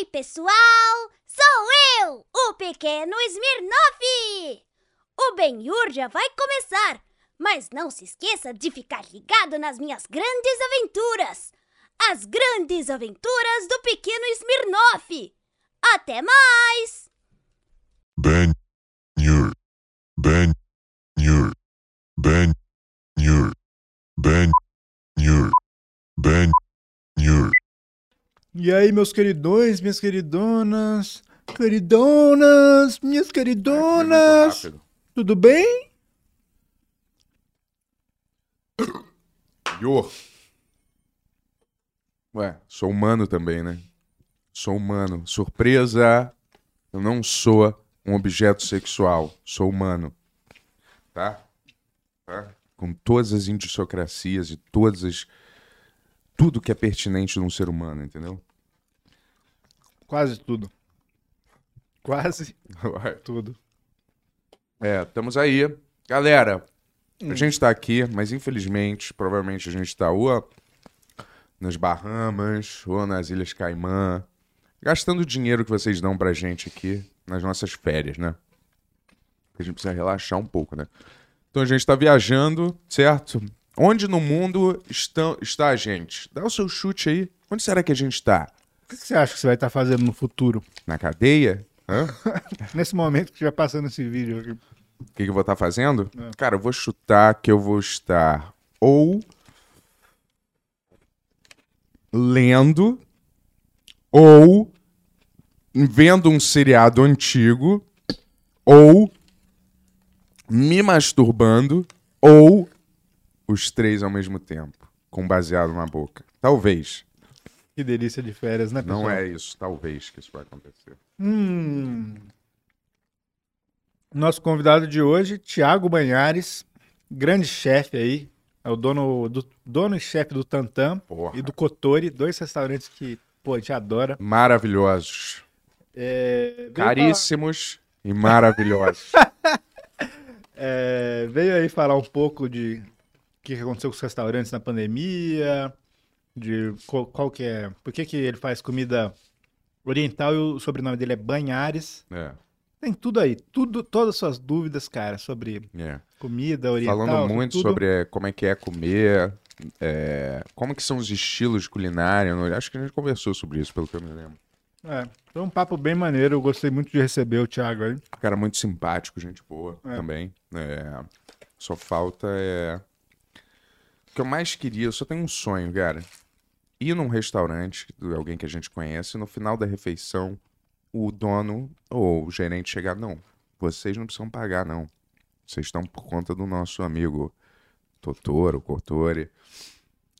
Ei, pessoal! Sou eu, o pequeno Smirnoff! O Benhur já vai começar, mas não se esqueça de ficar ligado nas minhas grandes aventuras! As grandes aventuras do pequeno Smirnoff! Até mais! Ben Nur. Ben Nur. Ben. Ben. E aí, meus queridões, minhas queridonas, queridonas, minhas queridonas, Rápido. tudo bem? Ior. Ué, sou humano também, né? Sou humano. Surpresa! Eu não sou um objeto sexual. Sou humano. Tá? Tá? Com todas as indissocracias e todas as. Tudo que é pertinente num ser humano, entendeu? Quase tudo. Quase tudo. É, estamos aí. Galera, a gente tá aqui, mas infelizmente, provavelmente a gente tá ou nas Bahamas ou nas Ilhas Caimã, gastando o dinheiro que vocês dão pra gente aqui nas nossas férias, né? A gente precisa relaxar um pouco, né? Então a gente tá viajando, certo? Onde no mundo estão, está a gente? Dá o seu chute aí. Onde será que a gente tá? O que você acha que você vai estar fazendo no futuro? Na cadeia? Hã? Nesse momento que estiver passando esse vídeo aqui. O que, que eu vou estar fazendo? Cara, eu vou chutar que eu vou estar ou lendo ou vendo um seriado antigo ou me masturbando ou os três ao mesmo tempo, com baseado na boca. Talvez. Que delícia de férias, né, pessoal? Não é isso, talvez que isso vai acontecer. Hum. Nosso convidado de hoje, Tiago Banhares, grande chefe aí, é o dono, do, dono e chefe do Tantam Porra. e do Cotori, dois restaurantes que, pô, a gente adora. Maravilhosos. É, Caríssimos e maravilhosos. falar- é, veio aí falar um pouco de o que aconteceu com os restaurantes na pandemia, de qual, qual que é, por que que ele faz comida oriental e o sobrenome dele é Banhares. é, Tem tudo aí, tudo, todas as suas dúvidas, cara, sobre é. comida oriental. Falando muito tudo. sobre é, como é que é comer, é, como que são os estilos de culinária. Acho que a gente conversou sobre isso, pelo que eu me lembro. É, foi um papo bem maneiro, eu gostei muito de receber o Thiago aí. Cara muito simpático, gente boa É. também. É, só falta é... O que eu mais queria, eu só tenho um sonho, cara. Ir num restaurante, de alguém que a gente conhece, e no final da refeição, o dono ou o gerente chegar, não, vocês não precisam pagar, não. Vocês estão por conta do nosso amigo Totoro, Cotori.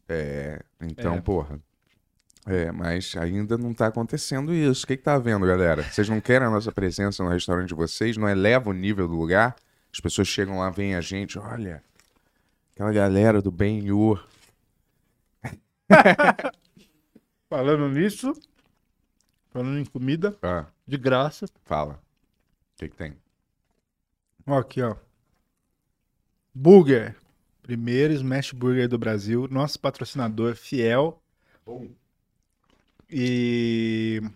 É, então, É. porra. É, mas ainda não tá acontecendo isso. O que que tá havendo, galera? Vocês não querem a nossa presença no restaurante de vocês? Não eleva o nível do lugar? As pessoas chegam lá, veem a gente, olha, aquela galera do Ben-Hur. Falando nisso, falando em comida, Ah, de graça. fala. O que que tem? Ó, aqui, ó. Burger. Primeiro Smash Burger do Brasil. Nosso patrocinador fiel. E O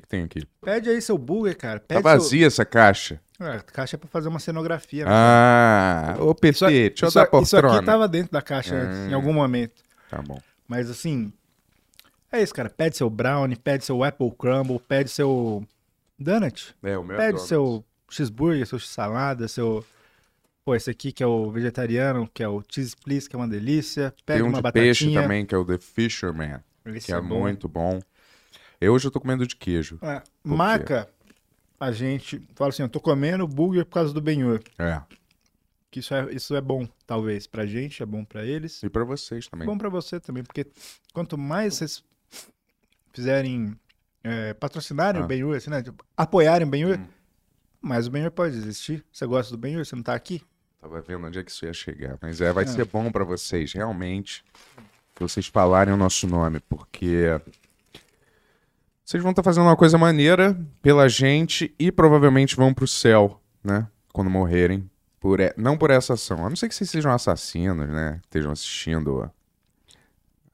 que que tem aqui? pede aí seu burger, cara. Tá Pede vazia essa caixa. Seu... É, caixa é pra fazer uma cenografia. né? Ah, ô PT, isso, deixa eu isso, dar isso aqui tava dentro da caixa antes, Hum. em algum momento. Tá bom. Mas assim, é isso, cara. Pede seu brownie, pede seu apple crumble, pede seu donut, É, o meu pede adoro. seu cheeseburger, seu salada, seu... Pô, esse aqui que é o vegetariano, que é o cheese please, que é uma delícia. Pega Tem um uma de batatinha. peixe também, que é o The Fisherman, Esse que é, bom. muito bom. Eu hoje eu tô comendo de queijo. É, quê? marca a gente, fala assim, eu tô comendo burger por causa do Benhur. É. Que isso é, isso é bom, talvez, pra gente, é bom pra eles. E pra vocês também. Bom pra você também, porque quanto mais vocês fizerem, é, patrocinarem Ah. o Benhur, assim, né? tipo, apoiarem o Benhur, Hum. mais o Benhur pode existir. Você gosta do Benhur, você não tá aqui? Tava vendo onde é que isso ia chegar. Mas é, vai É. ser bom pra vocês, realmente, que vocês falarem o nosso nome, porque vocês vão estar fazendo uma coisa maneira pela gente e provavelmente vão pro céu, né? Quando morrerem. Por Não por essa ação. A não ser que vocês sejam assassinos, né? Estejam assistindo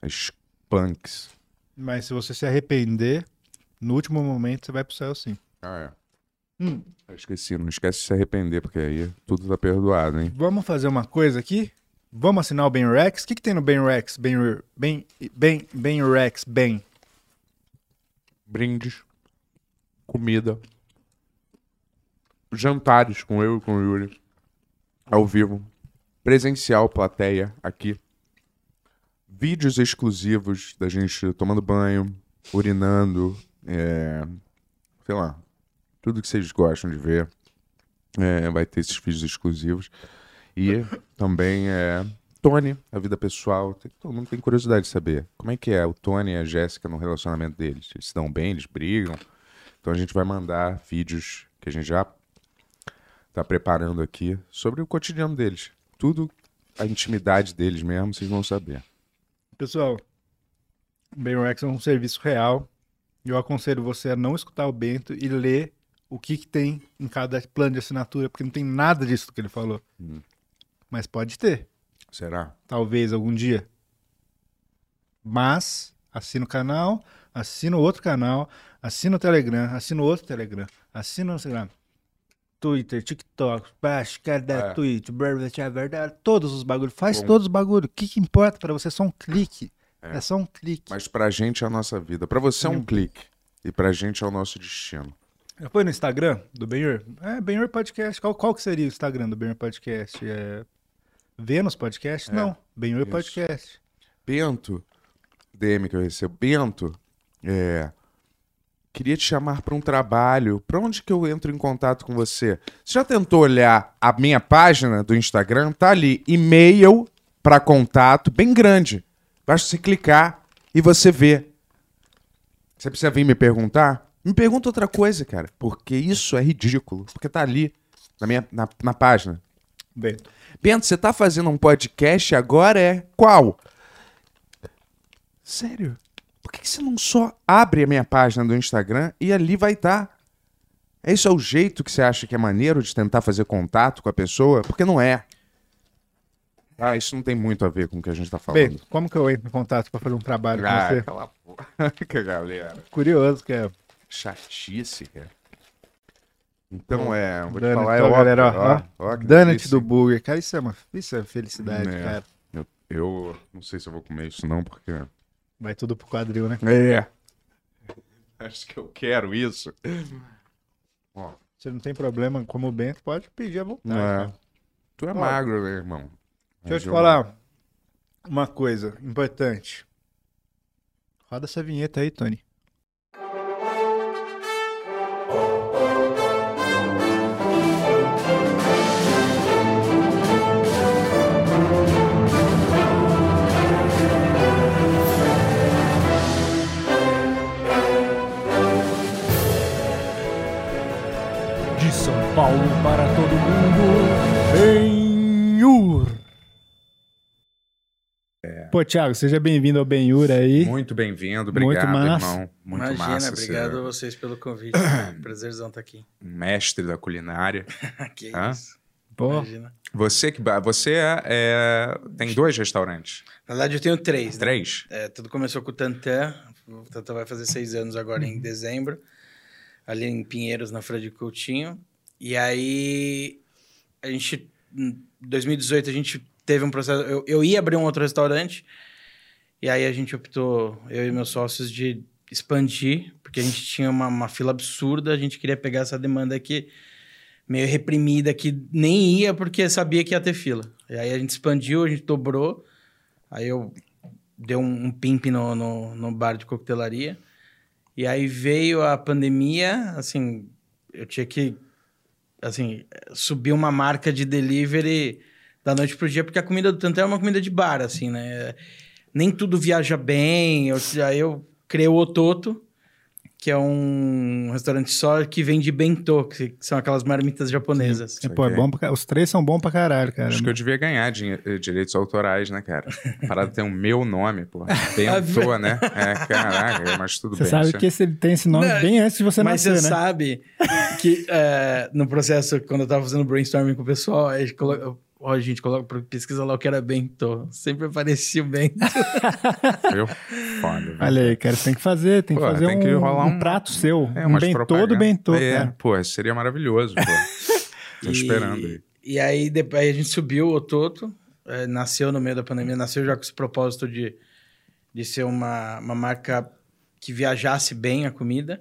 as punks. Mas se você se arrepender No último momento você vai pro céu sim. Ah, é. Hum. Eu esqueci, não esquece de se arrepender, porque aí tudo tá perdoado, hein? Vamos fazer uma coisa aqui? Vamos assinar o Ben Rex? O que, que tem no Ben Rex? Ben, ben, ben, ben Rex, Ben. Brindes, comida, jantares com eu e com o Yuri, ao vivo, presencial, plateia, aqui. Vídeos exclusivos da gente tomando banho, urinando, é, sei lá, tudo que vocês gostam de ver. É, vai ter esses vídeos exclusivos. E também é Tony, a vida pessoal. Todo mundo tem curiosidade de saber como é que é o Tony e a Jéssica no relacionamento deles. Eles se dão bem, eles brigam. Então a gente vai mandar vídeos que a gente já tá preparando aqui sobre o cotidiano deles. Tudo, a intimidade deles mesmo, vocês vão saber. Pessoal, o Rex é um serviço real. Eu aconselho você a não escutar o Bento e ler o que, que tem em cada plano de assinatura, porque não tem nada disso que ele falou. Hum. Mas pode ter, Será? talvez algum dia. Mas assina o canal, assina o outro canal, assina o Telegram, assina o outro Telegram, assina o Instagram. Twitter, TikTok, baixo, cara da É. Blá, blá, todos os bagulhos. Faz Bom. todos os bagulhos. O que, que importa pra você? É só um clique. É. É, só um clique. Mas pra gente é a nossa vida. Pra você é um clique. E pra gente é o nosso destino. Já foi no Instagram do Benhur? É, Benhur Podcast. Qual, qual que seria o Instagram do Benhur Podcast? É... Vênus Podcast? É, Não, Benhur isso. Podcast. Bento, DM que eu recebo. Bento, é, queria te chamar para um trabalho. Para onde que eu entro em contato com você? Você já tentou olhar a minha página do Instagram? Tá ali, e-mail para contato, bem grande. Basta você clicar e você vê. Você precisa vir me perguntar? Me pergunta outra coisa, cara. Porque isso é ridículo. Porque tá ali na minha na, na página. Bento. Bento, você tá fazendo um podcast agora? É qual? Sério? Por que, que você não só abre a minha página do Instagram e ali vai estar? Esse é o jeito que você acha que é maneiro de tentar fazer contato com a pessoa? Porque não é. Ah, isso não tem muito a ver com o que a gente tá falando. Bento, como que eu entro em contato pra fazer um trabalho ah, com você? cala a boca, que galera. Curioso, que é. Chatice, cara. Então é, vou te falar, é galera, ó, ó, ó, Donut do Burger. Cara, isso é uma, isso é felicidade, É. cara. Eu, eu não sei se eu vou comer isso não, porque... Vai tudo pro quadril, né? É. Acho que eu quero isso. Ó, Você não tem problema, como o Bento, pode pedir à vontade. é. cara. Tu é magro, né, irmão? Deixa eu te falar uma coisa importante. Roda essa vinheta aí, Tony. Paulo para todo mundo, Benhur. Pô, Thiago, seja bem-vindo ao Benhur aí. Muito bem-vindo, obrigado, massa. irmão. Muito Imagina, massa obrigado a ser vocês pelo convite. Prazerzão estar aqui. mestre da culinária. que Hã? isso. Pô, Imagina. Você que você é, é- tem dois restaurantes, Na verdade, eu tenho três. né? três. É, tudo começou com o Tantan. O Tantan vai fazer seis anos agora em dezembro. Ali em Pinheiros, na Freire de Coutinho. E aí, a gente... Em 2018, a gente teve um processo... Eu, eu ia abrir um outro restaurante. E aí, a gente optou, eu e meus sócios, de expandir. Porque a gente tinha uma, uma fila absurda. A gente queria pegar essa demanda aqui meio reprimida, que nem ia porque sabia que ia ter fila. E aí, a gente expandiu, a gente dobrou. Aí eu dei um, um pimp no, no, no bar de coquetelaria. E aí veio a pandemia, assim, eu tinha que, assim, subir uma marca de delivery da noite pro dia, porque a comida do Tantan é uma comida de bar, assim, né? Nem tudo viaja bem. Eu, aí eu criei o Ototo, que é um restaurante só que vende bentô, que são aquelas marmitas japonesas. é, pô, é bom pra, os três são bons pra caralho, cara. Acho que eu devia ganhar dinhe- eh, direitos autorais, né, cara? A parada tem o meu nome, pô. Bento, né? É, caraca, mas tudo Você bem. sabe isso é- que esse, ele tem esse nome Não, bem antes de você Mas nascer, você né? sabe que é, no processo, quando eu tava fazendo brainstorming com o pessoal, aí colo- Ó, gente, coloca, pesquisa lá o que era bentô. Sempre aparecia o bento. Viu? Foda, velho. Olha aí, cara, você tem que fazer, tem que Pô, fazer tem um, que rolar um um- prato seu. É, um bentô do propaganda. bentô, É, cara. pô, isso seria maravilhoso, pô. Tô esperando aí. E aí, depois, aí a gente subiu o Toto, eh, nasceu no meio da pandemia, nasceu já com esse propósito de, de ser uma, uma marca que viajasse bem a comida.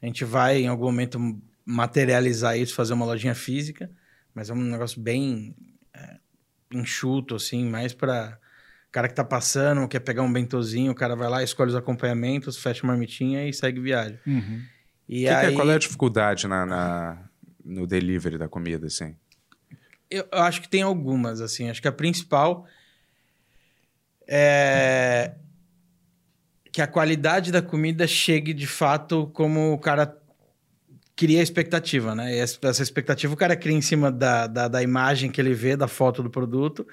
A gente vai, em algum momento, materializar isso, fazer uma lojinha física, mas é um negócio bem enxuto, assim, mais para cara que tá passando, quer pegar um bentozinho, o cara vai lá, escolhe os acompanhamentos, fecha uma marmitinha e segue viagem. Uhum. E Que que é- aí... qual é a dificuldade na, na- no delivery da comida, assim? Eu, eu acho que tem algumas, assim. Acho que a principal é que a qualidade da comida chegue de fato como o cara cria a expectativa, né? E essa expectativa o cara cria em cima da, da, da imagem que ele vê, da foto do produto.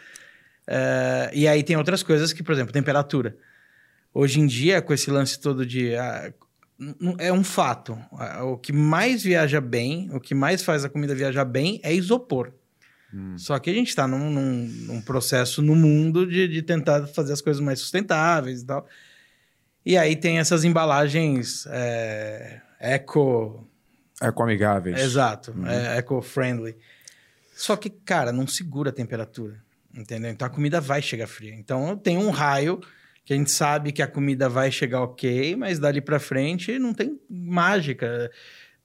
É, e aí tem outras coisas que, por exemplo, temperatura. Hoje em dia, com esse lance todo de... ah, é um fato. O que mais viaja bem, o que mais faz a comida viajar bem é isopor. Só que a gente está num, num- num processo no mundo de, de tentar fazer as coisas mais sustentáveis e tal. E aí tem essas embalagens é, eco... Ecoamigáveis. Exato, é eco-friendly. Só que, cara, não segura a temperatura, entendeu? Então a comida vai chegar fria. Então tem um raio que a gente sabe que a comida vai chegar ok, mas dali pra frente não tem mágica.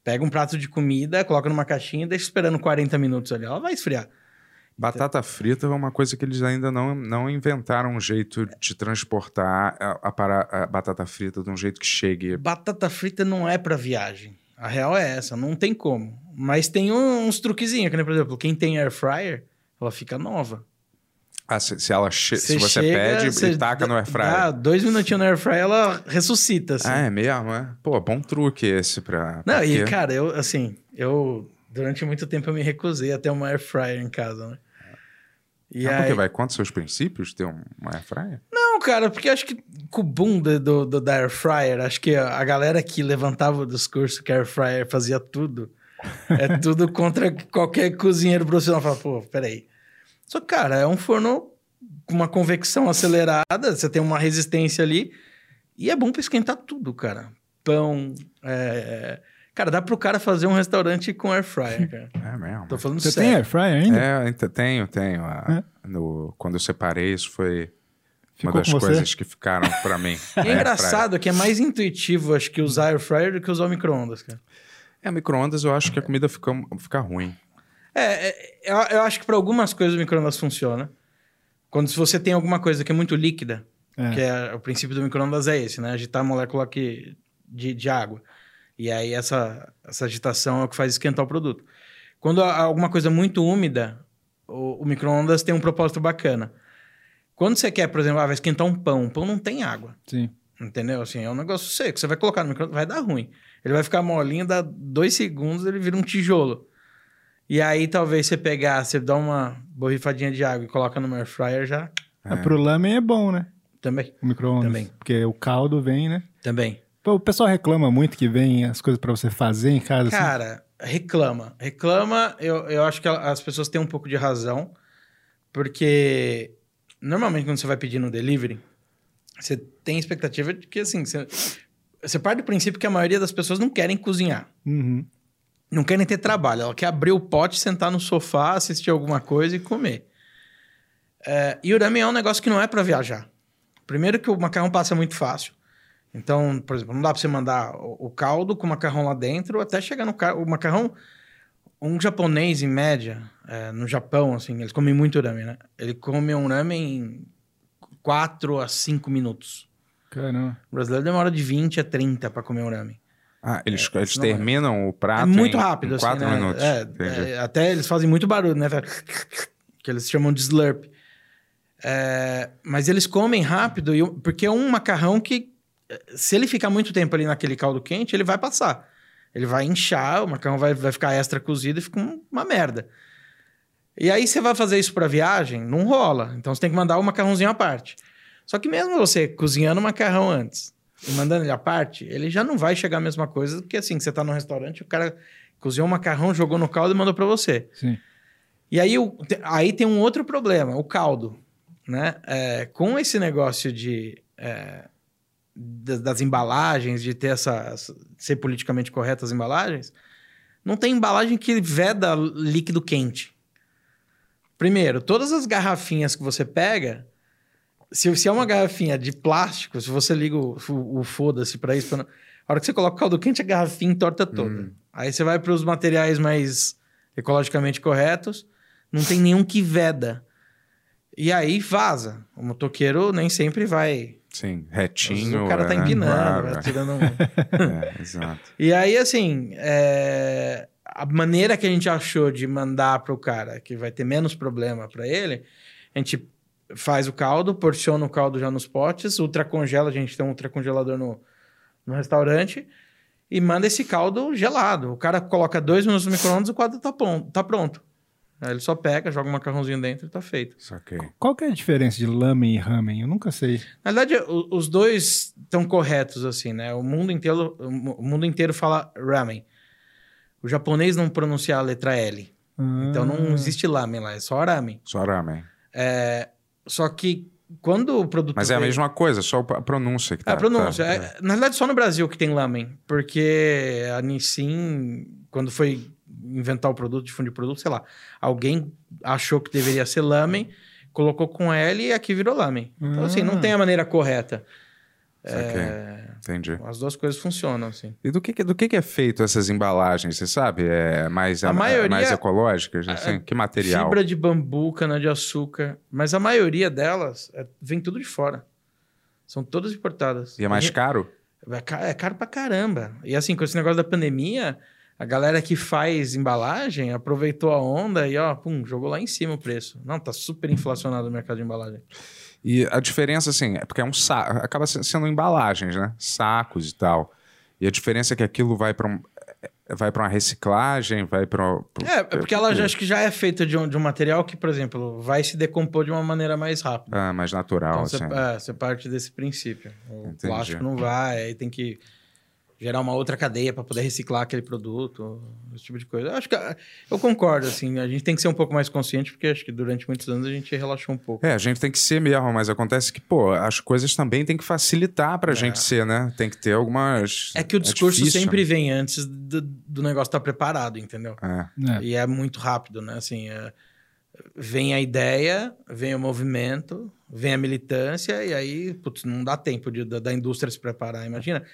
Pega um prato de comida, coloca numa caixinha e deixa esperando 40 minutos ali. Ela vai esfriar. Batata frita é uma coisa que eles ainda não, não inventaram um jeito de transportar a, a para- a batata frita de um jeito que chegue. Batata frita não é pra viagem. A real é essa, não tem como. Mas tem uns truquezinhos, que nem, por exemplo, quem tem air fryer, ela fica nova. Ah, se, se ela se Cê você chega, pede e taca no dá- air fryer. dá dois minutinhos no air fryer, ela ressuscita, assim. Ah, é mesmo, é? Pô, bom truque esse pra. Não, pra e quê? cara, eu, assim, eu... Durante muito tempo eu me recusei a ter uma air fryer em casa, né? E Ah, aí... porque vai contra os seus princípios ter um, uma air fryer? Não, cara, porque acho que com o boom do, do, do- da air fryer, acho que a, galera que levantava o discurso que a air fryer fazia tudo, é tudo contra qualquer cozinheiro profissional. Fala, pô, peraí. Só que, cara, é um forno com uma convecção acelerada, você tem uma resistência ali, e é bom pra esquentar tudo, cara. Pão, é... Cara, dá pro cara fazer um restaurante com air fryer, cara. É mesmo. Tô falando Você sério. tem air fryer ainda? É, ainda tenho, tenho. A- no- quando eu separei, isso foi Ficou uma das com você? coisas que ficaram pra mim. Air é engraçado que é mais intuitivo, acho que, usar air fryer do que usar o micro-ondas, cara. É, micro-ondas eu acho que a comida fica, fica ruim. É, é, eu, eu acho que para algumas coisas o micro-ondas funciona. Quando se você tem alguma coisa que é muito líquida, É. que é o princípio do micro-ondas é esse, né? Agitar a molécula aqui de, de água. E aí essa, essa agitação é o que faz esquentar o produto. Quando há alguma coisa muito úmida, o, o micro-ondas tem um propósito bacana. Quando você quer, por exemplo, ah, vai esquentar um pão, o pão não tem água. Sim. Entendeu? Assim, é um negócio seco. Você vai colocar no micro vai dar ruim. Ele vai ficar molinho, dá dois segundos, ele vira um tijolo. E aí, talvez você pegar, você dá uma borrifadinha de água e coloca no air fryer já. Ah, pro lamen é bom, né? Também. O micro-ondas. Também. Porque o caldo vem, né? Também. Pô, o pessoal reclama muito que vem as coisas pra você fazer em casa. assim. Cara, reclama. Reclama, eu, eu acho que as pessoas têm um pouco de razão. Porque normalmente quando você vai pedir no delivery, você tem expectativa de que assim, você, você parte do princípio que a maioria das pessoas não querem cozinhar. Uhum. não querem ter trabalho. Ela quer abrir o pote, sentar no sofá, assistir alguma coisa e comer. É, e o ramen é um negócio que não é para viajar. Primeiro que o macarrão passa muito fácil. Então, por exemplo, não dá para você mandar o, o caldo com o macarrão lá dentro até chegar no ca- o macarrão. Um japonês, em média, é, no Japão, assim, eles comem muito ramen, né? Ele come um ramen em 4 a 5 minutos. Caramba. O brasileiro demora de 20 a 30 para comer um ramen. Ah, eles, eles é. terminam o prato É muito em, rápido, em assim, quatro né? minutos. É, é, até eles fazem muito barulho, né? Que eles chamam de slurp. É, mas eles comem rápido, e porque é um macarrão que, se ele ficar muito tempo ali naquele caldo quente, ele vai passar. Ele vai inchar, o macarrão vai, vai ficar extra cozido e fica um- uma merda. E aí você vai fazer isso para viagem, não rola. Então você tem que mandar o macarrãozinho à parte. Só que mesmo você cozinhando o macarrão antes e mandando ele à parte, ele já não vai chegar a mesma coisa do que assim, que você tá no restaurante, o cara cozinhou o macarrão, jogou no caldo e mandou para você. Sim. E aí, o- aí tem um outro problema, o caldo, né? É, com esse negócio de... é, da- das embalagens, de ter essa, ser politicamente correto as embalagens, não tem embalagem que veda líquido quente. Primeiro, todas as garrafinhas que você pega, se, se é uma garrafinha de plástico, se você liga o, o, o foda-se pra isso, pra não- a hora que você coloca o caldo quente, a garrafinha entorta toda. Aí você vai para os materiais mais ecologicamente corretos, não tem nenhum que veda. E aí vaza. O motoqueiro nem sempre vai. Sim, retinho. o cara tá é, empinando, claro, vai é. tirando um. É, exato. E aí, assim, é, a maneira que a gente achou de mandar pro cara, que vai ter menos problema para ele, a gente faz o caldo, porciona o caldo já nos potes, ultracongela, a gente tem um ultracongelador no, no restaurante, e manda esse caldo gelado. O cara coloca dois minutos no micro-ondas, o caldo tá, pon- tá pronto. Aí ele só pega, joga um macarrãozinho dentro e tá feito. Saquei. Qual que é a diferença de lamen e ramen? Eu nunca sei. Na verdade, o- os dois estão corretos, assim, né? O mundo inteiro, o o mundo inteiro fala ramen. O japonês não pronuncia a letra L. Então Ah. não existe lamen lá, é só ramen. Só ramen. É, só que quando o produto. Mas é a mesma coisa, só a pronúncia que É tá. a pronúncia. tá- É, na verdade, só no Brasil que tem lamen. Porque a Nissin, quando foi inventar o produto, difundir o produto, sei lá, alguém achou que deveria ser lamen, colocou com L e aqui virou lamen. Então, assim, não Ah. tem a maneira correta. É, Entendi. as duas coisas funcionam, assim. E do que, do que, é feito essas embalagens, você sabe? É mais, A é maioria- mais ecológicas? Assim? que material? Fibra de bambu, cana-de-açúcar. Mas a maioria delas é- vem tudo de fora. São todas importadas. E é mais A caro? É ca- é caro pra caramba. E assim, com esse negócio da pandemia, a galera que faz embalagem aproveitou a onda e, ó, pum, jogou lá em cima o preço. Não, tá super inflacionado o mercado de embalagem. E a diferença, assim, é porque é um saco, acaba se- sendo embalagens, né? Sacos e tal. E a diferença é que aquilo vai para um, é- vai para uma reciclagem, vai para É, é porque ela já, acho que já é feita de um, de um material que, por exemplo, vai se decompor de uma maneira mais rápida. ah, mais natural, Então, você, assim. é, você parte desse princípio. O Entendi. plástico não vai, aí tem que gerar uma outra cadeia para poder reciclar aquele produto, esse tipo de coisa. Eu acho que eu concordo, assim, a gente tem que ser um pouco mais consciente, porque acho que durante muitos anos a gente relaxou um pouco. É, a gente tem que ser mesmo, mas acontece que, pô, as coisas também tem que facilitar pra gente ser, né? Tem que ter algumas. É que o discurso difícil, sempre vem antes do, do negócio estar preparado, entendeu? né? É. E é muito rápido, né? Assim, é, vem a ideia, vem o movimento, vem a militância, e aí, putz, não dá tempo de, da, da indústria se preparar. Imagina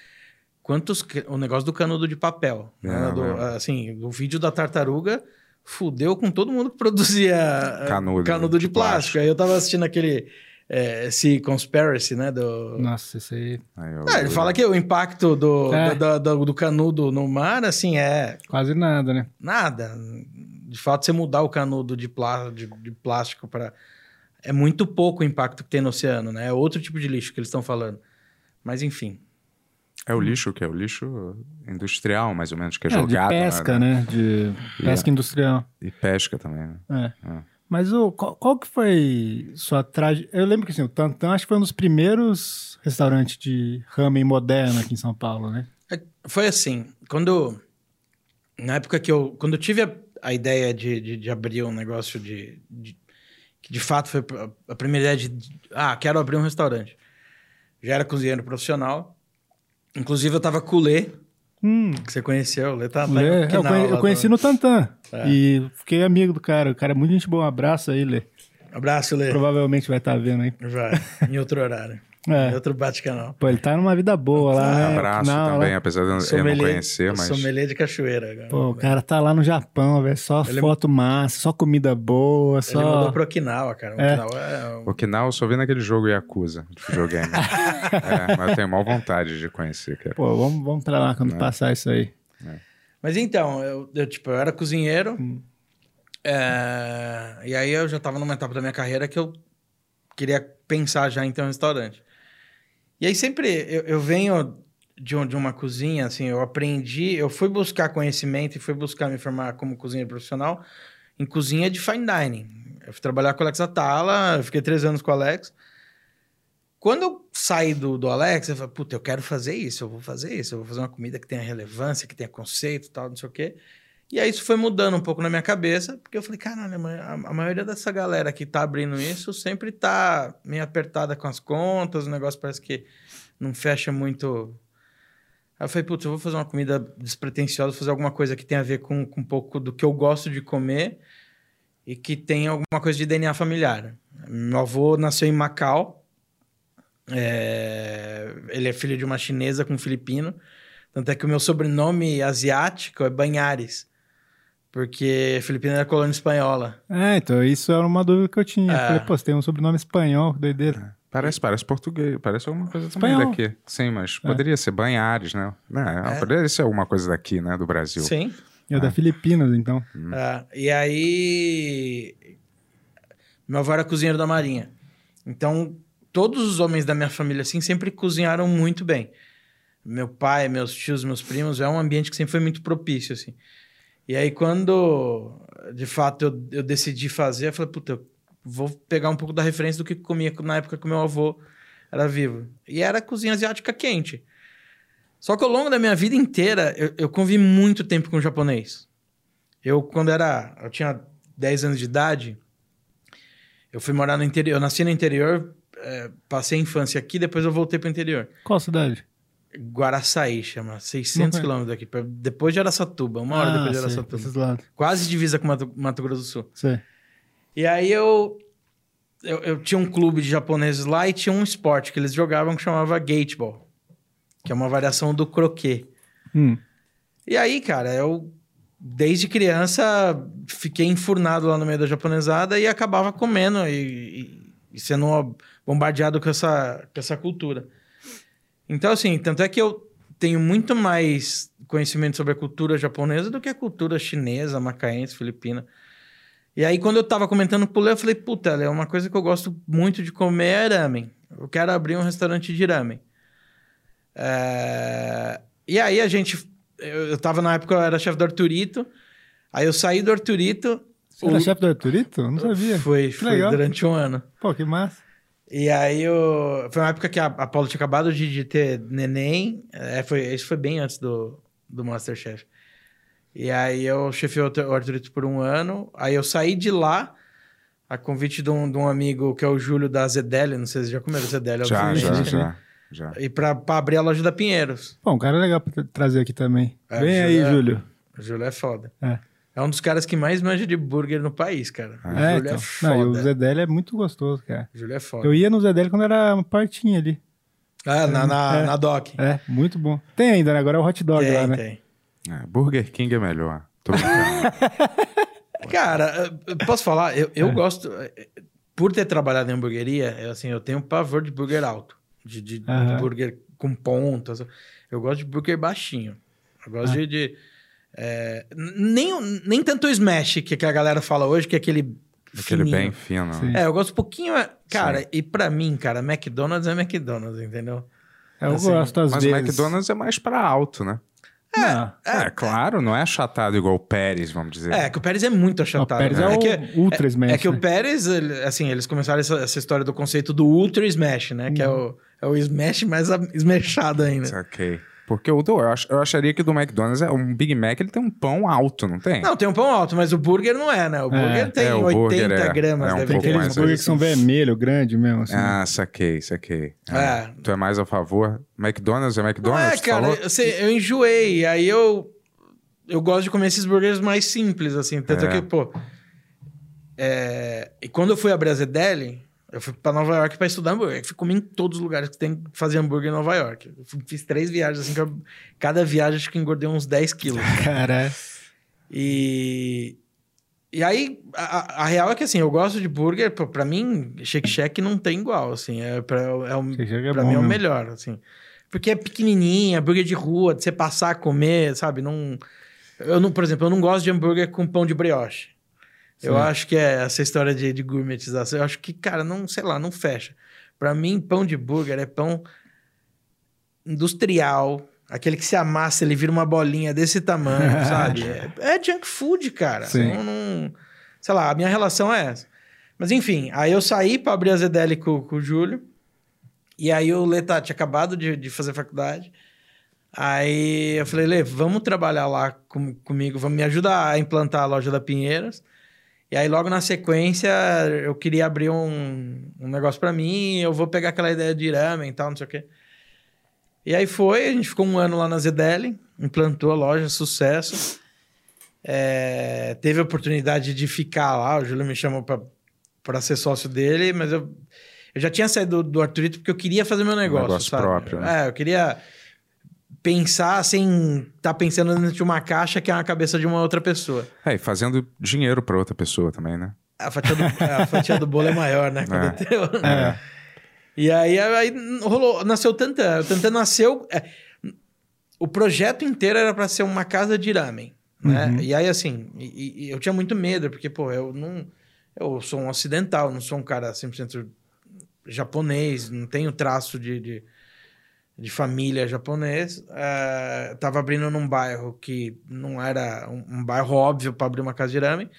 quantos. O negócio do canudo de papel. né? É, Do- é. assim, o vídeo da tartaruga fudeu com todo mundo que produzia eh, Canudo de, de plástico. plástico. Aí eu tava assistindo aquele. É, esse Conspiracy, né? Do, Nossa, isso aí Aí eu- Ah, ele fala que o impacto do, É. do, do- do canudo no mar, assim, é quase nada, né? nada. De fato, você mudar o canudo de, plá, de, de plástico para. É muito pouco o impacto que tem no oceano, né? É outro tipo de lixo que eles estão falando. Mas, enfim. É o lixo que é o lixo industrial, mais ou menos, que é, É, de jogado. pesca, né? De pesca industrial. E pesca também, né? É. É. Mas o, qual, qual que foi sua traje... Eu lembro que assim, o Tantan acho que foi um dos primeiros restaurantes de ramen moderno aqui em São Paulo, né? É, Foi assim, quando. Na época que eu. Quando eu tive a, a ideia de, de, de abrir um negócio de, de- Que de fato foi a- a primeira ideia de. de, Ah, quero abrir um restaurante. Já era cozinheiro profissional. Inclusive, eu tava com o Lê, Hum, que você conheceu. O Lê tá, tá Lê, eu, conhe- eu conheci do- no Tantan. É. E fiquei amigo do cara. O cara é muito gente boa. Um abraço aí, Lê. Abraço, Lê. Provavelmente vai estar vendo aí. Vai, em outro horário. É. Em outro bate-canal. Pô, ele tá numa vida boa lá, né? Abraço Não, também, lá- apesar de eu não conhecer, mas. Sommelier de cachoeira. Pô, o cara tá lá no Japão, velho. Só Ele- foto massa, só comida boa, Ele mudou só. pro Okinawa, cara. É. Okinawa é... um- Okinawa eu só vi naquele jogo Yakuza de videogame. é, mas eu tenho maior vontade de conhecer, cara. Pô, vamos, vamos pra lá quando passar isso aí. Mas então, eu, eu, tipo, eu era cozinheiro. Hum. é, e aí eu já tava numa etapa da minha carreira que eu queria pensar já em ter um restaurante. E aí sempre eu, eu venho de, um- de uma cozinha, assim, eu aprendi, eu fui buscar conhecimento e fui buscar me formar como cozinheiro profissional em cozinha de fine dining. Eu fui trabalhar com o Alex Atala, eu fiquei três anos com o Alex. Quando eu saí do, do Alex, eu falei, puta, eu quero fazer isso, eu vou fazer isso, eu vou fazer uma comida que tenha relevância, que tenha conceito tal, não sei o quê. E aí isso foi mudando um pouco na minha cabeça, porque eu falei, caralho, a, maioria dessa galera que tá abrindo isso sempre tá meio apertada com as contas, o negócio parece que não fecha muito. Aí eu falei, putz, eu vou fazer uma comida despretensiosa, fazer alguma coisa que tenha a ver com, com um pouco do que eu gosto de comer e que tenha alguma coisa de DNA familiar. Meu avô nasceu em Macau, é, ele é filho de uma chinesa com um filipino. Tanto é que o meu sobrenome asiático é Banhares. Porque Filipina era colônia espanhola. É, então isso era uma dúvida que eu tinha. Eu É. Falei, pô, você tem um sobrenome espanhol, que doideira. Parece, parece português, parece alguma coisa também Espanhol. daqui. Sim, mas poderia ser Banhares, né? É, Poderia ser alguma coisa daqui, né? Do Brasil. Sim. E é da Filipinas, então. É, e aí. Meu avô era cozinheiro da Marinha. Então, todos os homens da minha família, assim, sempre cozinharam muito bem. Meu pai, meus tios, meus primos, é um ambiente que sempre foi muito propício, assim. E aí, quando, de fato, eu, eu decidi fazer, eu falei, puta, eu vou pegar um pouco da referência do que comia na época que meu avô era vivo. E era cozinha asiática quente. Só que ao longo da minha vida inteira, eu, eu convivi muito tempo com japonês. Eu, quando era. Eu tinha 10 anos de idade, eu fui morar no interior. Eu nasci no interior, eh, passei a infância aqui, depois eu voltei pro interior. Qual cidade? Guaraçaí chama, 600 Não conheço. quilômetros daqui, depois de Araçatuba, uma hora ah, depois de Araçatuba. Quase divisa com Mato, Mato Grosso do Sul. Sei. E aí eu, eu, eu tinha um clube de japoneses lá e tinha um esporte que eles jogavam que chamava Gateball, que é uma variação do croquet. Hum. E aí, cara, eu desde criança fiquei enfurnado lá no meio da japonesada e acabava comendo e, e- e sendo bombardeado com essa, com essa cultura. Então, assim, tanto é que eu tenho muito mais conhecimento sobre a cultura japonesa do que a cultura chinesa, macaense, filipina. E aí, quando eu tava comentando pro Léo, eu falei, puta, Léo, uma coisa que eu gosto muito de comer é ramen. Eu quero abrir um restaurante de ramen. É, E aí a gente. Eu, eu tava na época, eu era chefe do Arturito. Aí eu saí do Arturito. Você era o- chefe do Arturito? Eu Não sabia. Foi, foi legal. durante um ano. Pô, que massa. E aí eu... foi uma época que a, a Paula tinha acabado de, de ter neném. É, foi, isso foi bem antes do, do Masterchef. E aí eu chefiei o Artur- o Arturito por um ano. Aí eu saí de lá, a convite de um, de um amigo que é o Júlio da Zedele. Não sei se já comeram Zedele. Já, já, já, já. E pra, pra abrir a loja da Pinheiros. Pô, um cara legal pra tra- trazer aqui também. É, Vem Júlio aí, é- Júlio. O Júlio é foda. É. É um dos caras que mais manja de burger no país, cara. O É, Júlio então. é Não, foda. o Zedele é muito gostoso, cara. O Júlio é foda. Eu ia no Zedele quando era uma partinha ali. Ah, na, na, É. na Doc. É, muito bom. Tem ainda, né? Agora é o hot dog lá, tem, né? tem. É, Burger King é melhor. Tô brincando. Cara, eu posso falar? Eu, eu gosto... eh, Por ter trabalhado em hamburgueria, eu, assim, eu tenho um pavor de burger alto. De, de, de Aham. burger com pontas. Eu gosto de burger baixinho. Eu gosto Ah. de... de, eh, nem, o- nem tanto o smash que, que a galera fala hoje, que é aquele... Aquele fininho. bem fino. Sim. É, eu gosto um pouquinho... é- Cara, Sim. e pra mim, cara, McDonald's é McDonald's, entendeu? Eu Assim, gosto às Mas o vezes. McDonald's é mais pra alto, né? Não. É, claro, não é achatado igual o Pérez, vamos dizer. É, que o Pérez é muito achatado. O Pérez é né? o que, Ultra Smash, É que o né? Pérez, ele- assim, eles começaram essa, essa história do conceito do Ultra Smash, né? Que é o, é o Smash mais smashado ainda. Saquei. Porque o do, eu, ach- eu acharia que do McDonald's, é um Big Mac, ele tem um pão alto, não tem? Não, tem um pão alto, mas o burger não é, né? O burger tem É, o 80 burger é- gramas, é um deve Tem pouco ter. aqueles mais burgers que são vermelho, grande mesmo, assim. Ah, saquei, saquei. É. Ah, Tu é mais a favor? McDonald's é Não McDonald's? é, tu cara, falou? eu, sei, eu enjoei, aí eu eu gosto de comer esses burgers mais simples, assim. Tanto É. que, pô... é, E quando eu fui a Zedeli, eu fui pra Nova York pra estudar hambúrguer. Eu fui comer em todos os lugares que tem que fazer hambúrguer em Nova York. Eu fiz três viagens, assim, que eu- cada viagem acho que engordei uns 10 quilos. Cara, E... E aí, a, a- real é que, assim, eu gosto de burger, pô, pra mim, Shake Shack não tem igual, assim. É, pra, é, Shack é pra bom mim é o melhor, assim. Porque é pequenininha, burger de rua, de você passar a comer, sabe? Não... Eu não, por exemplo, eu não gosto de hambúrguer com pão de brioche. Eu acho que é essa história de, de gourmetização. Eu acho que, cara, não, sei lá, não fecha. Pra mim, pão de burger é pão industrial, aquele que se amassa, ele vira uma bolinha desse tamanho, sabe? É, é junk food, cara. Não, não- sei lá, a minha relação é essa. Mas enfim, aí eu saí pra abrir a ZDL com, com o Júlio. E aí o Leta tinha acabado de, de fazer faculdade. Aí eu falei, Lê, vamos trabalhar lá com- comigo, vamos me ajudar a implantar a loja da Pinheiros. E aí, logo na sequência, eu queria abrir um, um negócio pra mim, eu vou pegar aquela ideia de ramen e tal, não sei o quê. E aí foi, a gente ficou um ano lá na Zedeli, implantou a loja, sucesso. É, teve a oportunidade de ficar lá, o Júlio me chamou pra ser sócio dele, mas eu, eu já tinha saído do, do Arthurito porque eu queria fazer meu negócio, negócio sabe? próprio, né? É, eu queria pensar sem estar pensando dentro de uma caixa que é uma cabeça de uma outra pessoa. É, e fazendo dinheiro pra outra pessoa também, né? A fatia do, a fatia do bolo é maior, né? Quando É. é teu. É. E aí, aí rolou, nasceu o Tantan. O Tantan nasceu. é, o projeto inteiro era para ser uma casa de ramen. Né? Uhum. E aí, assim, e- e eu tinha muito medo, porque, pô, eu não. Eu sou um ocidental, não sou um cara 100% japonês, não tenho traço de, de, de família japonês. Eh, tava abrindo num bairro que não era um, um bairro óbvio para abrir uma casa de ramen.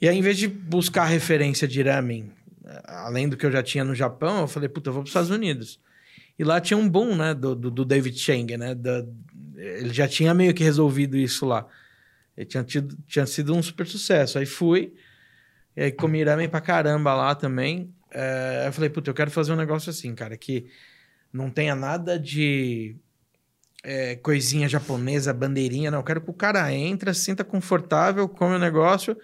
E aí, em vez de buscar referência de ramen, além do que eu já tinha no Japão, eu falei, puta, eu vou para os Estados Unidos. E lá tinha um boom, né, do, do, do David Chang, né? da- ele já tinha meio que resolvido isso lá. Ele tinha, tido, tinha sido um super sucesso. Aí fui, e aí comi ramen pra caramba lá também. Eh, eu falei, puta, eu quero fazer um negócio assim, cara, que não tenha nada de eh, coisinha japonesa, bandeirinha, não. Eu quero que o cara entra, se sinta confortável, come o negócio.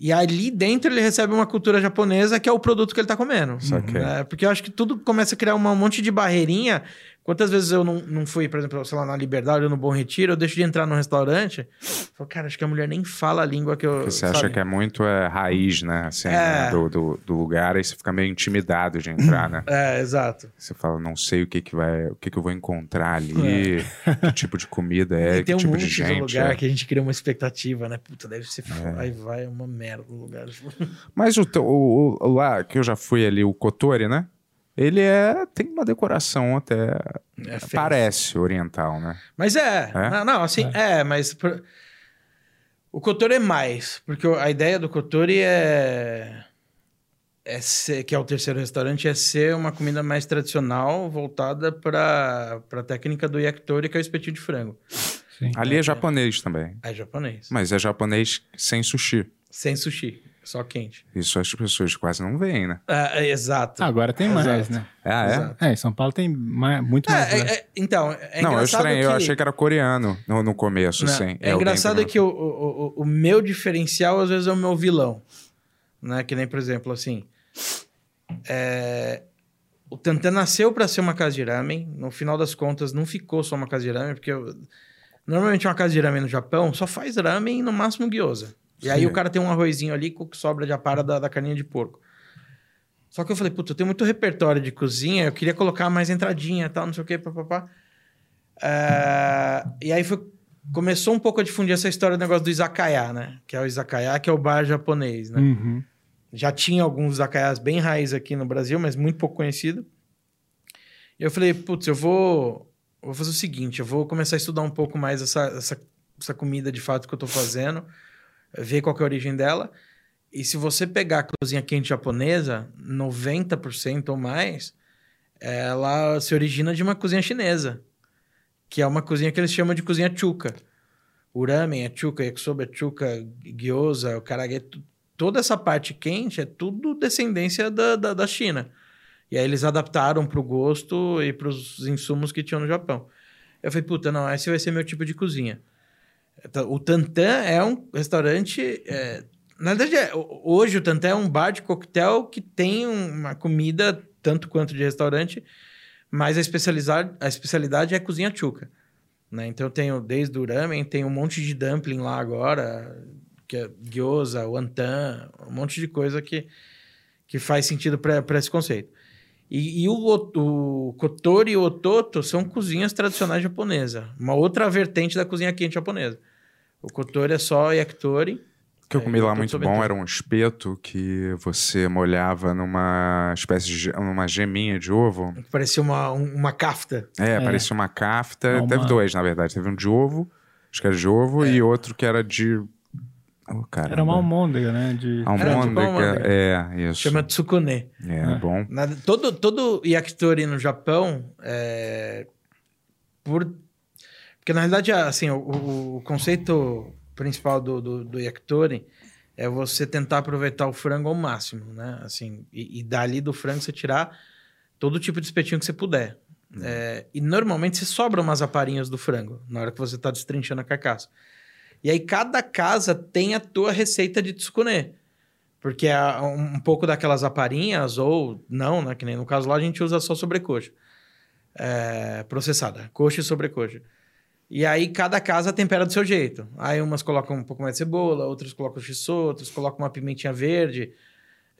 E ali dentro ele recebe uma cultura japonesa que é o produto que ele tá comendo. Né? Porque eu acho que tudo começa a criar uma- um monte de barreirinha. Quantas vezes eu não, não fui, por exemplo, sei lá, na Liberdade ou no Bom Retiro, eu deixo de entrar num restaurante. Falo, cara, acho que a mulher nem fala a língua que eu. Porque você acha sabe? que é muito é, raiz, né? Assim, É. né, Do, do, do lugar, aí você fica meio intimidado de entrar, né? É, exato. Você fala, não sei o que que vai, o que que eu vou encontrar ali, que tipo de comida é, que tem um tipo de gente. lugar é. que a gente cria uma expectativa, né? Puta, deve ser. foda. Aí vai é uma merda o lugar. Mas o, o, o- lá que eu já fui ali, o Kotori, né? Ele é tem uma decoração até É parece oriental, né? Mas é. É? Não, não, assim, é, mas. por- O Kotori é mais. Porque a ideia do Kotori é. É ser, que é o terceiro restaurante, é ser uma comida mais tradicional, voltada para a técnica do yakitori, que é o espetinho de frango. Sim. Ali é japonês também, É japonês. mas é japonês sem sushi. Sem sushi, só quente. Isso as pessoas quase não veem, né? É, é, exato. Agora tem mais, Exato. né? Ah, é? Exato. É, em São Paulo tem mais- muito mais. É, né? é, é, então, é não, eu engraçado estranhei, que... eu achei que era coreano no, no começo, assim. É, engraçado que... que o, o, o- meu diferencial, às vezes, é o meu vilão. Né? Que nem, por exemplo, assim... é, O Tantan nasceu para ser uma casa de ramen. No final das contas, não ficou só uma casa de ramen, porque... eu- Normalmente, uma casa de ramen no Japão só faz ramen e, no máximo, gyoza. E aí, o cara tem um arrozinho ali com o que sobra de apara da, da carninha de porco. Só que eu falei, puta, eu tenho muito repertório de cozinha, eu queria colocar mais entradinha e tal, não sei o quê, papapá. É, e aí foi, começou um pouco a difundir essa história do negócio do izakaya, né? Que é o izakaya, que é o bar japonês, né? Uhum. Já tinha alguns izakayas bem raiz aqui no Brasil, mas muito pouco conhecido. E eu falei, putz, eu vou, vou fazer o seguinte, eu vou começar a estudar um pouco mais essa, essa, essa comida de fato que eu tô fazendo, ver qual é a origem dela. E se você pegar a cozinha quente japonesa, 90% ou mais, ela se origina de uma cozinha chinesa, que é uma cozinha que eles chamam de cozinha chuka. O ramen é chuka, yakisoba é chuka, gyoza, o karage, tu- toda essa parte quente é tudo descendência da, da, da China. E aí eles adaptaram pro gosto e pros insumos que tinham no Japão. Eu falei, puta, não, esse vai ser meu tipo de cozinha. Então, O Tantan é um restaurante. é, na verdade, é- ho- hoje o Tantan é um bar de coquetel que tem uma comida tanto quanto de restaurante, mas a especialidade, a especialidade é cozinha chuca. Né? Então eu tenho desde o ramen, tem um monte de dumpling lá agora, que é gyoza, wonton, um monte de coisa que, que faz sentido para esse conceito. E, e o, o, o Kotori e o Ototo são cozinhas tradicionais japonesas. Uma outra vertente da cozinha quente japonesa. O Kotori é só yakitori. O que eu É, comi eu lá muito bom era um espeto que você molhava numa espécie de numa geminha de ovo. que Parecia uma, um- uma kafta. É, parecia uma kafta. Uma- Teve dois, na verdade. Teve um de ovo, acho que era de ovo, e outro que era de. Oh. Era uma almôndega, né? De... Tipo Almôndega. almôndega. É, isso. Chama tsukune. É, É. bom. Nada- todo, todo yakitori no Japão, é, por Porque na realidade, assim, o, o- o conceito principal do, do, do yakitori é você tentar aproveitar o frango ao máximo, né? Assim, e, e dali do frango você tirar todo tipo de espetinho que você puder. É, e normalmente você sobra umas aparinhas do frango na hora que você tá destrinchando a carcaça. E aí cada casa tem a tua receita de tsukune. Porque é um, pouco daquelas aparinhas, ou não, né? Que nem no caso lá a gente usa só sobrecoxa. É, processada, coxa e sobrecoxa. E aí cada casa tempera do seu jeito. Aí umas colocam um pouco mais de cebola, outras colocam shiso, outras colocam uma pimentinha verde.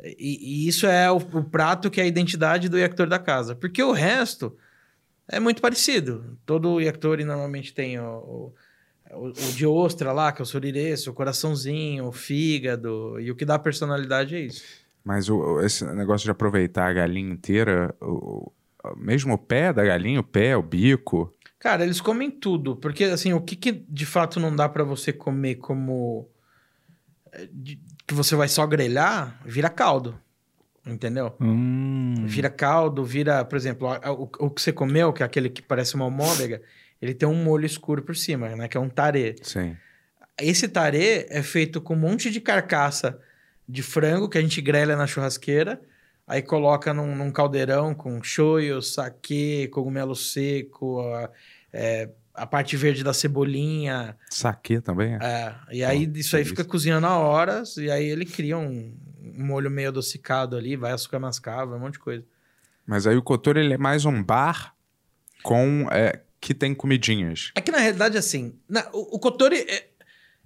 E, e isso é o, o prato que é a identidade do yakitori da casa. Porque o resto é muito parecido. Todo yakitori normalmente tem o, o, o- o de ostra lá, que é o sorireço, o coraçãozinho, o fígado. E o que dá personalidade é isso. Mas o, esse negócio de aproveitar a galinha inteira, o, mesmo o pé da galinha, o pé, o bico. Cara, eles comem tudo, porque assim, o que, que de fato não dá pra você comer como eh, de- que você vai só grelhar, vira caldo. Entendeu? Hum. Vira caldo, vira, por exemplo, o, o que você comeu, que é aquele que parece uma almôndega, ele tem um molho escuro por cima, né, que é um tarê. Sim. Esse tarê é feito com um monte de carcaça de frango que a gente grelha na churrasqueira, aí coloca num, num caldeirão com shoyu, saquê, cogumelo seco, a, é, a parte verde da cebolinha. Saque também? é? é, e aí Oh, isso aí fica cozinhando a horas, e aí ele cria um, um molho meio adocicado ali, vai açúcar mascavo, um monte de coisa. Mas aí o Kotori ele é mais um bar com é, que tem comidinhas. É que na realidade, assim, na- o, o é,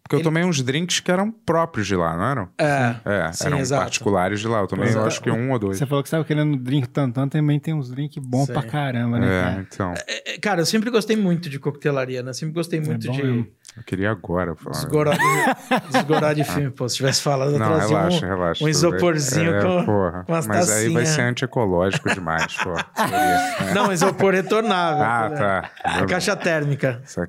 Porque eu Ele- tomei uns drinks que eram próprios de lá, não eram? é, É, Sim, eram exato. particulares de lá. Eu tomei, eu Exato. acho que um ou dois. Você falou que você tava querendo drink tantan, também tem uns drinks bons Sei. pra caramba, né, É, cara? então. é, é, cara, eu sempre gostei muito de coquetelaria, né? Sempre gostei muito bom de mesmo. Eu queria agora falar. desgorar de, desgorar de filme. Pô, se tivesse falado, eu Não, trazia relaxa, um, relaxa. um isoporzinho É, com, porra. com as Mas aí vai ser antiecológico demais, pô. Não, isopor retornável. Ah, né? tá. A caixa térmica. Isso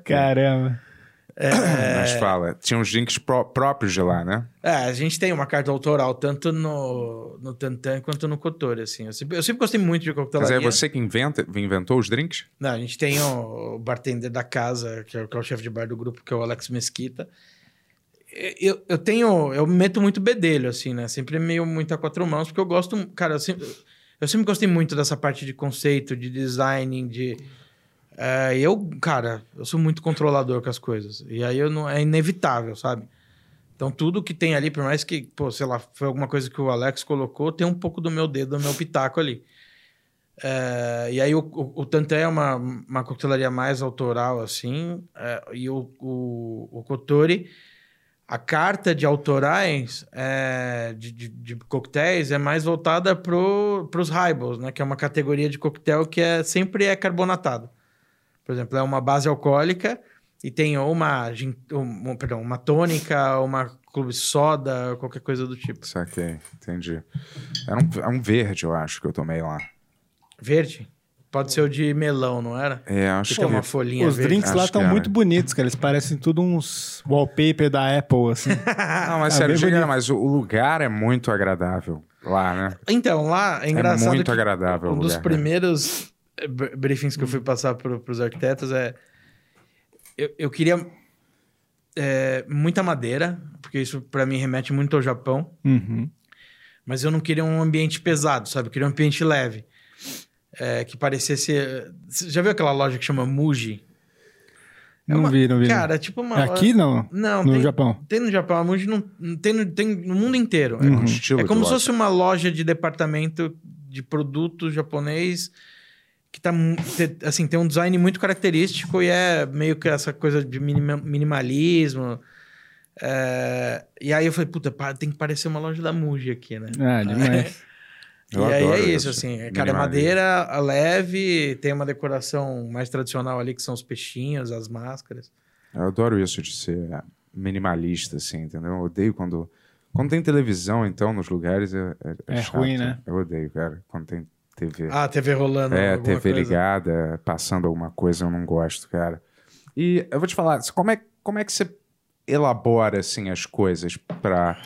Caramba. Mas fala, tinha uns drinks pró- próprios de lá, né? É, a gente tem uma carta autoral, tanto no, no Tantan quanto no Kotori, assim. Eu sempre, eu sempre gostei muito de Mas coquetelaria. é você que inventa, inventou os drinks? Não, a gente tem o, o bartender da casa, que é, o- que é o chefe de bar do grupo, que é o Alex Mesquita. Eu, eu tenho... Eu meto muito bedelho, assim, né? Sempre meio muito a quatro mãos, porque eu gosto... Cara, eu sempre, eu sempre gostei muito dessa parte de conceito, de design, de... é, eu, cara, eu sou muito controlador com as coisas. E aí eu não, é inevitável, sabe? Então tudo que tem ali, por mais que, pô, sei lá, foi alguma coisa que o Alex colocou, tem um pouco do meu dedo, do meu pitaco ali. É, e aí o, o, o Tantan é uma, uma coquetelaria mais autoral, assim, é, e o, o, o Kotori, a carta de autorais é, de, de, de coquetéis é mais voltada para os highballs, né? Que é uma categoria de coquetel que é, sempre é carbonatado. Por exemplo, é uma base alcoólica e tem ou uma, um, um, perdão, uma tônica, uma clube soda, qualquer coisa do tipo. Saquei, entendi. Era um, é um verde, eu acho, que eu tomei lá. Verde? Pode ser o de melão, não era? É, acho Que que... uma folhinha Os verde. drinks lá estão era. muito bonitos, cara. Eles parecem tudo uns wallpaper da Apple, assim. Não, mas Ah, sério, mas o o lugar é muito agradável lá, né? Então, lá é engraçado. muito que agradável Um dos lugar, né? primeiros briefings que eu fui passar para os arquitetos é. Eu, eu queria eh, muita madeira, porque isso para mim remete muito ao Japão, Uhum. mas eu não queria um ambiente pesado, sabe? Eu queria um ambiente leve. eh, que parecesse. Você já viu aquela loja que chama Muji? É Não uma- vi, não vi. Cara, é tipo uma. É aqui, não? Não, No tem, Japão. tem no Japão. A Muji não, tem, no, tem no mundo inteiro. É um Uhum. É como se fosse uma loja de departamento de produto japonês que tá assim tem um design muito característico e é meio que essa coisa de minima- minimalismo. É, e aí eu falei, puta, tem que parecer uma loja da Muji aqui, né? Ah, demais. E Eu aí é isso, isso, assim, é, cara, é madeira leve, tem uma decoração mais tradicional ali, que são os peixinhos, as máscaras. Eu adoro isso de ser minimalista, assim, entendeu? Eu odeio quando... Quando tem televisão, então, nos lugares, é, é, É chato. ruim, né? Eu odeio, cara, quando tem TV. Ah, TV rolando. É, TV coisa. ligada, passando alguma coisa, eu não gosto, cara. E eu vou te falar, como é, como é que você elabora, assim, as coisas pra,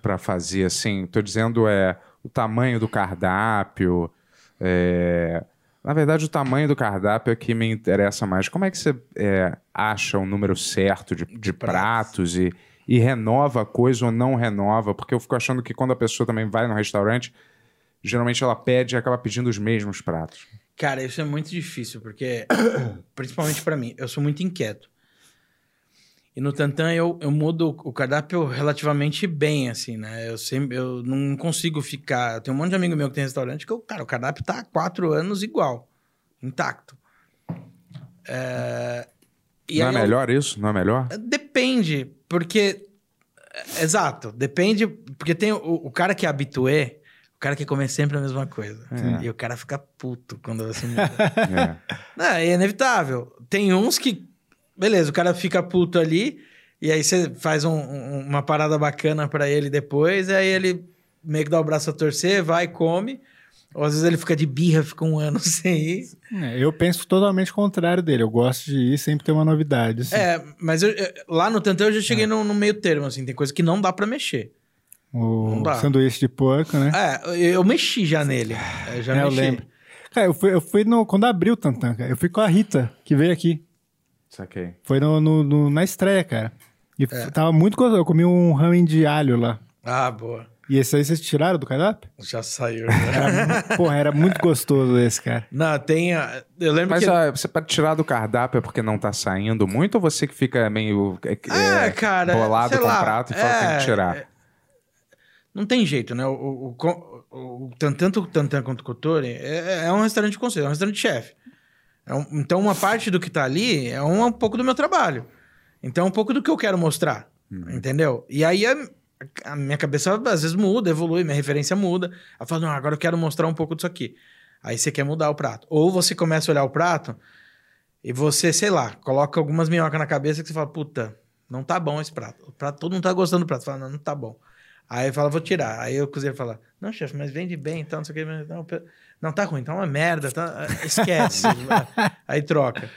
pra fazer, assim? Tô dizendo, é, o tamanho do cardápio, é, Na verdade, o tamanho do cardápio é que me interessa mais. Como é que você é, acha o número certo de, de pratos e, e renova a coisa ou não renova? Porque eu fico achando que quando a pessoa também vai no restaurante, geralmente ela pede e acaba pedindo os mesmos pratos. Cara, isso é muito difícil, porque, principalmente pra mim, eu sou muito inquieto. E no Tantan eu, eu mudo o cardápio relativamente bem, assim, né? Eu sempre, eu não consigo ficar. Tem um monte de amigo meu que tem restaurante que, eu, cara, o cardápio tá há quatro anos igual, intacto. É, não é aí eu- melhor isso? Não é melhor? Depende, porque. é, Exato, depende. Porque tem o, o cara que é habitué, o cara quer comer sempre a mesma coisa. É. E o cara fica puto quando você muda. É. Não, é inevitável. Tem uns que. Beleza, o cara fica puto ali, e aí você faz um- um- uma parada bacana pra ele depois, e aí ele meio que dá o braço a torcer, vai, come. Ou às vezes ele fica de birra, fica um ano sem ir. É, eu penso totalmente contrário dele. Eu gosto de ir sempre ter uma novidade. assim. É, mas eu- eu- lá no Tantão eu já cheguei no, no meio termo, assim, tem coisa que não dá pra mexer. O sanduíche de porco, né? É, eu, eu mexi já nele. Eu já É, eu mexi. lembro. Cara, eu fui, eu fui no. Quando abriu o Tantan, cara, eu fui com a Rita, que veio aqui. Saquei. Foi no, no- no- na estreia, cara. E É. tava muito gostoso. Eu comi um ramen de alho lá. Ah, boa. E esse aí vocês tiraram do cardápio? Já saiu. né? Porra, era muito gostoso esse, cara. não, tem. a- Eu lembro Mas que. ah, você pode tirar do cardápio é porque não tá saindo muito ou você que fica meio é, Ah, é, cara, bolado com lá, o prato e fala que tem é, que tirar? Não tem jeito, né? O, o, o, o- tan- tanto o Tantan quanto o Kotori é, é um restaurante de conceito, é um restaurante de chefe. É um- então, uma parte do que tá ali é um, um pouco do meu trabalho. Então, é um pouco do que eu quero mostrar. Entendeu? E aí, a, a minha cabeça às vezes muda, evolui, minha referência muda. Ela fala, não, agora eu quero mostrar um pouco disso aqui. Aí você quer mudar o prato. Ou você começa a olhar o prato e você, sei lá, coloca algumas minhocas na cabeça que você fala, puta, não tá bom esse prato. O prato todo mundo tá gostando do prato. Você fala, não, não tá bom. Aí fala, vou tirar. Aí o cozinheiro fala, não, chefe, mas vende bem, então, não sei o que. Não, não tá ruim, tá uma merda, tá... esquece. Aí troca.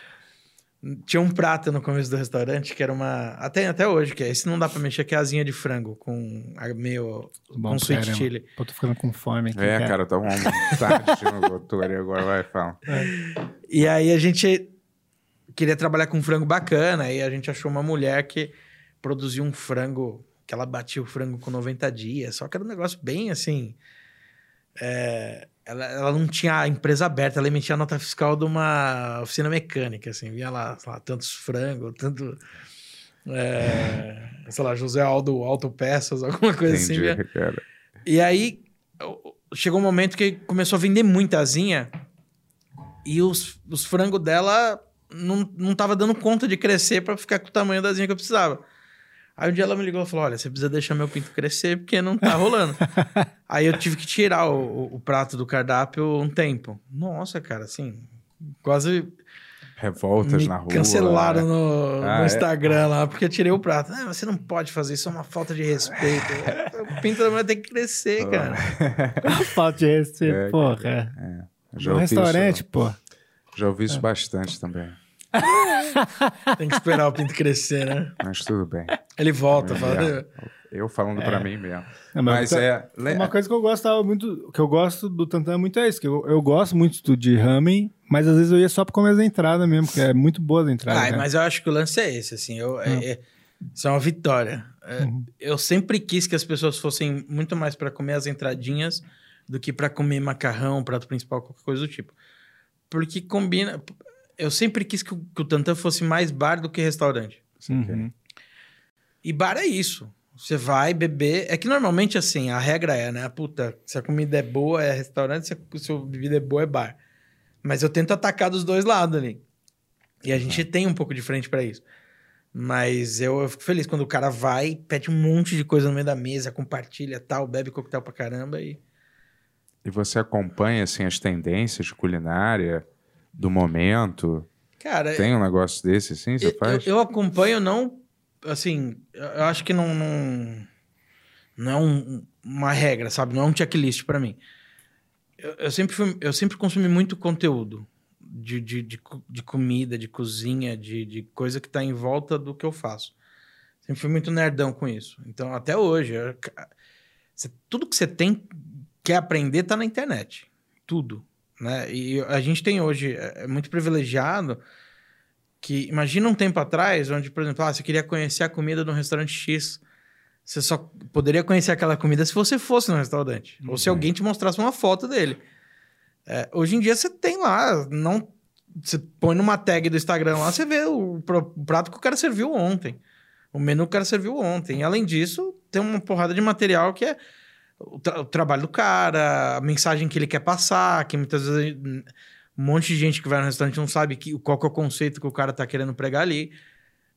Tinha um prato no começo do restaurante que era uma. Até, até hoje, que é esse não dá pra mexer, que é asinha de frango com a- meio. Bom, com sweet chili. Pô, tô ficando com fome aqui. É, cara, tá uma tarde no doutor agora vai falar. E aí a gente queria trabalhar com frango bacana, e a gente achou uma mulher que produzia um frango, que ela batia o frango com 90 dias, só que era um negócio bem assim. é, ela, ela não tinha a empresa aberta, ela emitia a nota fiscal de uma oficina mecânica, assim, vinha lá, lá tantos frangos, tanto. é, sei lá, José Aldo Autopeças, alguma coisa assim. Entendi, vinha- cara. e aí chegou um momento que começou a vender muita asinha e os, os frangos dela não, não tava dando conta de crescer pra ficar com o tamanho da asinha que eu precisava. Aí um dia ela me ligou e falou: Olha, você precisa deixar meu pinto crescer porque não tá rolando. aí eu tive que tirar o, o- prato do cardápio um tempo. Nossa, cara, assim, quase Revoltas me na rua. cancelaram é. no, Ah, no é? Instagram lá, porque eu tirei o prato. Ah, você não pode fazer isso, é uma falta de respeito. o pinto da mulher tem que crescer, cara. Falta de respeito, É, porra. Já No ouvi restaurante, isso, pô. já ouvi isso bastante também. Tem que esperar o pinto crescer, né? Mas tudo bem. Ele volta, fala. É, eu falando pra mim mesmo. É, Mas tá- é. Uma coisa que eu gostava muito, que eu gosto do Tantan muito é isso, que eu, eu gosto muito de ramen, mas às vezes eu ia só pra comer as entradas mesmo, porque é muito boa as entradas. Ah, né? mas eu acho que o lance é esse, assim. Eu, é, é- isso é uma vitória. É, Eu sempre quis que as pessoas fossem muito mais pra comer as entradinhas do que pra comer macarrão, prato principal, qualquer coisa do tipo. Porque combina. Eu sempre quis que o, que o Tantan fosse mais bar do que restaurante. Uhum. E bar é isso. Você vai beber. É que normalmente, assim, a regra é, né? Puta, se a comida é boa, é restaurante, se a, se a bebida é boa, é bar. Mas eu tento atacar dos dois lados ali. E a gente tem um pouco de frente pra isso. Mas eu, eu fico feliz quando o cara vai, pede um monte de coisa no meio da mesa, compartilha tal, bebe coquetel pra caramba e. E você acompanha assim as tendências de culinária do momento? Cara, Tem um negócio desse assim, você eu, faz? eu acompanho não. Assim, eu eu acho que não. Não, não é um- uma regra, sabe? Não é um checklist pra mim. Eu, eu sempre, fui- eu sempre consumi muito conteúdo de, de, de, de comida, de cozinha, de, de coisa que tá em volta do que eu faço. Sempre fui muito nerdão com isso. Então, até hoje, eu- cê- tudo que você tem, quer aprender, tá na internet. Tudo. Né? E a gente tem hoje, é é muito privilegiado, que imagina um tempo atrás, onde, por exemplo, ah, você queria conhecer a comida de um restaurante X, você só poderia conhecer aquela comida se você fosse no restaurante, ou se alguém te mostrasse uma foto dele. É, hoje em dia você tem lá, não você põe numa tag do Instagram lá, você vê o prato que o cara serviu ontem. O menu que o cara serviu ontem. E, além disso, tem uma porrada de material que é o, tra- o trabalho do cara, a mensagem que ele quer passar, que muitas vezes um monte de gente que vai no restaurante não sabe que, qual que é o conceito que o cara tá querendo pregar ali.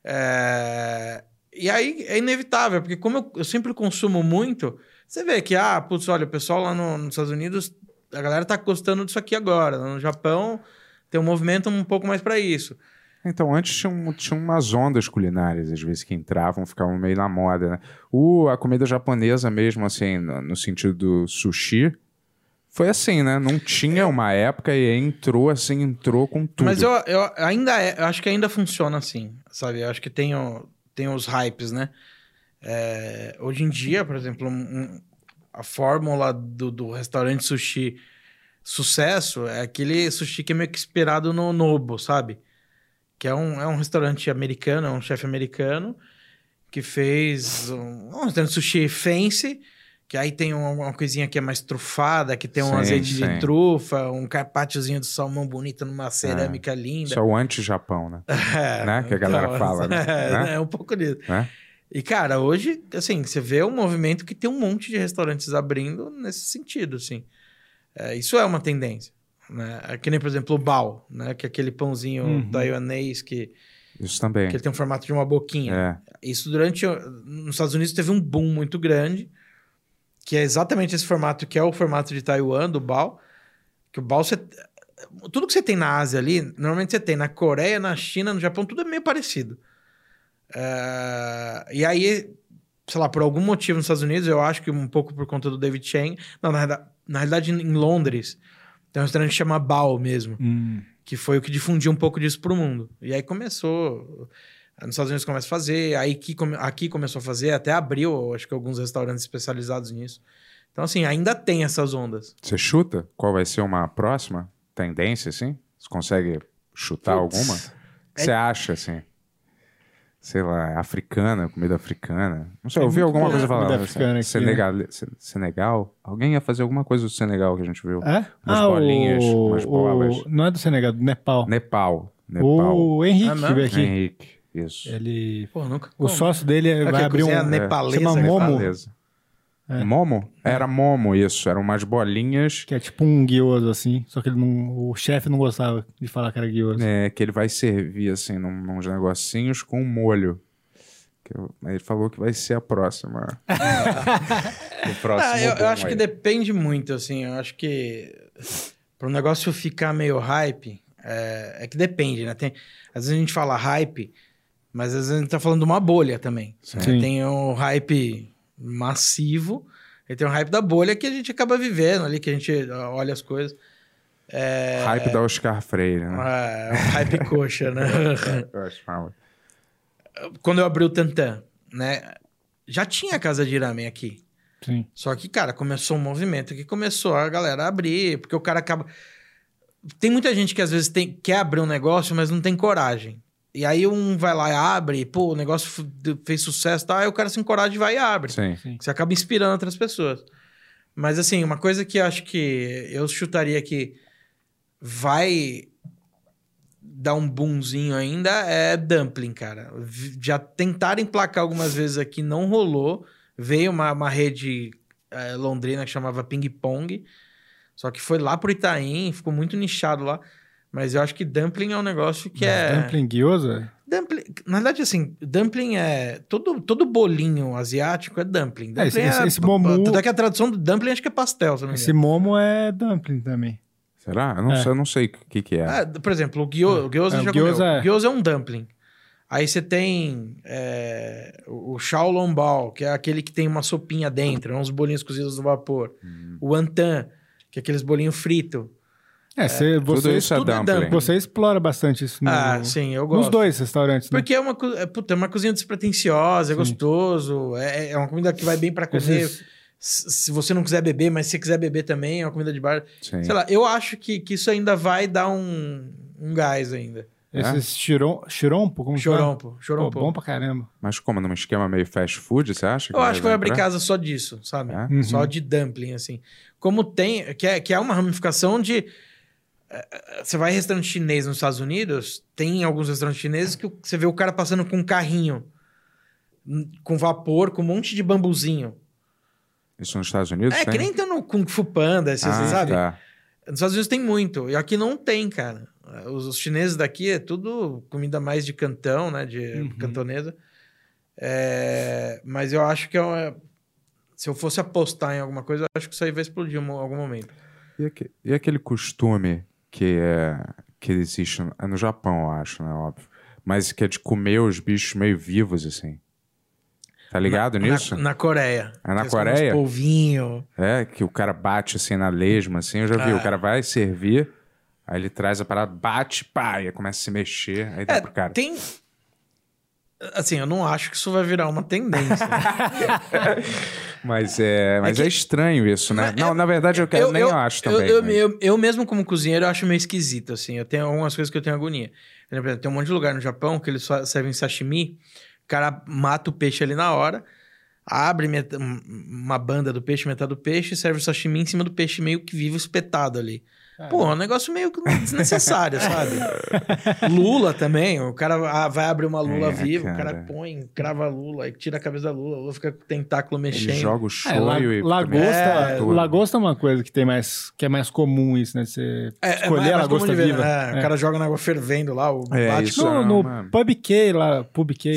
É, E aí é inevitável, porque como eu, eu sempre consumo muito, você vê que, ah, putz, olha, o pessoal lá no- nos Estados Unidos, a galera tá gostando disso aqui agora. No Japão tem um movimento um pouco mais para isso. Então, antes tinha, um- tinha umas ondas culinárias, às vezes, que entravam, ficavam meio na moda, né? O, a comida japonesa mesmo, assim, no, no sentido do sushi, foi assim, né? Não tinha uma época e entrou, assim, entrou com tudo. Mas eu, eu ainda é, eu acho que ainda funciona assim, sabe? Eu acho que tem, o- tem os hypes, né? É, hoje em dia, por exemplo, um- um- a fórmula do, do restaurante sushi sucesso é aquele sushi que é meio que inspirado no Nobo, sabe? Que é um, é um restaurante americano, é um chefe americano que fez um, um restaurante sushi fancy, que aí tem uma, uma coisinha que é mais trufada, que tem um Sim, azeite sim. de trufa, um carpacciozinho de salmão bonito numa cerâmica linda. Isso é o anti-Japão, né? É, né? Que a galera fala, né? É, é um pouco disso. Né? E, cara, hoje, assim, você vê um movimento que tem um monte de restaurantes abrindo nesse sentido, assim. É, isso é uma tendência, né? É que nem, por exemplo, o bao, né? Que é aquele pãozinho Uhum. taiwanês que, Isso também. que ele tem um formato de uma boquinha. É. Isso durante... Nos Estados Unidos teve um boom muito grande, que é exatamente esse formato, que é o formato de Taiwan, do bao. Que o bao, você... Tudo que você tem na Ásia ali, normalmente você tem na Coreia, na China, no Japão, tudo é meio parecido. É, E aí, sei lá, por algum motivo nos Estados Unidos, eu acho que um pouco por conta do David Chang... Não, na, na realidade, em Londres, tem um restaurante que chama Bao mesmo Hum. que foi o que difundiu um pouco disso pro mundo. E aí começou. Nos Estados Unidos começa a fazer, aí aqui, aqui começou a fazer, até abriu, acho que alguns restaurantes especializados nisso. Então, assim, ainda tem essas ondas. Você chuta? Qual vai ser uma próxima tendência, assim? Você consegue chutar Putz, alguma? O que você acha, assim? Sei lá, africana, comida africana. Não sei, eu ouvi alguma coisa comida falando. africana aqui, Senegal, Se- Senegal? Alguém ia fazer alguma coisa do Senegal que a gente viu. É? Umas ah, bolinhas, o, umas bolas. o- não é do Senegal, do Nepal. Nepal. Nepal. O Henrique Ah, não? que veio aqui. Henrique. Isso. Ele. Pô, nunca. O sócio dele É vai abrir um. cozinha é, nepalesa, chama né? Momo. Beleza. Momo? Era Momo, isso. Eram umas bolinhas Que é tipo um guioso, assim. Só que ele não, o chefe não gostava de falar que era guioso. é, que ele vai servir, assim, num, nos negocinhos com molho. Que eu- ele falou que vai ser a próxima. o próximo Ah, eu, eu acho que aí. depende muito, assim. Eu acho que para o negócio ficar meio hype, é, é que depende, né? Tem, às vezes a gente fala hype, mas às vezes a gente tá falando de uma bolha também. né? Sim. Tem o hype massivo e tem o hype da bolha que a gente acaba vivendo ali, que a gente ó, olha as coisas. É, Hype da Oscar Freire, né? é, o hype coxa, né? Eu acho. Quando eu abri o Tantan, né? Já tinha a casa de Iramen aqui. Sim. Só que, cara, começou um movimento que começou a galera a abrir, porque o cara acaba. Tem muita gente que às vezes tem, quer abrir um negócio, mas não tem coragem. E aí um vai lá e abre, pô, o negócio fez sucesso e tal, aí o cara se encoraja e vai e abre. Sim. Você acaba inspirando outras pessoas. Mas assim, uma coisa que acho que eu chutaria que vai dar um boomzinho ainda é dumpling, cara. Já tentaram emplacar algumas vezes aqui, não rolou. Veio uma, uma rede eh, londrina que chamava Ping Pong. Só que foi lá pro Itaim, ficou muito nichado lá. Mas eu acho que dumpling é um negócio que é. Dumpling guiosa? Dumpling, na verdade, assim, dumpling é. Todo, todo bolinho asiático é dumpling. É, esse- Dumpling esse- esse momu- Tanto é que a tradução do dumpling acho que é pastel, se não me Esse. Momo é dumpling também. Será? Eu não, É. sei, eu não sei o que, que é. Ah, por exemplo, o gyoza, o gyoza, É, o gyoza comeu. é. O gyoza é um dumpling. Aí você tem é, o o Shaolong que é aquele que tem uma sopinha dentro, é uns bolinhos cozidos no vapor. Hum. O Antan, que é aqueles bolinhos fritos. É, você, você, Tudo isso é tudo é dumpling. dumpling. você explora bastante isso no, Ah, sim, eu gosto. nos dois restaurantes, né? Porque é uma, é, puta, é uma cozinha despretensiosa, é Sim. gostoso, é, é uma comida que vai bem pra comer. Esses- Se você não quiser beber, mas se você quiser beber também, é uma comida de bar. Sim. Sei lá, eu acho que, que isso ainda vai dar um, um gás ainda. Esses chirom, chirompo, como chama? Chorompo, Pô, bom pra caramba. Mas como, num esquema meio fast food, você acha? Eu acho que vai abrir casa só disso, sabe? É? Uhum. Só de dumpling, assim. Como tem, que é, que é uma ramificação de. Você vai em restaurante chinês nos Estados Unidos, tem alguns restaurantes chineses que você vê o cara passando com um carrinho, hum, com vapor, com um monte de bambuzinho. Isso nos Estados Unidos? É, tem? que nem tem no Kung Fu Panda, esses, ah, sabe? Tá. Nos Estados Unidos tem muito, e aqui não tem, cara. Os, os chineses daqui é tudo comida mais de cantão, né? De Uhum. cantonesa. É, mas eu acho que é uma- se eu fosse apostar em alguma coisa, eu acho que isso aí vai explodir em algum momento. E, e aquele costume que é que existe no, é no Japão, eu acho, né? Óbvio. Mas que é de comer os bichos meio vivos, assim. Tá ligado Na- nisso? Na, na Coreia. É na Coreia? Polvinho. É, que o cara bate assim na lesma, assim, eu já vi. Ah. O cara vai servir, aí ele traz a parada, bate, pá, e aí começa a se mexer, aí dá É, pro cara. tem. Assim, eu não acho que isso vai virar uma tendência. Mas é, mas é, que- estranho isso, né? Mas Não, eu- na verdade eu, quero, nem eu, acho também. Eu, mas- eu, eu mesmo, como cozinheiro, eu acho meio esquisito, assim. Eu tenho algumas coisas que eu tenho agonia. Por exemplo, tem um monte de lugar no Japão que eles servem sashimi. O cara mata o peixe ali na hora, abre um- uma banda do peixe, metade do peixe, e serve o sashimi em cima do peixe meio que vivo espetado ali. Pô, é um negócio meio que desnecessário, sabe? Lula também. O cara vai abrir uma lula É, viva, o cara. cara põe, crava a lula, tira a cabeça da lula, a lula fica com o tentáculo Ele mexendo. joga o É, la- shoyu e lagosta, É, tudo. lagosta é uma coisa que tem mais que é mais comum isso, né? Você É, escolher mais- a mais comum lagosta de ver, viva. né? É. O cara joga na água fervendo lá, o É, bate isso No, é no Pub K lá, Pub K,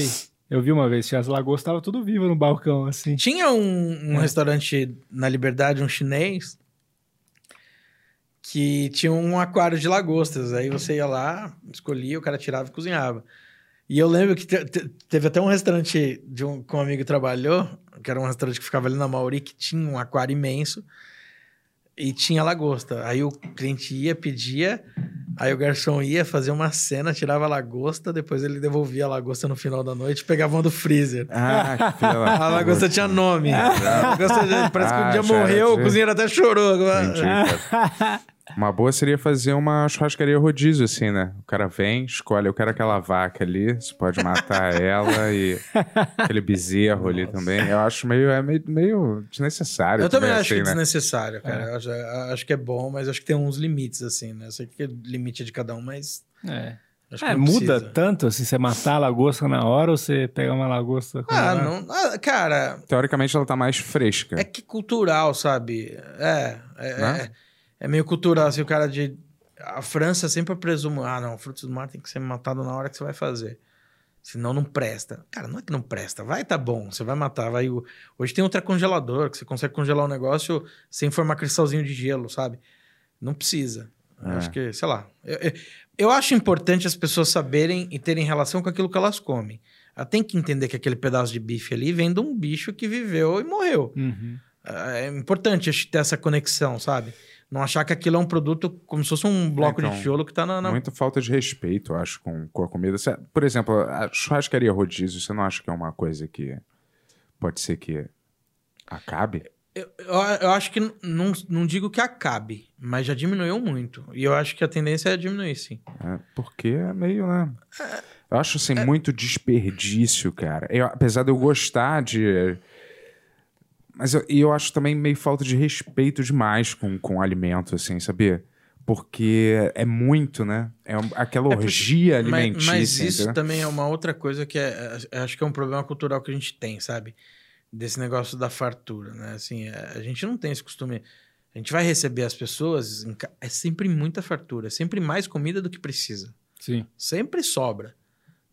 eu vi uma vez que as lagostas estavam tudo vivo no balcão, assim. Tinha um, um É. restaurante na Liberdade, um chinês, que tinha um aquário de lagostas. Aí você ia lá, escolhia, o cara tirava e cozinhava. E eu lembro que te- te- teve até um restaurante de um, que um amigo trabalhou, que era um restaurante que ficava ali na Mauri, que tinha um aquário imenso e tinha lagosta. Aí o cliente ia, pedia, aí o garçom ia fazer uma cena, tirava a lagosta, depois ele devolvia a lagosta no final da noite e pegava uma do freezer. Ah, que A lagosta tinha nome. A lagosta já- parece que Ah, um dia já era morreu, o cozinheiro até chorou. agora. Uma boa seria fazer uma churrascaria rodízio, assim, né? O cara vem, escolhe, eu quero aquela vaca ali, você pode matar ela e aquele bezerro ali também. Eu acho meio, é meio, meio desnecessário. Eu também acho assim, que é né? desnecessário, cara. Eu acho, acho que é bom, mas acho que tem uns limites, assim, né? Eu sei que é limite de cada um, mas. É. Acho É, muda precisa. tanto assim, você matar a lagosta na hora ou você pegar uma lagosta com Ah, não. ah, cara, Teoricamente ela tá mais fresca. é que cultural, sabe? É. É, Né? é, é meio cultural, assim, o cara de. A França sempre presume, ah, não, frutos do mar tem que ser matado na hora que você vai fazer. Senão não presta. Cara, não é que não presta. Vai tá bom, você vai matar. Vai... Hoje tem ultra congelador, que você consegue congelar o negócio sem formar cristalzinho de gelo, sabe? Não precisa. É. Acho que, sei lá. Eu, eu- eu acho importante as pessoas saberem e terem relação com aquilo que elas comem. Ela tem que entender que aquele pedaço de bife ali vem de um bicho que viveu e morreu. Uhum. É importante ter essa conexão, sabe? Não achar que aquilo é um produto como se fosse um bloco Então, de tijolo que tá na. na- Muita falta de respeito, eu acho, com, com a comida. Cê- Por exemplo, a churrascaria rodízio, você não acha que é uma coisa que pode ser que acabe? Eu, eu, eu acho que não, não digo que acabe, mas já diminuiu muito. E eu acho que a tendência é diminuir, sim. É, porque é meio, né? Eu acho, assim, muito desperdício, cara. Eu- apesar de eu gostar de... Mas eu, e eu acho também meio falta de respeito demais com, com o alimento, assim, sabia? Porque é muito, né? É um- aquela porque- orgia Mas, alimentícia. mas isso entendeu? também é uma outra coisa que é, é- acho que é um problema cultural que a gente tem, sabe? Desse negócio da fartura, né? Assim, é, a gente não tem esse costume. A gente vai receber as pessoas, é sempre muita fartura, é sempre mais comida do que precisa. Sim. Sempre sobra.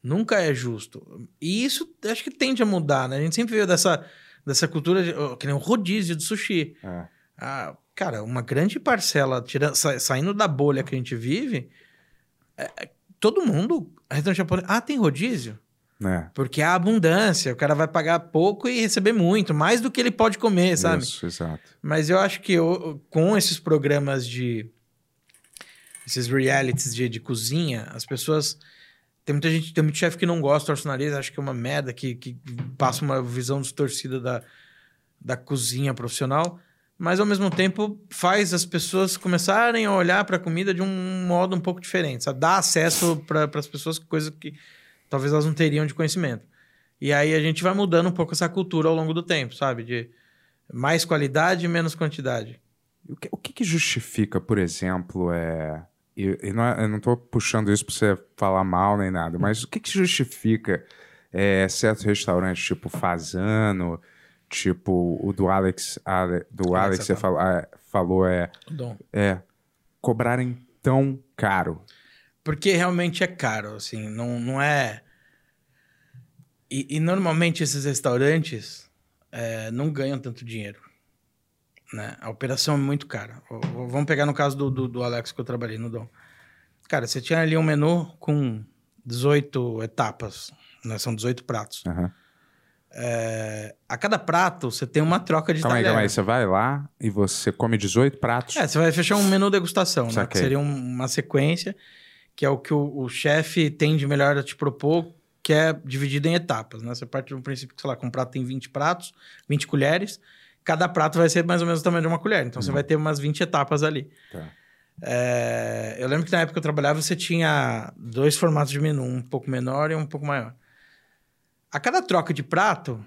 Nunca é justo. E isso acho que tende a mudar, né? A gente sempre veio dessa, dessa cultura, de, que nem o rodízio de sushi. É. Ah, cara, uma grande parcela, tira, sa- saindo da bolha que a gente vive, é- é- todo mundo, restaurante japonês, ah, tem rodízio? É, Porque há abundância, o cara vai pagar pouco e receber muito, mais do que ele pode comer, sabe? Isso, exato. Mas eu acho que eu- com esses programas de. esses realities de, de cozinha, as pessoas. Tem muita gente, tem muito chefe que não gosta do nariz, acha que é uma merda, que, que passa uma visão distorcida da, da cozinha profissional, mas ao mesmo tempo faz as pessoas começarem a olhar para a comida de um modo um pouco diferente, sabe? dá acesso para as pessoas, coisa que talvez elas não teriam de conhecimento. E aí a gente vai mudando um pouco essa cultura ao longo do tempo, sabe? De mais qualidade e menos quantidade. O que, o que justifica, por exemplo, é. E, e não é- eu não tô puxando isso pra você falar mal nem nada, mas o que que justifica é, certos restaurantes, tipo Fazano, tipo o do Alex, Ale- do Alex Alex, você falou, é, falou é, Dom. é cobrarem tão caro. Porque realmente é caro, assim, não, não é. E, e normalmente esses restaurantes é, não ganham tanto dinheiro. Né? A operação é muito cara. Vamos pegar no caso do, do, do Alex que eu trabalhei no Dom. Cara, você tinha ali um menu com 18 etapas, né? São 18 pratos. Aham. É, a cada prato você tem uma troca de Calma aí, talher. calma aí. Você vai lá e você come 18 pratos. É, você vai fechar um menu degustação, né? Que seria um- uma sequência, que é o que o, o chefe tem de melhor a te propor, que é dividido em etapas, né? Você parte do princípio que, sei lá, com um prato tem 20 pratos, 20 colheres, cada prato vai ser mais ou menos o tamanho de uma colher. Então, você vai ter umas 20 etapas ali. Tá. É, eu lembro que na época que eu trabalhava, você tinha dois formatos de menu, um pouco menor e um pouco maior. A cada troca de prato,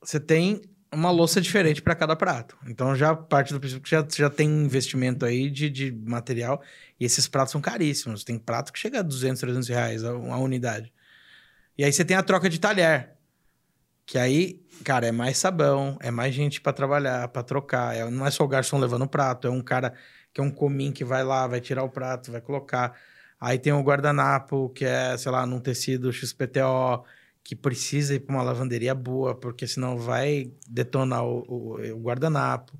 você tem uma louça diferente para cada prato. Então já parte do princípio que já, já tem investimento aí de, de material. E esses pratos são caríssimos. Tem prato que chega a 200, 300 reais a, a unidade. E aí você tem a troca de talher. Que aí, cara, é mais sabão, é mais gente para trabalhar, para trocar. É- não é só o garçom levando o prato, é um cara que é um comim que vai lá, vai tirar o prato, vai colocar. Aí tem o guardanapo, que é, sei lá, num tecido XPTO, que precisa ir para uma lavanderia boa, porque senão vai detonar o, o- o guardanapo.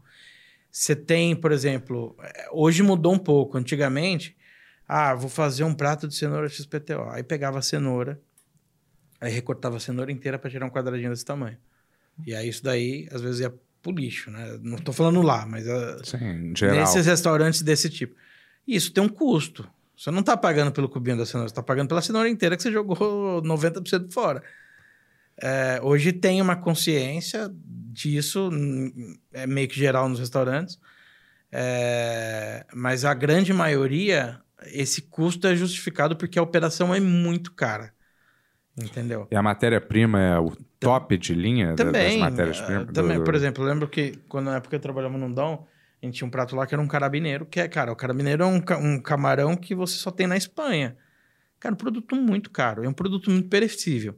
Você tem, por exemplo, eh, hoje mudou um pouco. Antigamente, ah, vou fazer um prato de cenoura XPTO. Aí pegava a cenoura, aí recortava a cenoura inteira para tirar um quadradinho desse tamanho. E aí isso daí, às vezes, ia pro lixo, né? Não tô falando lá, mas ah, Sim, geral. nesses restaurantes desse tipo. Isso tem um custo. Você não tá pagando pelo cubinho da cenoura, você tá pagando pela cenoura inteira que você jogou 90% fora. É, hoje tem uma consciência disso, é meio que geral nos restaurantes, É, mas a grande maioria, esse custo é justificado porque a operação é muito cara. Entendeu? E a matéria-prima é o top de linha Também. das matérias-primas? eh, também, do- por exemplo, eu lembro que quando na época eu trabalhava no Dom, a gente tinha um prato lá que era um carabineiro, que é, cara, o carabineiro é um, um camarão que você só tem na Espanha. Cara, um produto muito caro, é um produto muito perecível.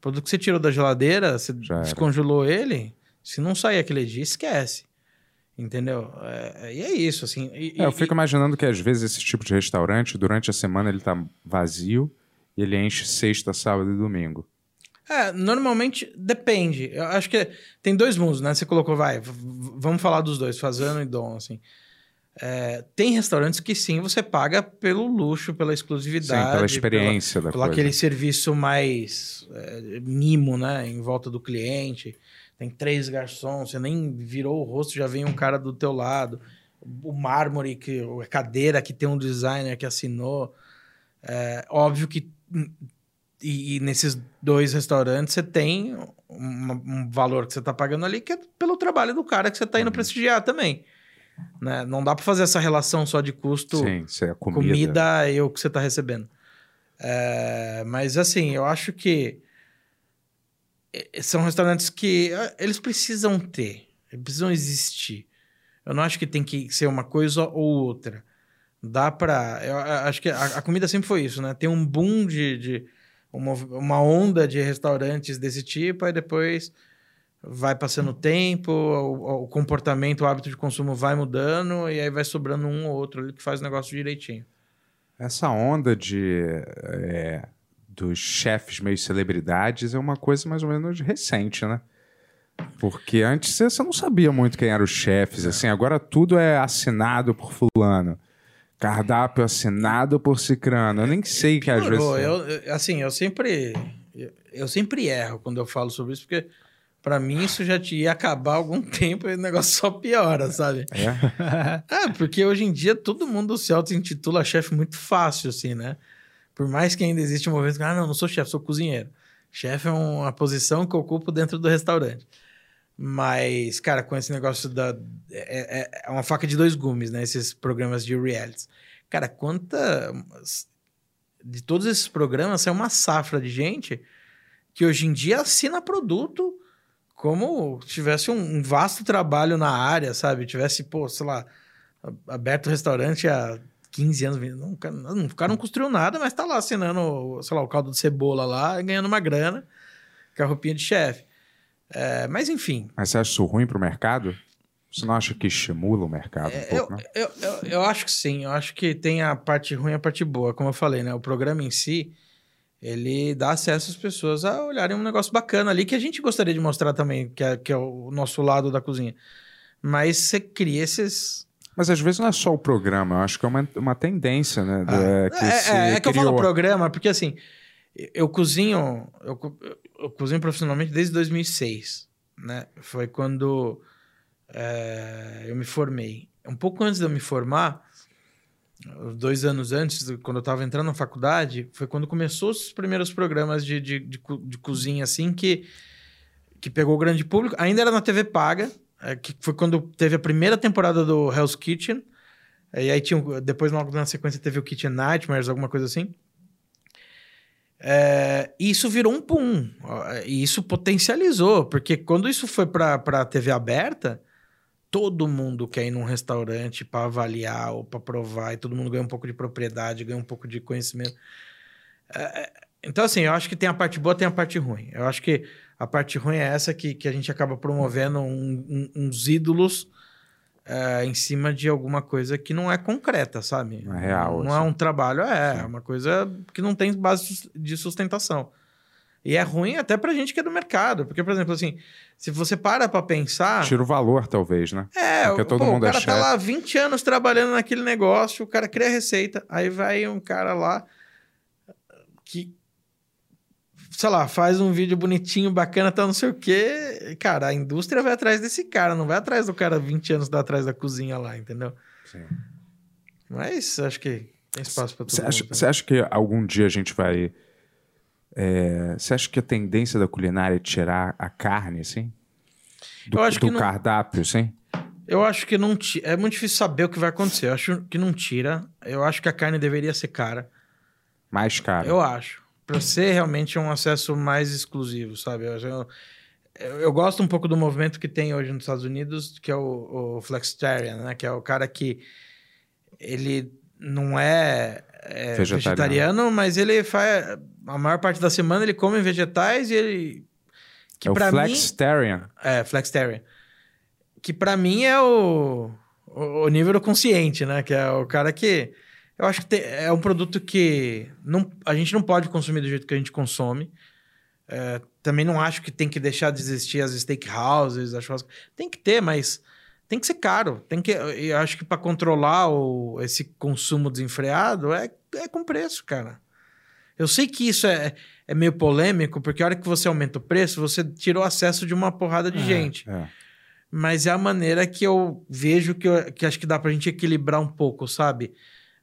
Produto que você tirou da geladeira, você descongelou ele, se não sair aquele dia, esquece. Entendeu? É, e é isso, assim. e- É, eu e- fico imaginando que às vezes esse tipo de restaurante, durante a semana, ele tá vazio e ele enche sexta, sábado e domingo. É, normalmente depende. Eu acho que tem dois mundos, né? Você colocou, vai, vamos falar dos dois, Fazano e Dom, assim. É, tem restaurantes que sim, você paga pelo luxo, pela exclusividade. Sim, pela experiência pela, da pelo coisa. aquele serviço mais é, mimo, né? Em volta do cliente. Tem três garçons, você nem virou o rosto, já vem um cara do teu lado. O mármore, que, a cadeira que tem um designer que assinou. É, óbvio que e, e nesses dois restaurantes você tem uma- um valor que você está pagando ali que é pelo trabalho do cara que você está Uhum. indo prestigiar também. Né? Não dá para fazer essa relação só de custo Sim, é comida. comida, e o que você está recebendo. É, mas assim, eu acho que eh, são restaurantes que ah, eles precisam ter, eles precisam existir. Eu não acho que tem que ser uma coisa ou outra. Dá pra. Eu acho que a, a comida sempre foi isso, né? Tem um boom de. de uma, uma onda de restaurantes desse tipo, aí depois vai passando o tempo, o, o comportamento, o hábito de consumo vai mudando, e aí vai sobrando um ou outro ali que faz o negócio direitinho. Essa onda de é, dos chefes meio celebridades é uma coisa mais ou menos recente, né? Porque antes você não sabia muito quem eram os chefes, assim, agora tudo é assinado por fulano. Cardápio assinado por cicrano. Eu nem sei que às vezes. Eu, assim, eu sempre. Eu, sempre erro quando eu falo sobre isso, porque pra mim isso já te ia acabar algum tempo e o negócio só piora, sabe? É? É, porque hoje em dia todo mundo se auto-intitula chefe muito fácil, assim, né? Por mais que ainda existe uma vez que, ah, não, não sou chefe, sou cozinheiro. Chefe é uma posição que eu ocupo dentro do restaurante. Mas, cara, com esse negócio da. É, é- é uma faca de dois gumes, né? Esses programas de reality. Cara, quanta. De todos esses programas, é uma safra de gente que hoje em dia assina produto como se tivesse um, vasto trabalho na área, sabe? Tivesse, pô, sei lá, aberto restaurante há 15 anos. Não, não- cara não construiu nada, mas tá lá assinando, sei lá, o caldo de cebola lá, ganhando uma grana com a roupinha de chefe. É, mas enfim, Mas você acha isso ruim pro mercado? Você não acha que estimula o mercado um É, eu, pouco, né? eu, eu, eu acho que sim. Eu acho que tem a parte ruim e a parte boa. Como eu falei, né? O programa em si, ele dá acesso às pessoas a olharem um negócio bacana ali que a gente gostaria de mostrar também, que é, que é o nosso lado da cozinha. Mas você cria esses... Mas às vezes não é só o programa, eu acho que é uma, uma tendência, né? do- é, que é, se é, é que eu falo programa porque, assim, eu cozinho... Eu, eu cozinho profissionalmente desde 2006, né? Foi quando é, eu me formei. Um pouco antes de eu me formar, dois anos antes, quando eu estava entrando na faculdade, foi quando começou os primeiros programas de, de, de, de cozinha, assim, que, que pegou o grande público. Ainda era na TV paga, é, que foi quando teve a primeira temporada do Hell's Kitchen. E aí tinha, depois na sequência teve o Kitchen Nightmares, alguma coisa assim. É, isso virou um pum. E isso potencializou, porque quando isso foi para a TV aberta, todo mundo quer ir num restaurante para avaliar ou para provar, e todo mundo ganha um pouco de propriedade, ganha um pouco de conhecimento. É, é, então, assim, eu acho que tem a parte boa, tem a parte ruim. Eu acho que a parte ruim é essa que, que a gente acaba promovendo um- um- uns ídolos é, em cima de alguma coisa que não é concreta, sabe? Não é real, Não é assim. um trabalho, é, é uma coisa que não tem base de sustentação. E é ruim até pra gente que é do mercado, porque, por exemplo, assim, se você para pra pensar. Tira o valor, talvez, né? É, Porque todo pô, mundo o é cara tá chefe. lá 20 anos trabalhando naquele negócio, o cara cria receita, aí vai um cara lá que, sei lá, faz um vídeo bonitinho, bacana, tal, não sei o quê. Cara, a indústria vai atrás desse cara, não vai atrás do cara 20 anos atrás da cozinha lá, entendeu? Sim. Mas acho que tem espaço pra todo Você mundo. acha, você acha que algum dia a gente vai. é, você acha que a tendência da culinária é tirar a carne, assim? Do, Eu acho do que não- cardápio, assim? Eu acho que não ti- é muito difícil saber o que vai acontecer. Eu acho que não tira. Eu acho que a carne deveria ser cara. Mais caro. Eu acho. Pra ser realmente um acesso mais exclusivo, sabe? Eu, eu, eu gosto um pouco do movimento que tem hoje nos Estados Unidos, que é o, o Flexitarian, né? Que é o cara que ele não é, é, Vegetariano. vegetariano. mas ele faz... A maior parte da semana ele come vegetais e ele... Que é o pra mim... Flexitarian. É, Flexitarian. Que pra mim é o, o, o nível consciente, né? Que é o cara que. Eu acho que tem- é um produto que não, a gente não pode consumir do jeito que a gente consome. É, também não acho que tem que deixar de existir as steakhouses, as churrascas. Tem que ter, mas tem que ser caro. Tem que, eu acho que para controlar o, esse consumo desenfreado é, é com preço, cara. Eu sei que isso é, é meio polêmico, porque a hora que você aumenta o preço, você tirou acesso de uma porrada de gente. É. Mas é a maneira que eu vejo que, eu- que acho que dá pra gente equilibrar um pouco, sabe?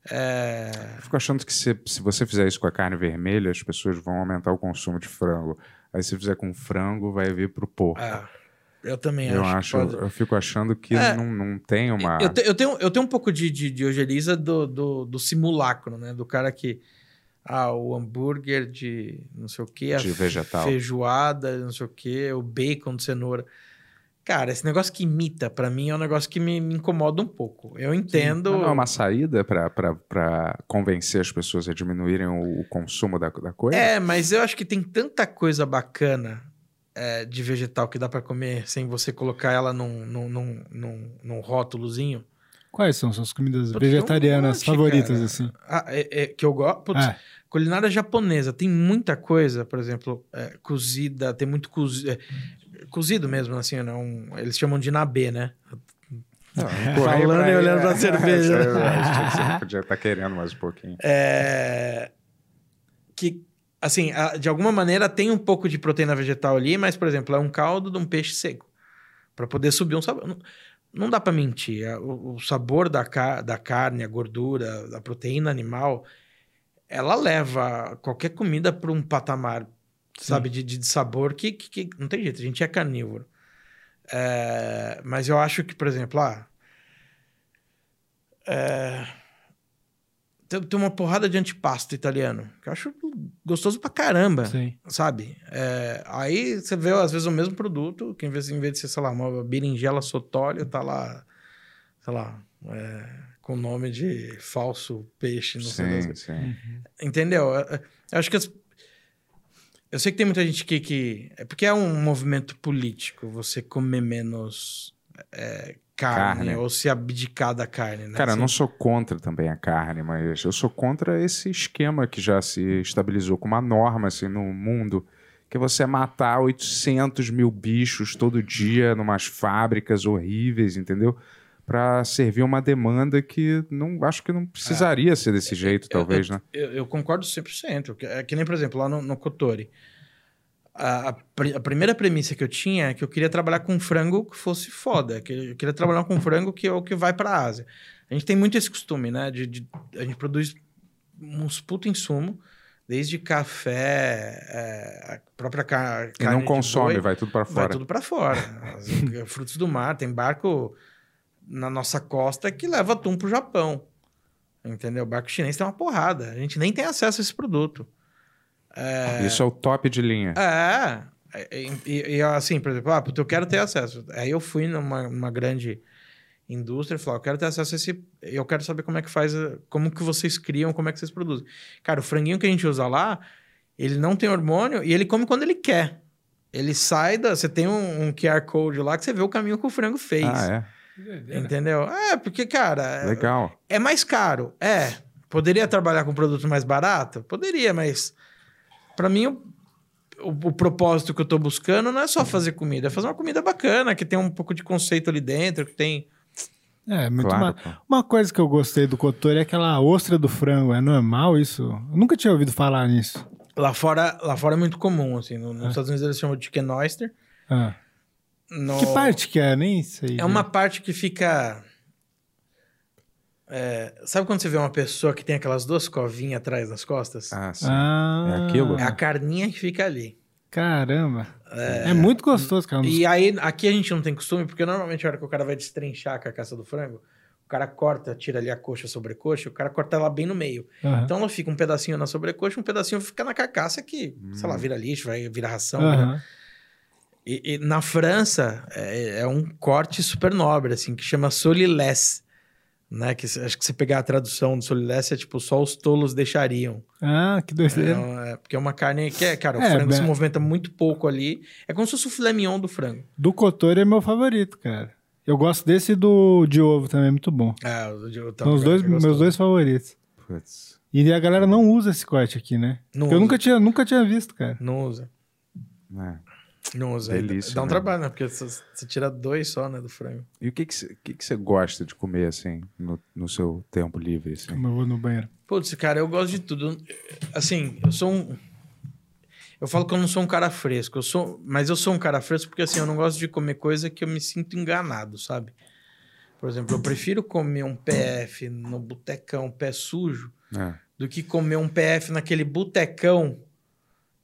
É... Eu fico achando que se, se você fizer isso com a carne vermelha, as pessoas vão aumentar o consumo de frango. Aí se fizer com frango, vai vir pro porco. ah, eu também eu acho. que acho, pode- eu fico achando que É. não, não tem uma. Eu, te- eu tenho, eu tenho um pouco de, de, de ojeriza do, do, do simulacro, né? Do cara que. Ah, o hambúrguer de não sei o quê, a De vegetal. feijoada, não sei o quê, o bacon de cenoura. Cara, esse negócio que imita, pra mim, é um negócio que me, me incomoda um pouco. Eu entendo. Não é uma saída para convencer as pessoas a diminuírem o, o consumo da, da coisa? É, mas eu acho que tem tanta coisa bacana é, de vegetal que dá pra comer sem você colocar ela num, num, num, num, num rótulozinho. Quais são suas comidas Putz, tem um vegetarianas monte, favoritas, cara. assim? Ah, é- é que eu gosto. Putz, Ah, Culinária japonesa tem muita coisa, por exemplo, é, cozida, tem muito cozido, cozido mesmo, assim, não, eles chamam de nabe, né? Empurrei Falando pra e olhando pra é. cerveja. Que Você podia estar querendo mais um pouquinho. É, que, assim, de alguma maneira tem um pouco de proteína vegetal ali, mas, por exemplo, é um caldo de um peixe seco. Para poder subir um sabor. Não, não dá para mentir. é, O, o sabor da, ca- da carne, a gordura, a proteína animal, ela leva qualquer comida para um patamar, sabe, de, de sabor que, que, que não tem jeito. A gente é carnívoro. É, mas eu acho que, por exemplo, ah, é, tem, tem uma porrada de antipasto italiano, que eu acho gostoso pra caramba, Sim. sabe? É, aí você vê, às vezes, o mesmo produto, que em vez, em vez de ser, sei lá, uma berinjela sotólio, tá lá, sei lá, é, com nome de falso peixe, não sei Sim, coisas. sim. Entendeu? Eu- eu- Eu acho que as- eu sei que tem muita gente que, que é porque é um movimento político você comer menos é, carne, Carne. ou se abdicar da carne, né? Cara, eu Assim, não sou contra também a carne, mas eu sou contra esse esquema que já se estabilizou como uma norma assim, no mundo, que é você matar 800 mil bichos todo dia numas fábricas horríveis, entendeu? Pra servir uma demanda que não acho que não precisaria ser desse jeito, talvez, eu, né? Eu, eu concordo 100%. que- É que nem, por exemplo, lá no, no Kotori. A, a, a primeira premissa que eu tinha é que eu queria trabalhar com frango que fosse foda. Que eu queria trabalhar com frango que é o que vai pra Ásia. A gente tem muito esse costume, né? De, de- a gente produz uns puto insumo, desde café, é, a própria ca- E carne não consome, boi, vai tudo pra Vai fora. tudo pra fora. As- frutos do mar, tem barco na nossa costa que leva atum pro Japão. Entendeu? O barco chinês tem uma porrada. A gente nem tem acesso a esse produto. Isso é o top de linha. É. E, e- e, assim, por exemplo, ah, eu quero ter acesso. Aí eu fui numa, numa grande indústria e falei, eu quero ter acesso a esse. Eu quero saber como é que faz, como que vocês criam, como é que vocês produzem. Cara, o franguinho que a gente usa lá, ele não tem hormônio e ele come quando ele quer. Ele sai da. Você tem um, um QR Code lá que você vê o caminho que o frango fez. Ah, Entendeu? É, porque, cara, é. Legal. é mais caro. É. Poderia trabalhar com produto mais barato? Poderia, mas pra mim o, o, o propósito que eu tô buscando não é só fazer comida, é fazer uma comida bacana, que tem um pouco de conceito ali dentro, que tem. É, muito Claro, ma- pô. Uma coisa que eu gostei do Kotori é aquela ostra do frango. É normal isso? Eu nunca tinha ouvido falar nisso. Lá fora, lá fora é muito comum, assim. no- nos Estados Unidos eles chamam de chicken oyster. Ah. No- Que parte que é? Nem sei. É uma parte que fica. é, sabe quando você vê uma pessoa que tem aquelas duas covinhas atrás das costas? Ah, sim. Ah, É aquilo? É a carninha que fica ali. Caramba. É, muito gostoso, cara. Dos- E aí, aqui a gente não tem costume, porque normalmente a hora que o cara vai destrinchar a carcaça do frango, o cara corta, tira ali a coxa sobre coxa, o cara corta ela bem no meio. Aham. Então ela fica um pedacinho na sobrecoxa, um pedacinho fica na carcaça que, sei lá, vira lixo, vai virar ração. vira- Aham. E, e na França é, é um corte super nobre, assim, que chama solilès. Né? Que, se- acho que se pegar a tradução do solilès é tipo só os tolos deixariam. Ah, que É, doideira. um- é, porque é uma carne que é, cara, o É, frango se bem- movimenta muito pouco ali. É como se fosse o filé mignon do frango. Do Kotori é meu favorito, cara. Eu gosto desse e do de ovo também, é muito bom. Ah, o de- o São os dois, é gostoso. meus dois favoritos. Putz. E a galera não usa esse corte aqui, né? Não eu nunca tinha, nunca tinha visto, cara. Não usa. É. Não usa. Delícia, Dá um né? trabalho, né? Porque você, tira dois só, né, do frango. E o que que você que que gosta de comer, assim, no, no seu tempo livre, assim? Como eu vou no banheiro. Putz, cara, eu gosto de tudo. Assim, eu sou um. Eu falo que eu não sou um cara fresco, eu sou, mas eu sou um cara fresco porque assim, eu não gosto de comer coisa que eu me sinto enganado, sabe? Por exemplo, eu prefiro comer um PF no botecão pé sujo É. do que comer um PF naquele botecão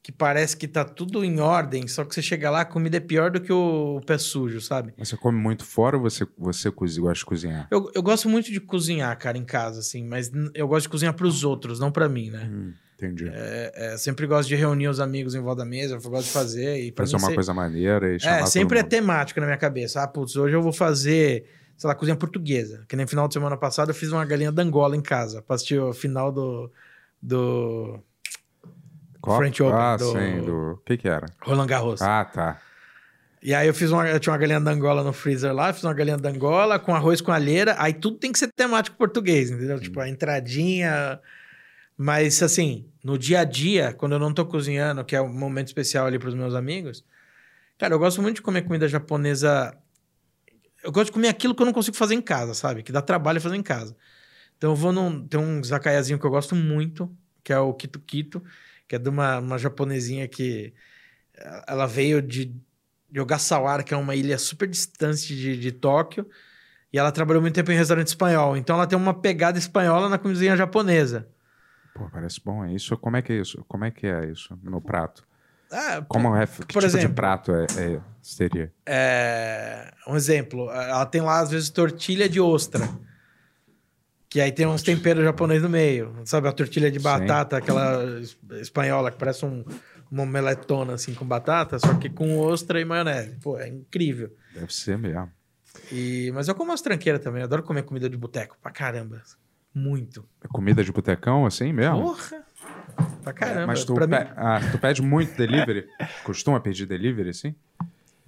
que parece que tá tudo em ordem, só que você chega lá, a comida é pior do que o pé sujo, sabe? Você come muito fora ou você, você cozi- gosta de cozinhar? Eu, eu gosto muito de cozinhar, cara, em casa, assim, mas eu gosto de cozinhar pros outros, não pra mim, né? Hum, entendi. É, é, sempre gosto de reunir os amigos em volta da mesa, eu gosto de fazer. E pra Fazer uma se- coisa maneira e chamar É, sempre é temático na minha cabeça. Ah, putz, hoje eu vou fazer, sei lá, cozinha portuguesa. Que nem final de semana passada eu fiz uma galinha d'Angola em casa, pra assistir o final do, do Copa? French Open, Ah, do- sim, do... O que que era? Roland Garros. Ah, tá. E aí eu fiz uma, eu tinha uma galinha d'Angola no freezer lá, fiz uma galinha d'Angola com arroz com alheira, aí tudo tem que ser temático português, entendeu? Tipo, a entradinha. Mas assim, no dia a dia, quando eu não tô cozinhando, que é um momento especial ali pros meus amigos, cara, eu gosto muito de comer comida japonesa. Eu gosto de comer aquilo que eu não consigo fazer em casa, sabe? Que dá trabalho fazer em casa. Então eu vou num. Tem um zakaiazinho que eu gosto muito, que é o Kito Kito, que é de uma, uma japonesinha que eh, ela veio de, de Ogasawara, que é uma ilha super distante de, de Tóquio, e ela trabalhou muito tempo em restaurante espanhol. Então ela tem uma pegada espanhola na cozinha japonesa. Pô, parece bom. É isso? Como é que é isso? Como é que é isso no prato? Ah, Como é, que tipo de exemplo, prato é, é? Seria. É, um exemplo, ela tem lá, às vezes, tortilha de ostra. Que aí tem uns temperos japoneses no meio. Sabe, a tortilha de batata, aquela es- espanhola, que parece um, uma omeletona, assim, com batata, só que com ostra e maionese. Pô, é incrível. Deve ser mesmo. E, mas eu como as tranqueiras também. Eu adoro comer comida de boteco. Pra caramba. Muito. É comida de botecão, assim mesmo? Porra! Pra caramba. Mas tu, pra mim, pe- ah, tu pede muito delivery? Costuma pedir delivery, assim?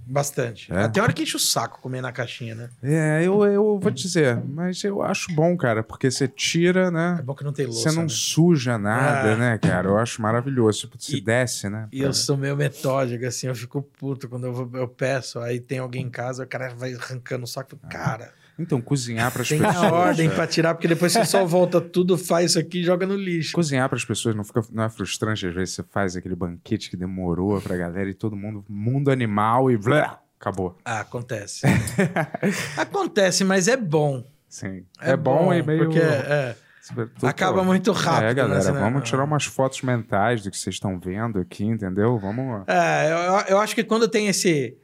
Bastante. É? Até hora que enche o saco comer na caixinha, né? É, eu, eu vou te dizer, mas eu acho bom, cara, porque você tira, É né? bom que não tem louça, Você não né? suja nada, Ah. né, cara? Eu acho maravilhoso. Tipo, se E- desce, né? E eu sou meio metódico, assim, eu fico puto quando eu, eu peço, aí tem alguém em casa, o cara vai arrancando o saco. Ah. Cara, Então, cozinhar para as tem pessoas. a ordem é. pra tirar, porque depois você só volta tudo, faz isso aqui e joga no lixo. Cozinhar para as pessoas não, fica, não é frustrante, às vezes você faz aquele banquete que demorou pra galera e todo mundo, mundo animal e blá, acabou. Ah, acontece. acontece, mas é bom. Sim. É, bom, e meio. Porque é, Tô- acaba muito rápido. É, né? galera, Você- vamos tirar umas fotos mentais do que vocês estão vendo aqui, entendeu? Vamos. É, eu, eu acho que quando tem esse,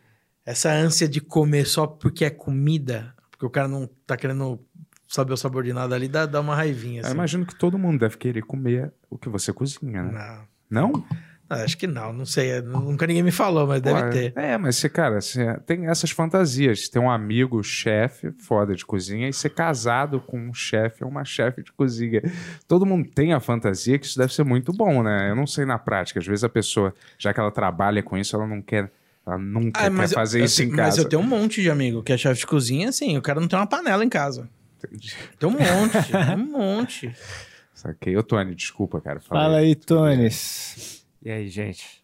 essa ânsia de comer só porque é comida, porque o cara não tá querendo saber o sabor de nada ali, dá, dá uma raivinha. Eu Assim. imagino que todo mundo deve querer comer o que você cozinha, né? Não. Não? Ah, Acho que não, não sei. Nunca ninguém me falou, mas deve Ué, ter. É, mas você, cara, você tem essas fantasias. Ter um amigo chefe foda de cozinha e ser casado com um chefe ou uma chefe de cozinha. Todo mundo tem a fantasia que isso deve ser muito bom, né? Eu não sei na prática. Às vezes a pessoa, já que ela trabalha com isso, ela não quer. Ela nunca Ah, quer mas eu- fazer eu isso tenho- em casa. Mas eu tenho um monte de amigo que é chefe de cozinha, assim, o cara não tem uma panela em casa. Entendi. Tem um monte, um monte. Saquei. Ô, Tony, desculpa, cara. Fala aí, Tones. E aí, gente?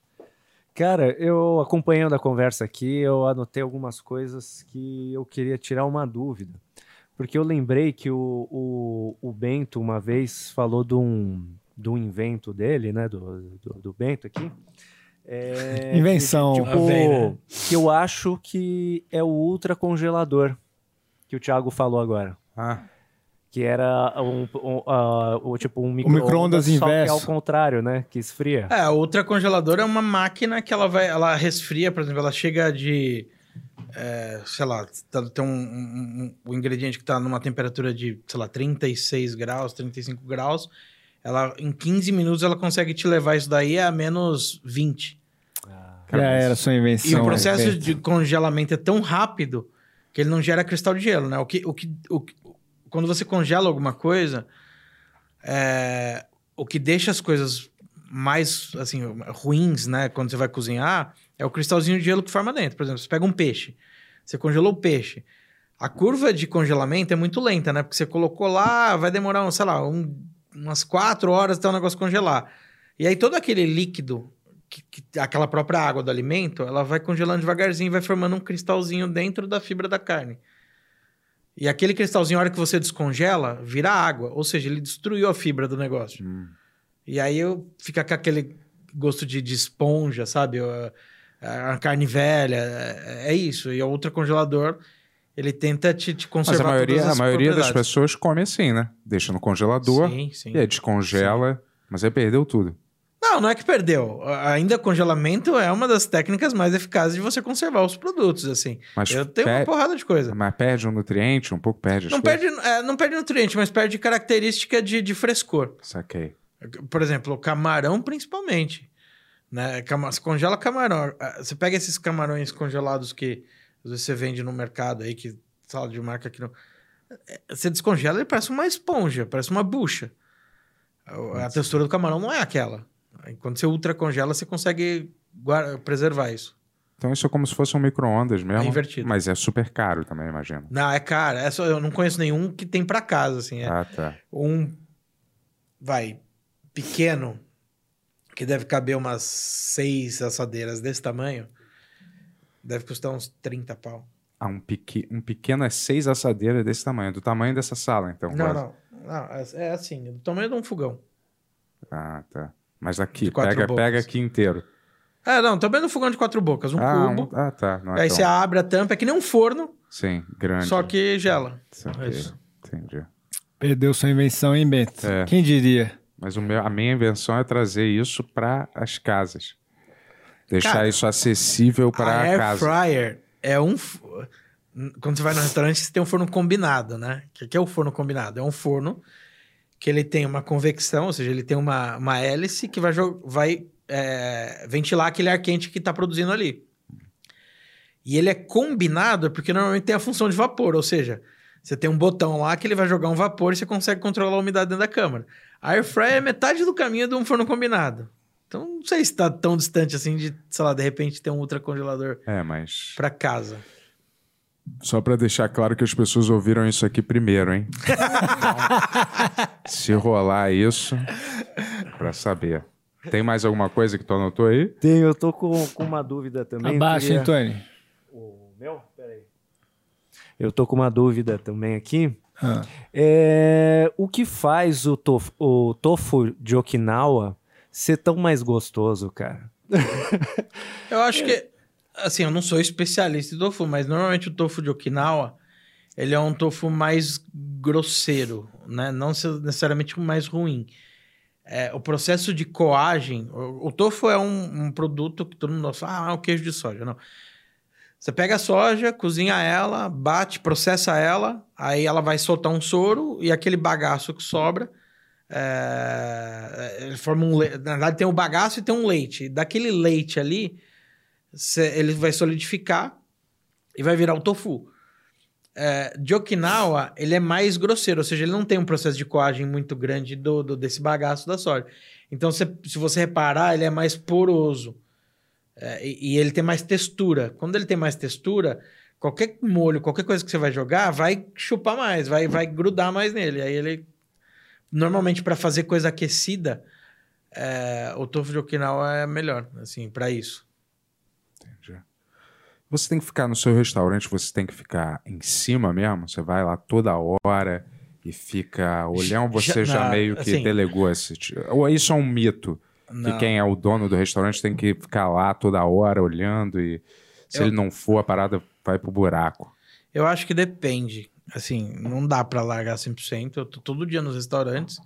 Cara, eu acompanhando a conversa aqui, eu anotei algumas coisas que eu queria tirar uma dúvida. Porque eu lembrei que o, o, o Bento uma vez falou de um, de um invento dele, né? Do, do, do Bento aqui. É, Invenção. Que, vem, né? que eu acho que é o ultracongelador que o Thiago falou agora. Ah, Que era um, um, ah, o tipo um micro-ondas só que inverso. ao contrário, né? Que esfria. É, a ultracongeladora é uma máquina que ela vai, ela resfria, por exemplo, ela chega de, é, sei lá, tá- tem um, um, um- um ingrediente que está numa temperatura de, sei lá, 36 graus, 35 graus, ela em 15 minutos ela consegue te levar isso daí a menos 20. Já era sua invenção. E o processo Bento. de congelamento é tão rápido que ele não gera cristal de gelo, né? O que, o que, o que- quando você congela alguma coisa, é, o que deixa as coisas mais, assim, ruins, né? Quando você vai cozinhar, é o cristalzinho de gelo que forma dentro. Por exemplo, você pega um peixe, você congelou o peixe. A curva de congelamento é muito lenta, né? Porque você colocou lá, vai demorar, um, sei lá, um- umas quatro horas até o negócio congelar. E aí todo aquele líquido que- que- aquela própria água do alimento, ela vai congelando devagarzinho e vai formando um cristalzinho dentro da fibra da carne. E aquele cristalzinho, a hora que você descongela, vira água. Ou seja, ele destruiu a fibra do negócio. hum. E aí eu fica com aquele gosto de, de esponja, sabe? A, a carne velha, é, é isso. E o ultracongelador, ele tenta te, te Mas conservar a maioria, a maioria das pessoas come assim, né? Deixa no congelador Sim, sim. e aí descongela, mas aí perdeu tudo. Não, não é que perdeu. Ainda congelamento é uma das técnicas mais eficazes de você conservar os produtos, assim. Mas, Eu tenho uma porrada de coisa. mas perde um nutriente, um pouco perde Não coisas. perde, é, não perde nutriente, mas perde característica de, de frescor. Saquei. Por exemplo, o camarão, principalmente. Né? Você congela camarão. ah, Você pega esses camarões congelados que às vezes você vende no mercado aí, que sala de marca que não. É, Você descongela, ele parece uma esponja, parece uma bucha. A textura do camarão não é aquela. Quando você ultracongela, você consegue preservar isso. Então isso é como se fosse um micro-ondas mesmo. É invertido. Mas é super caro também, imagino. Não, é caro. É só- eu não conheço nenhum que tem pra casa, assim. É, Ah, tá. um vai pequeno que deve caber umas seis assadeiras desse tamanho deve custar uns 30 pau. Ah, um, pequi... um pequeno é seis assadeiras desse tamanho, do tamanho dessa sala, então. não, quase. não, não, é- é assim, do tamanho de um fogão. Ah, tá. Mas aqui, pega, bocas. pega aqui inteiro. É, não, de um fogão de quatro bocas, um ah, cubo. um- ah, tá. Não é Aí tão- você abre a tampa, é que nem um forno, Sim, grande. só que gela. Saquei. Isso. Entendi. Perdeu sua invenção, hein, Bento? É. Quem diria? Mas o meu, a minha invenção é trazer isso para as casas. Deixar Cara, isso acessível a para air casa. fryer é um... Quando você vai no restaurante, você tem um forno combinado, né? O que que é o forno combinado? É um forno que ele tem uma convecção, ou seja, ele tem uma, uma hélice que vai, vai é, ventilar aquele ar quente que está produzindo ali. E ele é combinado porque normalmente tem a função de vapor, ou seja, você tem um botão lá que ele vai jogar um vapor e você consegue controlar a umidade dentro da câmara. A air fryer é metade do caminho de um forno combinado. Então não sei se está tão distante assim de, sei lá, de repente ter um ultracongelador É, mas para casa. Só para deixar claro que as pessoas ouviram isso aqui primeiro, hein? Se rolar isso, para saber. Tem mais alguma coisa que tu anotou aí? Tem, eu tô com, com uma dúvida também. Abaixa, queria- hein, Tony? O meu? Peraí. Eu tô com uma dúvida também aqui. Ah. É, o que faz o tofu, o tofu de Okinawa ser tão mais gostoso, cara? Eu acho que, assim, eu não sou especialista em tofu, mas normalmente o tofu de Okinawa, ele é um tofu mais grosseiro, né? Não necessariamente mais ruim. É, o processo de coagem, o, o tofu é um, um produto que todo mundo fala, ah, é o queijo de soja. Não. Você pega a soja, cozinha ela, bate, processa ela, aí ela vai soltar um soro e aquele bagaço que sobra, é, ele forma um le- Na verdade, tem o bagaço e tem um leite. Daquele leite ali, ele vai solidificar e vai virar o tofu. É, de Okinawa, ele é mais grosseiro, ou seja, ele não tem um processo de coagem muito grande do, do- desse bagaço da soja. Então, cê- se você reparar, ele é mais poroso. É, e, e ele tem mais textura. Quando ele tem mais textura, qualquer molho, qualquer coisa que você vai jogar, vai chupar mais, vai, vai grudar mais nele. Aí ele. Normalmente, para fazer coisa aquecida, é, o tofu de Okinawa é melhor, assim, para isso. Você tem que ficar no seu restaurante, você tem que ficar em cima mesmo. Você vai lá toda hora e fica olhando. Você já, Já- meio que assim- delegou esse. Ou isso é um mito? Que Não. quem é o dono do restaurante tem que ficar lá toda hora olhando e se Eu- ele não for, a parada vai pro buraco. Eu acho que depende. Assim, não dá para largar 100%. Eu tô todo dia nos restaurantes,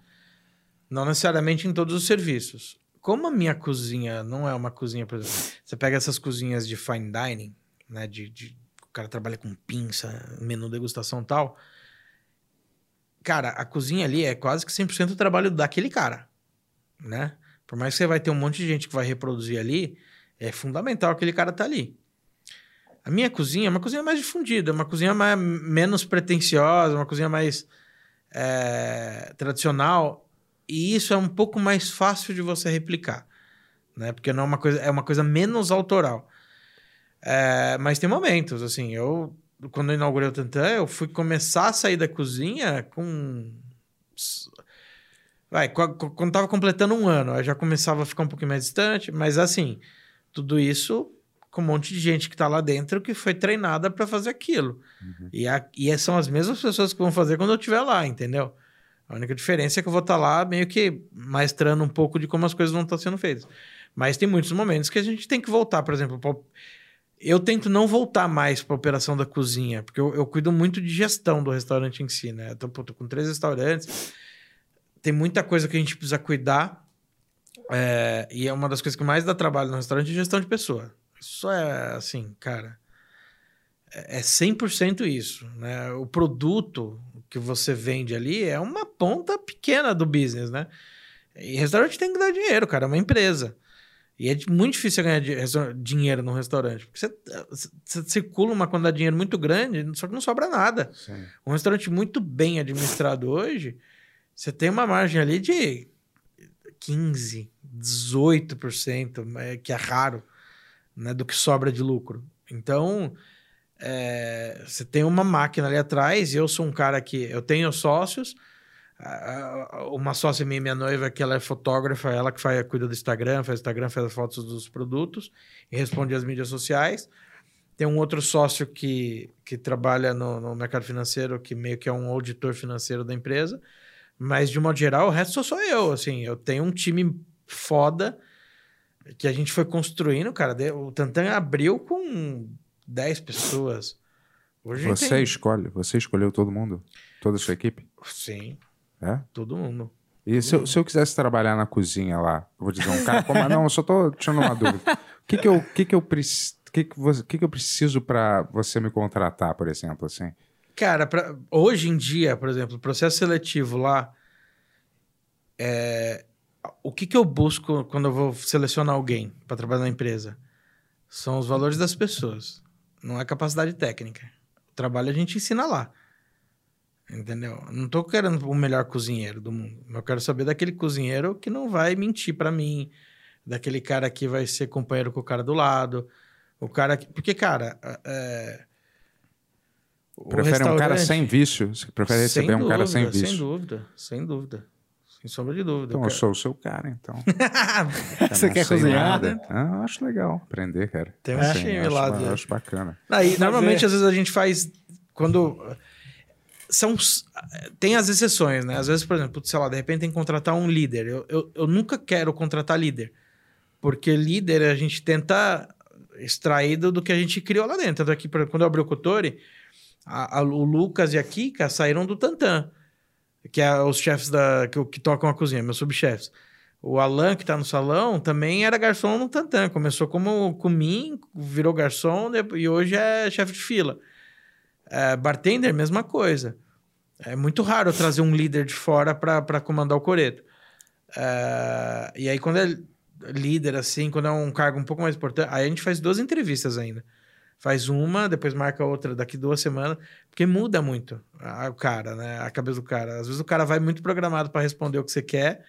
não necessariamente em todos os serviços. Como a minha cozinha não é uma cozinha, por exemplo, você pega essas cozinhas de fine dining, né, de, de- o cara trabalha com pinça, menu degustação e tal. Cara, a cozinha ali é quase que 100% o trabalho daquele cara, né? Por mais que você vai ter um monte de gente que vai reproduzir ali, é fundamental aquele cara tá ali. A minha cozinha é uma cozinha mais difundida, uma cozinha mais, menos pretensiosa, uma cozinha mais é, tradicional. E isso é um pouco mais fácil de você replicar, né? Porque não é uma coisa, é uma coisa menos autoral. É, mas tem momentos, assim, eu quando eu inaugurei o Tantan, eu fui começar a sair da cozinha com Vai, qu- qu- quando tava completando um ano, aí já começava a ficar um pouquinho mais distante, mas assim, tudo isso com um monte de gente que tá lá dentro que foi treinada para fazer aquilo. E, a- e são as mesmas pessoas que vão fazer quando eu estiver lá, entendeu? A única diferença é que eu vou estar lá meio que maestrando um pouco de como as coisas vão estar sendo feitas. Mas tem muitos momentos que a gente tem que voltar, por exemplo, pra- eu tento não voltar mais para a operação da cozinha, porque eu, eu cuido muito de gestão do restaurante em si, né? Eu tô, com três restaurantes, tem muita coisa que a gente precisa cuidar, é, e é uma das coisas que mais dá trabalho no restaurante é gestão de pessoa. Isso é, assim, cara, é é 100% isso, né? O produto que você vende ali é uma ponta pequena do business, né? E restaurante tem que dar dinheiro, cara, é uma empresa. E é muito difícil ganhar dinheiro num restaurante. Porque você, você circula uma quantidade de dinheiro muito grande, só que não sobra nada. Um restaurante muito bem administrado hoje, você tem uma margem ali de 15, 18%, é, que é raro, né, do que sobra de lucro. Então, é, você tem uma máquina ali atrás, e eu sou um cara que eu tenho sócios, uma sócia minha, minha noiva, que ela é fotógrafa, ela que faz, cuida do Instagram, faz Instagram, faz as fotos dos produtos e responde às mídias sociais. Tem um outro sócio que, que trabalha no, no mercado financeiro, que meio que é um auditor financeiro da empresa. Mas, de modo geral, o resto só sou eu. Assim, eu tenho um time foda que a gente foi construindo, cara. O Tantan abriu com 10 pessoas. Hoje Você tem- escolhe, você escolheu todo mundo? Toda a sua equipe? Sim, É? todo mundo. E se eu, se eu quisesse trabalhar na cozinha lá, eu vou dizer um cara como. Não, eu só tô tirando uma dúvida. O que que eu, que que eu, preci- que que você- que que eu preciso pra você me contratar, por exemplo, assim? Cara, pra- hoje em dia, por exemplo, o processo seletivo lá, é, o que, que eu busco quando eu vou selecionar alguém para trabalhar na empresa? São os valores das pessoas, não é capacidade técnica. O trabalho a gente ensina lá. Entendeu? Eu Não tô querendo o melhor cozinheiro do mundo. Eu quero saber daquele cozinheiro que não vai mentir para mim, daquele cara que vai ser companheiro com o cara do lado, o cara que... Porque, cara, é... o Prefere um cara restaurante- sem vício? Você prefere receber sem um cara sem dúvida, vício? Sem dúvida, sem dúvida. Sem sombra de dúvida. Então, eu cara. sou o seu cara, então. Você Eu quer cozinhar? nada. Ah, eu acho legal aprender, cara. Tem um Assim, time acho, lá de- acho bacana. Aí, normalmente, é- às vezes, a gente faz. Quando. São. Tem as exceções, né? Às vezes, por exemplo, sei lá, de repente tem que contratar um líder. Eu, eu, eu nunca quero contratar líder. Porque líder a gente tenta extrair do, que a gente criou lá dentro. Tanto é quando eu abri o Cotori, a- a- o Lucas e a Kika saíram do Tantan, que é os chefes da, que, que tocam a cozinha, meus subchefes. O Alan, que tá no salão, também era garçom no Tantan. Começou como com mim, virou garçom e hoje é chefe de fila. É, bartender, mesma coisa. É muito raro trazer um líder de fora para comandar o coreto. É, e aí, quando é líder, assim, quando é um cargo um pouco mais importante, aí a gente faz duas entrevistas ainda. Faz uma, depois marca outra daqui duas semanas, porque muda muito a- o cara, né? A cabeça do cara. Às vezes o cara vai muito programado para responder o que você quer.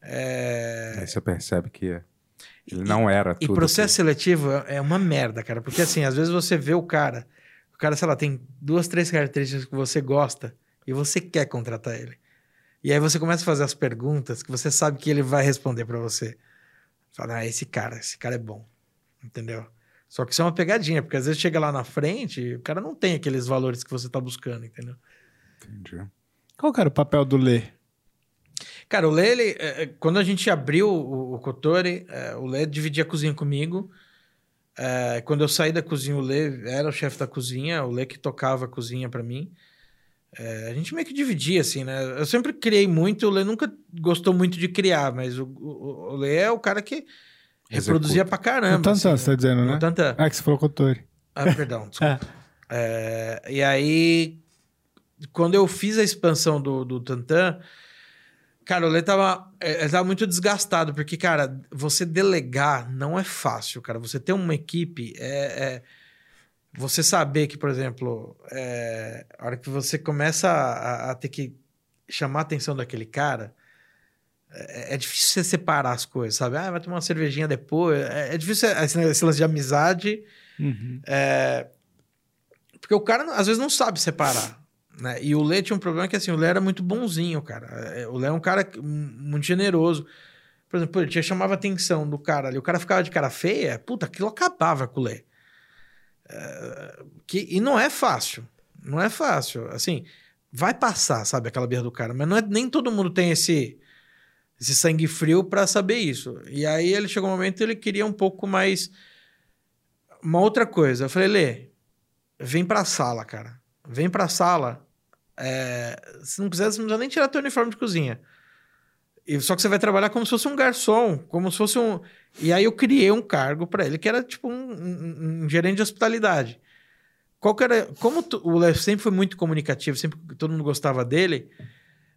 É, Aí você percebe que ele não era e tudo. processo seletivo é é uma merda, cara. Porque assim, às vezes você vê o cara, o cara, sei lá, tem duas, três características que você gosta e você quer contratar ele. E aí você começa a fazer as perguntas que você sabe que ele vai responder pra você. Fala, ah, esse cara, esse cara é bom. Entendeu? Só que isso é uma pegadinha, porque às vezes chega lá na frente e o cara não tem aqueles valores que você tá buscando, entendeu? Entendi. Qual que era o papel do Lê? Cara, o Lê, ele, é, é, quando a gente abriu o, o Kotori, é, o Lê dividia a cozinha comigo. É, quando eu saí da cozinha, o Lê era o chefe da cozinha, o Lê que tocava a cozinha pra mim. É, a gente meio que dividia, assim, né? Eu sempre criei muito, o Lê nunca gostou muito de criar, mas o, o, o Lê é o cara que reproduzia pra caramba. No Tantan, assim, você tá dizendo, no né? Tantan. Ah, que você falou Kotori. Ah, perdão, desculpa. É, e aí, quando eu fiz a expansão do, do Tantan, cara, o Lê tava, é, ele tava muito desgastado, porque, cara, você delegar não é fácil, cara. Você ter uma equipe é. é- você saber que, por exemplo, é, a hora que você começa a, a ter que chamar a atenção daquele cara, é, é difícil você separar as coisas, sabe? Ah, vai tomar uma cervejinha depois. É, é difícil esse, esse lance de amizade. É, porque o cara, às vezes, não sabe separar. Né? E o Lê tinha um problema que, assim, o Lê era muito bonzinho, cara. É, O Lê é um cara muito generoso. Por exemplo, ele chamava a atenção do cara ali. O cara ficava de cara feia, puta, aquilo acabava com o Lê. Que, e não é fácil. Não é fácil. Assim, vai passar, sabe, aquela birra do cara. Mas não é, nem todo mundo tem esse, esse sangue frio pra saber isso. E aí ele chegou um momento ele queria um pouco mais uma outra coisa. Eu falei, Lê, vem pra sala, cara. Vem pra sala. É, se não quiser, você não precisa nem tirar teu uniforme de cozinha. Só que você vai trabalhar como se fosse um garçom, como se fosse um. E aí eu criei um cargo pra ele que era tipo um, um- um gerente de hospitalidade. Qual era. Como o Léo sempre foi muito comunicativo, sempre todo mundo gostava dele.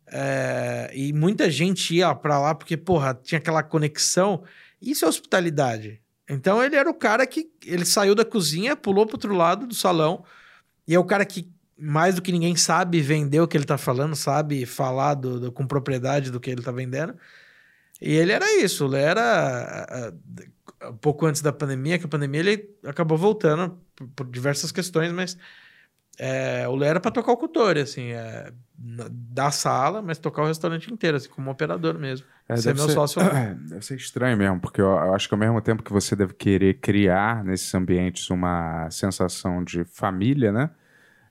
é, e muita gente ia pra lá porque, porra, tinha aquela conexão. Isso é hospitalidade. Então ele era o cara que ele saiu da cozinha, pulou pro outro lado do salão e é o cara que mais do que ninguém sabe vender o que ele tá falando, sabe falar do- do- com propriedade do que ele tá vendendo. E ele era isso, ele era um pouco antes da pandemia, que a pandemia ele acabou voltando por, por diversas questões, mas é, o Lé era para tocar o Cotori, assim, é, da sala, mas tocar o restaurante inteiro, assim, como operador mesmo. É, Ser meu ser, sócio lá. deve ser estranho mesmo, porque eu, eu acho que ao mesmo tempo que você deve querer criar nesses ambientes uma sensação de família, né?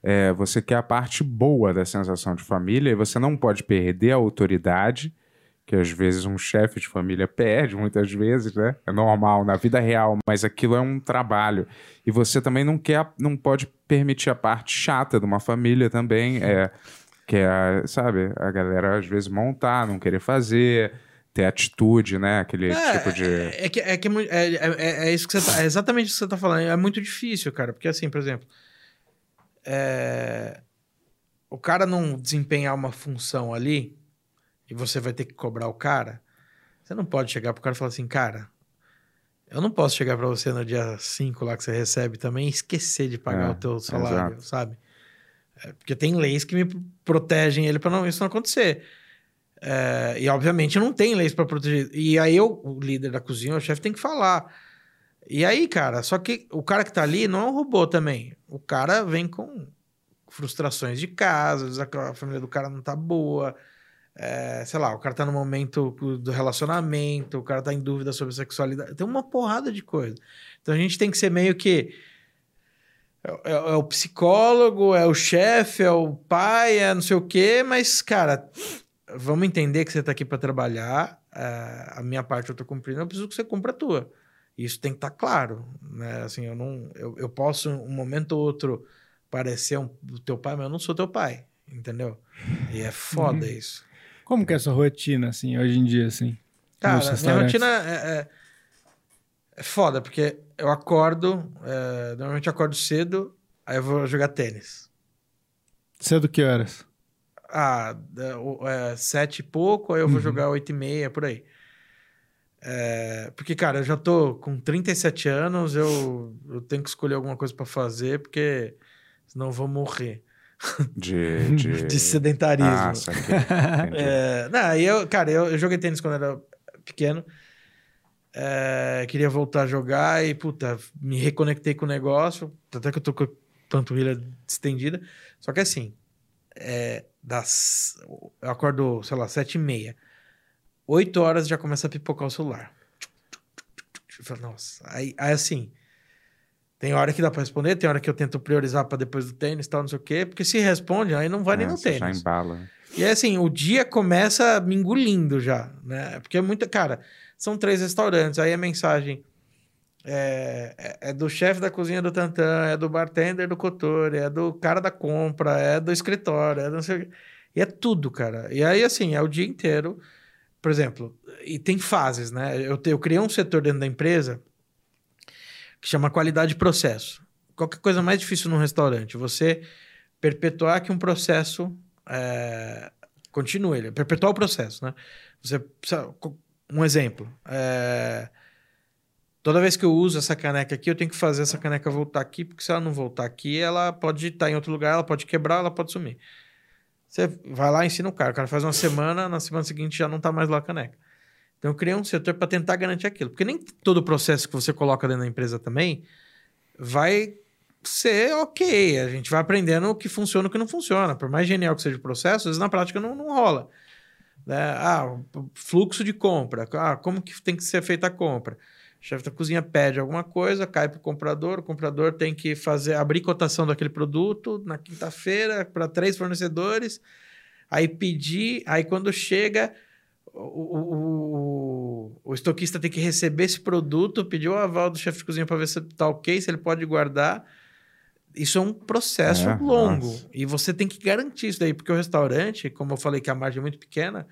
É, você quer a parte boa da sensação de família e você não pode perder a autoridade, que às vezes um chefe de família perde, muitas vezes, né? É normal na vida real, mas aquilo é um trabalho. E você também não quer, não pode permitir a parte chata de uma família também, é, que é, sabe, a galera às vezes montar, não querer fazer, ter atitude, né? Aquele É, tipo de. É, é que, é, que é, é, é- é isso que você tá, é exatamente isso que você tá falando. É muito difícil, cara. Porque, assim, por exemplo, é, o cara não desempenhar uma função ali e você vai ter que cobrar o cara, você não pode chegar pro cara e falar assim, cara, eu não posso chegar pra você no dia 5 lá que você recebe também e esquecer de pagar É, o teu salário, exato. sabe? É, porque tem leis que me protegem ele não, isso não acontecer. É, e obviamente não tem leis pra proteger. E aí eu, o líder da cozinha, o chefe, tem que falar. E aí, cara, só que o cara que tá ali não é um robô também. O cara vem com frustrações de casa, a família do cara não tá boa. é, sei lá, o cara tá no momento do relacionamento, o cara tá em dúvida sobre sexualidade. Tem uma porrada de coisa. Então a gente tem que ser meio que. É, é- é o psicólogo, é o chefe, é o pai, é não sei o quê, mas, cara, vamos entender que você tá aqui para trabalhar. é, a minha parte eu tô cumprindo, eu preciso que você cumpra a tua. Isso tem que estar claro, né? Assim, eu não, eu, eu posso um momento ou outro parecer um, teu pai, mas eu não sou teu pai, entendeu? E é foda isso. Como que é a sua rotina, assim, hoje em dia, assim? Cara, minha rotina é, é, é foda, porque eu acordo, é, normalmente eu acordo cedo, aí eu vou jogar tênis. Cedo que horas? Ah, é, é, sete e pouco, aí eu vou jogar oito e meia, por aí. É, porque, cara, eu já tô com 37 anos, eu, eu tenho que escolher alguma coisa pra fazer, porque senão eu vou morrer De. De, de sedentarismo. Ah. É, não, aí eu, cara, eu, eu joguei tênis quando era pequeno. É, queria voltar a jogar e, puta, me reconectei com o negócio. Até que eu tô com a panturrilha distendida. Só que assim, é, das, eu acordo, sei lá, sete e meia. Oito horas já começa a pipocar o celular. Eu falo, Nossa, aí, aí assim, tem hora que dá pra responder, tem hora que eu tento priorizar pra depois do tênis e tal, não sei o quê, porque se responde, aí não vai nem É, no você tênis. Já embala. E assim, o dia começa me engolindo já, né? Porque é muita. Cara, são três restaurantes, aí a mensagem é, é- é do chefe da cozinha do Tantan, é do bartender do Cotor, é do cara da compra, é do escritório, é do não sei o quê. E é tudo, cara. E aí, assim, é o dia inteiro. Por exemplo, e tem fases, né? Eu, te- eu criei um setor dentro da empresa que chama qualidade de processo. Qualquer coisa mais difícil num restaurante, você perpetuar que um processo é, continue, ele, perpetuar o processo, né? Você um exemplo, é, toda vez que eu uso essa caneca aqui, eu tenho que fazer essa caneca voltar aqui, porque se ela não voltar aqui, ela pode estar em outro lugar, ela pode quebrar, ela pode sumir. Você vai lá e ensina o cara, o cara faz uma semana, na semana seguinte já não tá mais lá a caneca. Então eu criei um setor para tentar garantir aquilo, porque nem todo o processo que você coloca dentro da empresa também vai ser ok. A gente vai aprendendo o que funciona e o que não funciona. Por mais genial que seja o processo, às vezes na prática não, não rola. Né? Ah, fluxo de compra. Ah, como que tem que ser feita a compra? O chefe da cozinha pede alguma coisa, cai para o comprador, o comprador tem que fazer abrir cotação daquele produto na quinta-feira para três fornecedores, aí pedir, aí quando chega, o, o, o, o estoquista tem que receber esse produto, pedir o aval do chefe de cozinha para ver se está ok, se ele pode guardar. Isso é um processo É, longo. nossa. E você tem que garantir isso daí, porque o restaurante, como eu falei que a margem é muito pequena,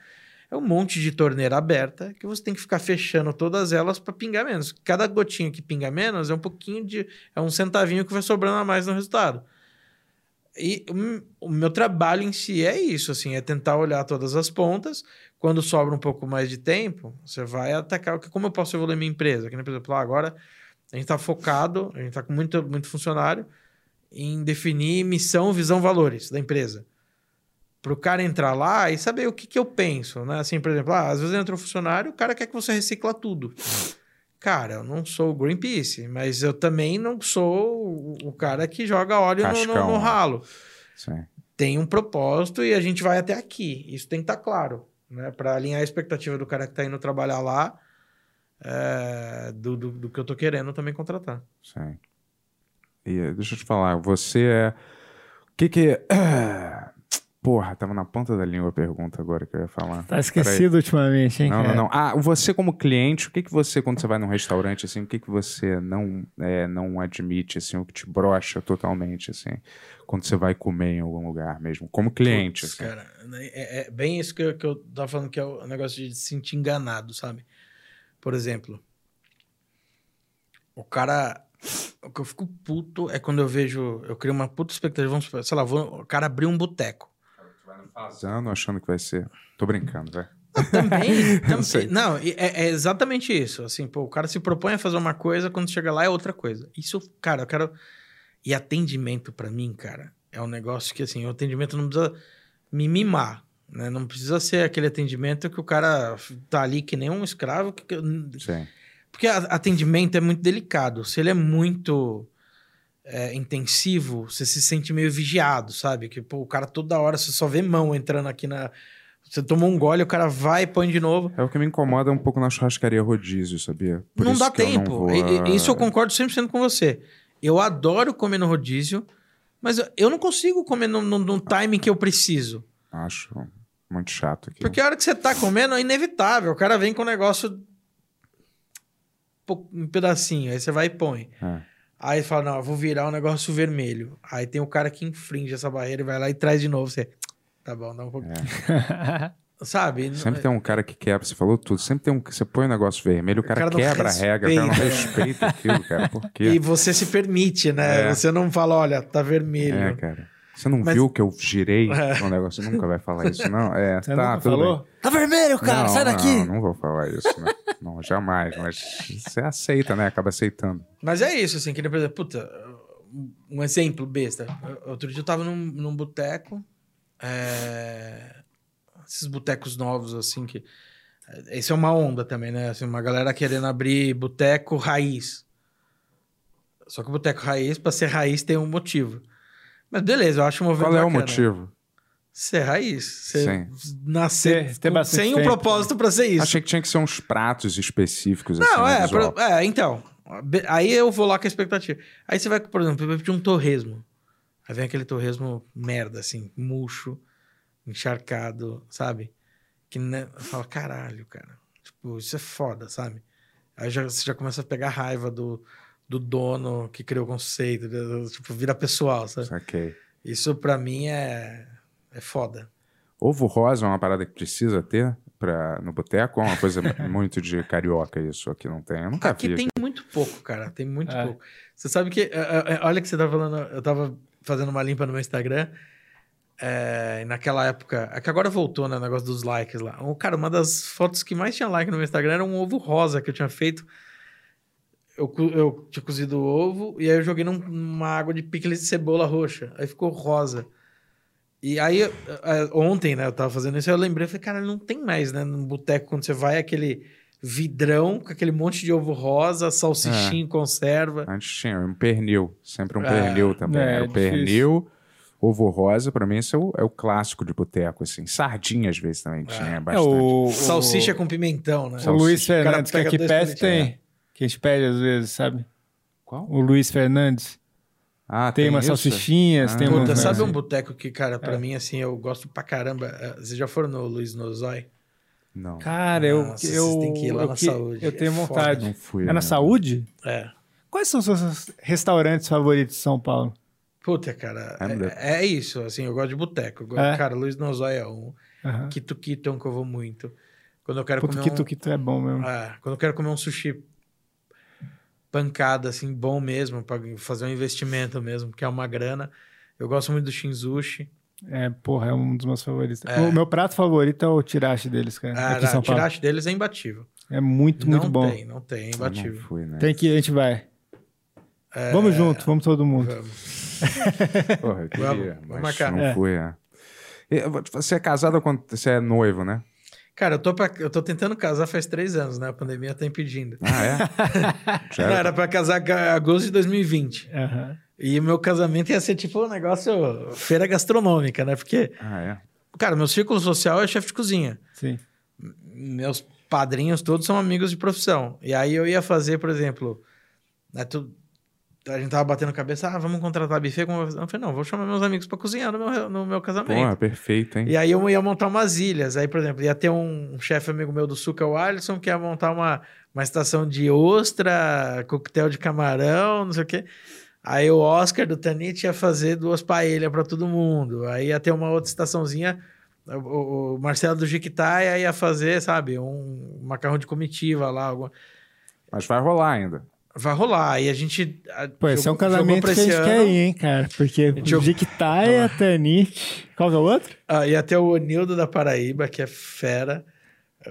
é um monte de torneira aberta que você tem que ficar fechando todas elas para pingar menos. Cada gotinha que pinga menos é um pouquinho de. é um centavinho que vai sobrando a mais no resultado. E o- meu trabalho em si é isso, assim, é tentar olhar todas as pontas. Quando sobra um pouco mais de tempo, você vai atacar como eu posso evoluir minha empresa. Que, por exemplo, ah, agora a gente está focado, a gente está com muito, muito funcionário em definir missão, visão, valores da empresa. Para o cara entrar lá e saber o que, que eu penso, né? Assim, por exemplo, ah, às vezes entra um funcionário, o cara quer que você recicla tudo. Cara, eu não sou o Greenpeace, mas eu também não sou o- cara que joga óleo no- no, no né? ralo Sim. tem um propósito e a gente vai até aqui. Isso tem que estar claro, né? Para alinhar a expectativa do cara que está indo trabalhar lá é, do, do, do que eu tô querendo também contratar. Sim. E eh, deixa eu te falar, você é. O que que. Porra, tava na ponta da língua a pergunta agora que eu ia falar. Tá esquecido ultimamente, hein, Não, não, cara? não. Ah, você como cliente, o que que você, quando você vai num restaurante, assim, o que que você não, é, não admite, assim, o que te brocha totalmente, assim, quando você vai comer em algum lugar mesmo, como cliente, Putz, assim. cara, é, é bem isso que eu, que eu tava falando, que é o negócio de se sentir enganado, sabe? Por exemplo, o cara. O que eu fico puto é quando eu vejo. Eu crio uma puta expectativa. Vamos, supor, sei lá, vou, o cara abriu um boteco. Fazendo, achando que vai ser... Tô brincando, vai. Também. tam- sei. não, é, é exatamente isso. Assim, pô, o cara se propõe a fazer uma coisa, quando chega lá é outra coisa. Isso, cara, eu quero. E atendimento pra mim, cara, é um negócio que, assim, o atendimento não precisa me mimar. Né? Não precisa ser aquele atendimento que o cara tá ali que nem um escravo. que- Sim. porque atendimento é muito delicado. Se ele é muito é, intensivo, você se sente meio vigiado, sabe? Que pô, o cara toda hora você só vê mão entrando aqui na. Você tomou um gole, o cara vai e põe de novo. É o que me incomoda um pouco na churrascaria rodízio, sabia? Por não dá que eu tempo. vou, Isso eu concordo 100% com você. Eu adoro comer no rodízio, mas eu- não consigo comer no, no, no timing que eu preciso. Acho muito chato aqui. Porque a hora que você tá comendo é inevitável. O cara vem com um negócio. Um pedacinho, aí você vai e põe. É. Aí fala, não, eu vou virar um negócio vermelho. Aí tem o cara que infringe essa barreira e vai lá e traz de novo. Você, tá bom, dá um pouquinho. Sabe? Não- Sempre tem um cara que quebra, você falou tudo. Sempre tem um que você põe um negócio vermelho, o cara, cara não quebra a regra, o cara não respeita. respeita aquilo, cara. Por quê? E você se permite, né? É. Você não fala, olha, tá vermelho. É, cara. Você não Mas- viu que eu girei o negócio? Você nunca vai falar isso, não? É, Você tá, tudo falou? bem. Tá vermelho, cara, não, sai daqui. Não, não vou falar isso, né? Não, jamais. Mas você aceita, né? Acaba aceitando. Mas é isso, assim, que por exemplo, puta, um exemplo besta. Outro dia eu tava num, num boteco, é, esses botecos novos, assim, que. Isso é uma onda também, né? Assim, uma galera querendo abrir boteco raiz. Só que o boteco raiz, pra ser raiz, tem um motivo. Mas beleza, eu acho um movimento Qual é o motivo? Ser raiz. Ser, Sim. nascer Ter- ter sem um tempo. propósito pra ser isso. Achei que tinha que ser uns pratos específicos. Não, assim, é, visual. pro- é, então. Aí eu vou lá com a expectativa. Aí você vai, por exemplo, vai pedir um torresmo. Aí vem aquele torresmo merda, assim, murcho, encharcado, sabe? Que né, fala, caralho, cara. Tipo, isso é foda, sabe? Aí já, você já começa a pegar raiva do, do dono que criou o conceito, tipo, vira pessoal, sabe? Saquei. Isso pra mim é, é foda. Ovo rosa é uma parada que precisa ter pra, no boteco? É uma coisa muito de carioca isso aqui, não tem? Eu nunca Aqui vi. tem muito pouco, cara. Tem muito É. pouco. Você sabe que. é, é, é, olha que você tá falando. Eu tava fazendo uma limpa no meu Instagram. é, e naquela época. É que agora voltou, né? O negócio dos likes lá. Cara, uma das fotos que mais tinha like no meu Instagram era um ovo rosa que eu tinha feito. Eu, eu tinha cozido o ovo e aí eu joguei num- numa água de picles de cebola roxa. Aí ficou rosa. E aí, eh, ontem, né, eu tava fazendo isso, eu lembrei, eu falei, cara, não tem mais, né, no boteco, quando você vai, aquele vidrão com aquele monte de ovo rosa, salsichinho, conserva. Antes tinha um pernil. Sempre um É. pernil também. É, Era o difícil. pernil, ovo rosa, pra mim esse é o, é o clássico de boteco, assim. Sardinha às vezes também tinha É, bastante. o, o- Salsicha com pimentão, né? O Luiz O cara Fernandes, que aqui palitinhos. tem. Que a gente pede às vezes, sabe? Qual? O Luiz Fernandes. Ah, Tem, umas isso? salsichinhas, Ah. tem Puta, umas... sabe um boteco que, cara, pra É. mim, assim, eu gosto pra caramba. Eh, Vocês já foram no Luiz Nozói? Não, Cara, eu... Nossa, eu vocês têm que ir lá eu na que- saúde. Eu tenho É vontade. não fui. É na né? saúde? É. Quais são os seus restaurantes favoritos de São Paulo? Puta, cara, Hamlet. é, é isso, assim, eu gosto de boteco. É? Cara, Luiz Nozói é um. Aham. Quito Quito é um que eu vou muito. Quando eu quero Puto comer Quito um... Quito é bom mesmo. É, quando eu quero comer um sushi pancada, assim, bom mesmo, pra fazer um investimento mesmo, que é uma grana. Eu gosto muito do Shinzushi. É, porra, é um dos meus favoritos. É. O meu prato favorito é o tirashi deles, cara. Ah, aqui em São o Paulo. tirache deles é imbatível. É muito, não muito bom. tem, não tem, é imbatível. Não fui, né? Tem que ir, a gente vai. É, Vamos junto, vamos todo mundo. vamos. Porra, eu queria, Vamos, vamos mas marcar. não É. fui, é. Você é casado quando você é noivo, né? Cara, eu tô, pra- eu tô tentando casar faz três anos, né? A pandemia tá impedindo. Ah, é? Não, era- pra casar em agosto de 2020. Aham. E meu casamento ia ser tipo um negócio feira gastronômica, né? Porque, Ah, é? cara, meu círculo social é chefe de cozinha. Sim. meus padrinhos todos são amigos de profissão. E aí eu ia fazer, por exemplo, né, tu- a gente tava batendo cabeça, ah, vamos contratar buffet. Como... Eu falei, não, vou chamar meus amigos pra cozinhar no meu, no meu casamento. Porra, perfeito, hein? E aí eu ia montar umas ilhas. Aí, por exemplo, ia ter um, um chefe amigo meu do Sul, que é o Alisson, que ia montar uma, uma estação de ostra, coquetel de camarão, não sei o quê. Aí o Oscar do Tanit ia fazer duas paelhas pra todo mundo. Aí ia ter uma outra estaçãozinha, o, o- o Marcelo do Jiquitaia ia fazer, sabe, um macarrão de comitiva lá. alguma- Mas vai rolar ainda. Vai rolar. E a gente. a- Pô, esse é um casamento que a gente quer ano. ir, hein, cara? Porque gente jogou- Jiquitaia, Tanit... Qual que é o outro? Ah, ia ter o Onildo da Paraíba, que é fera.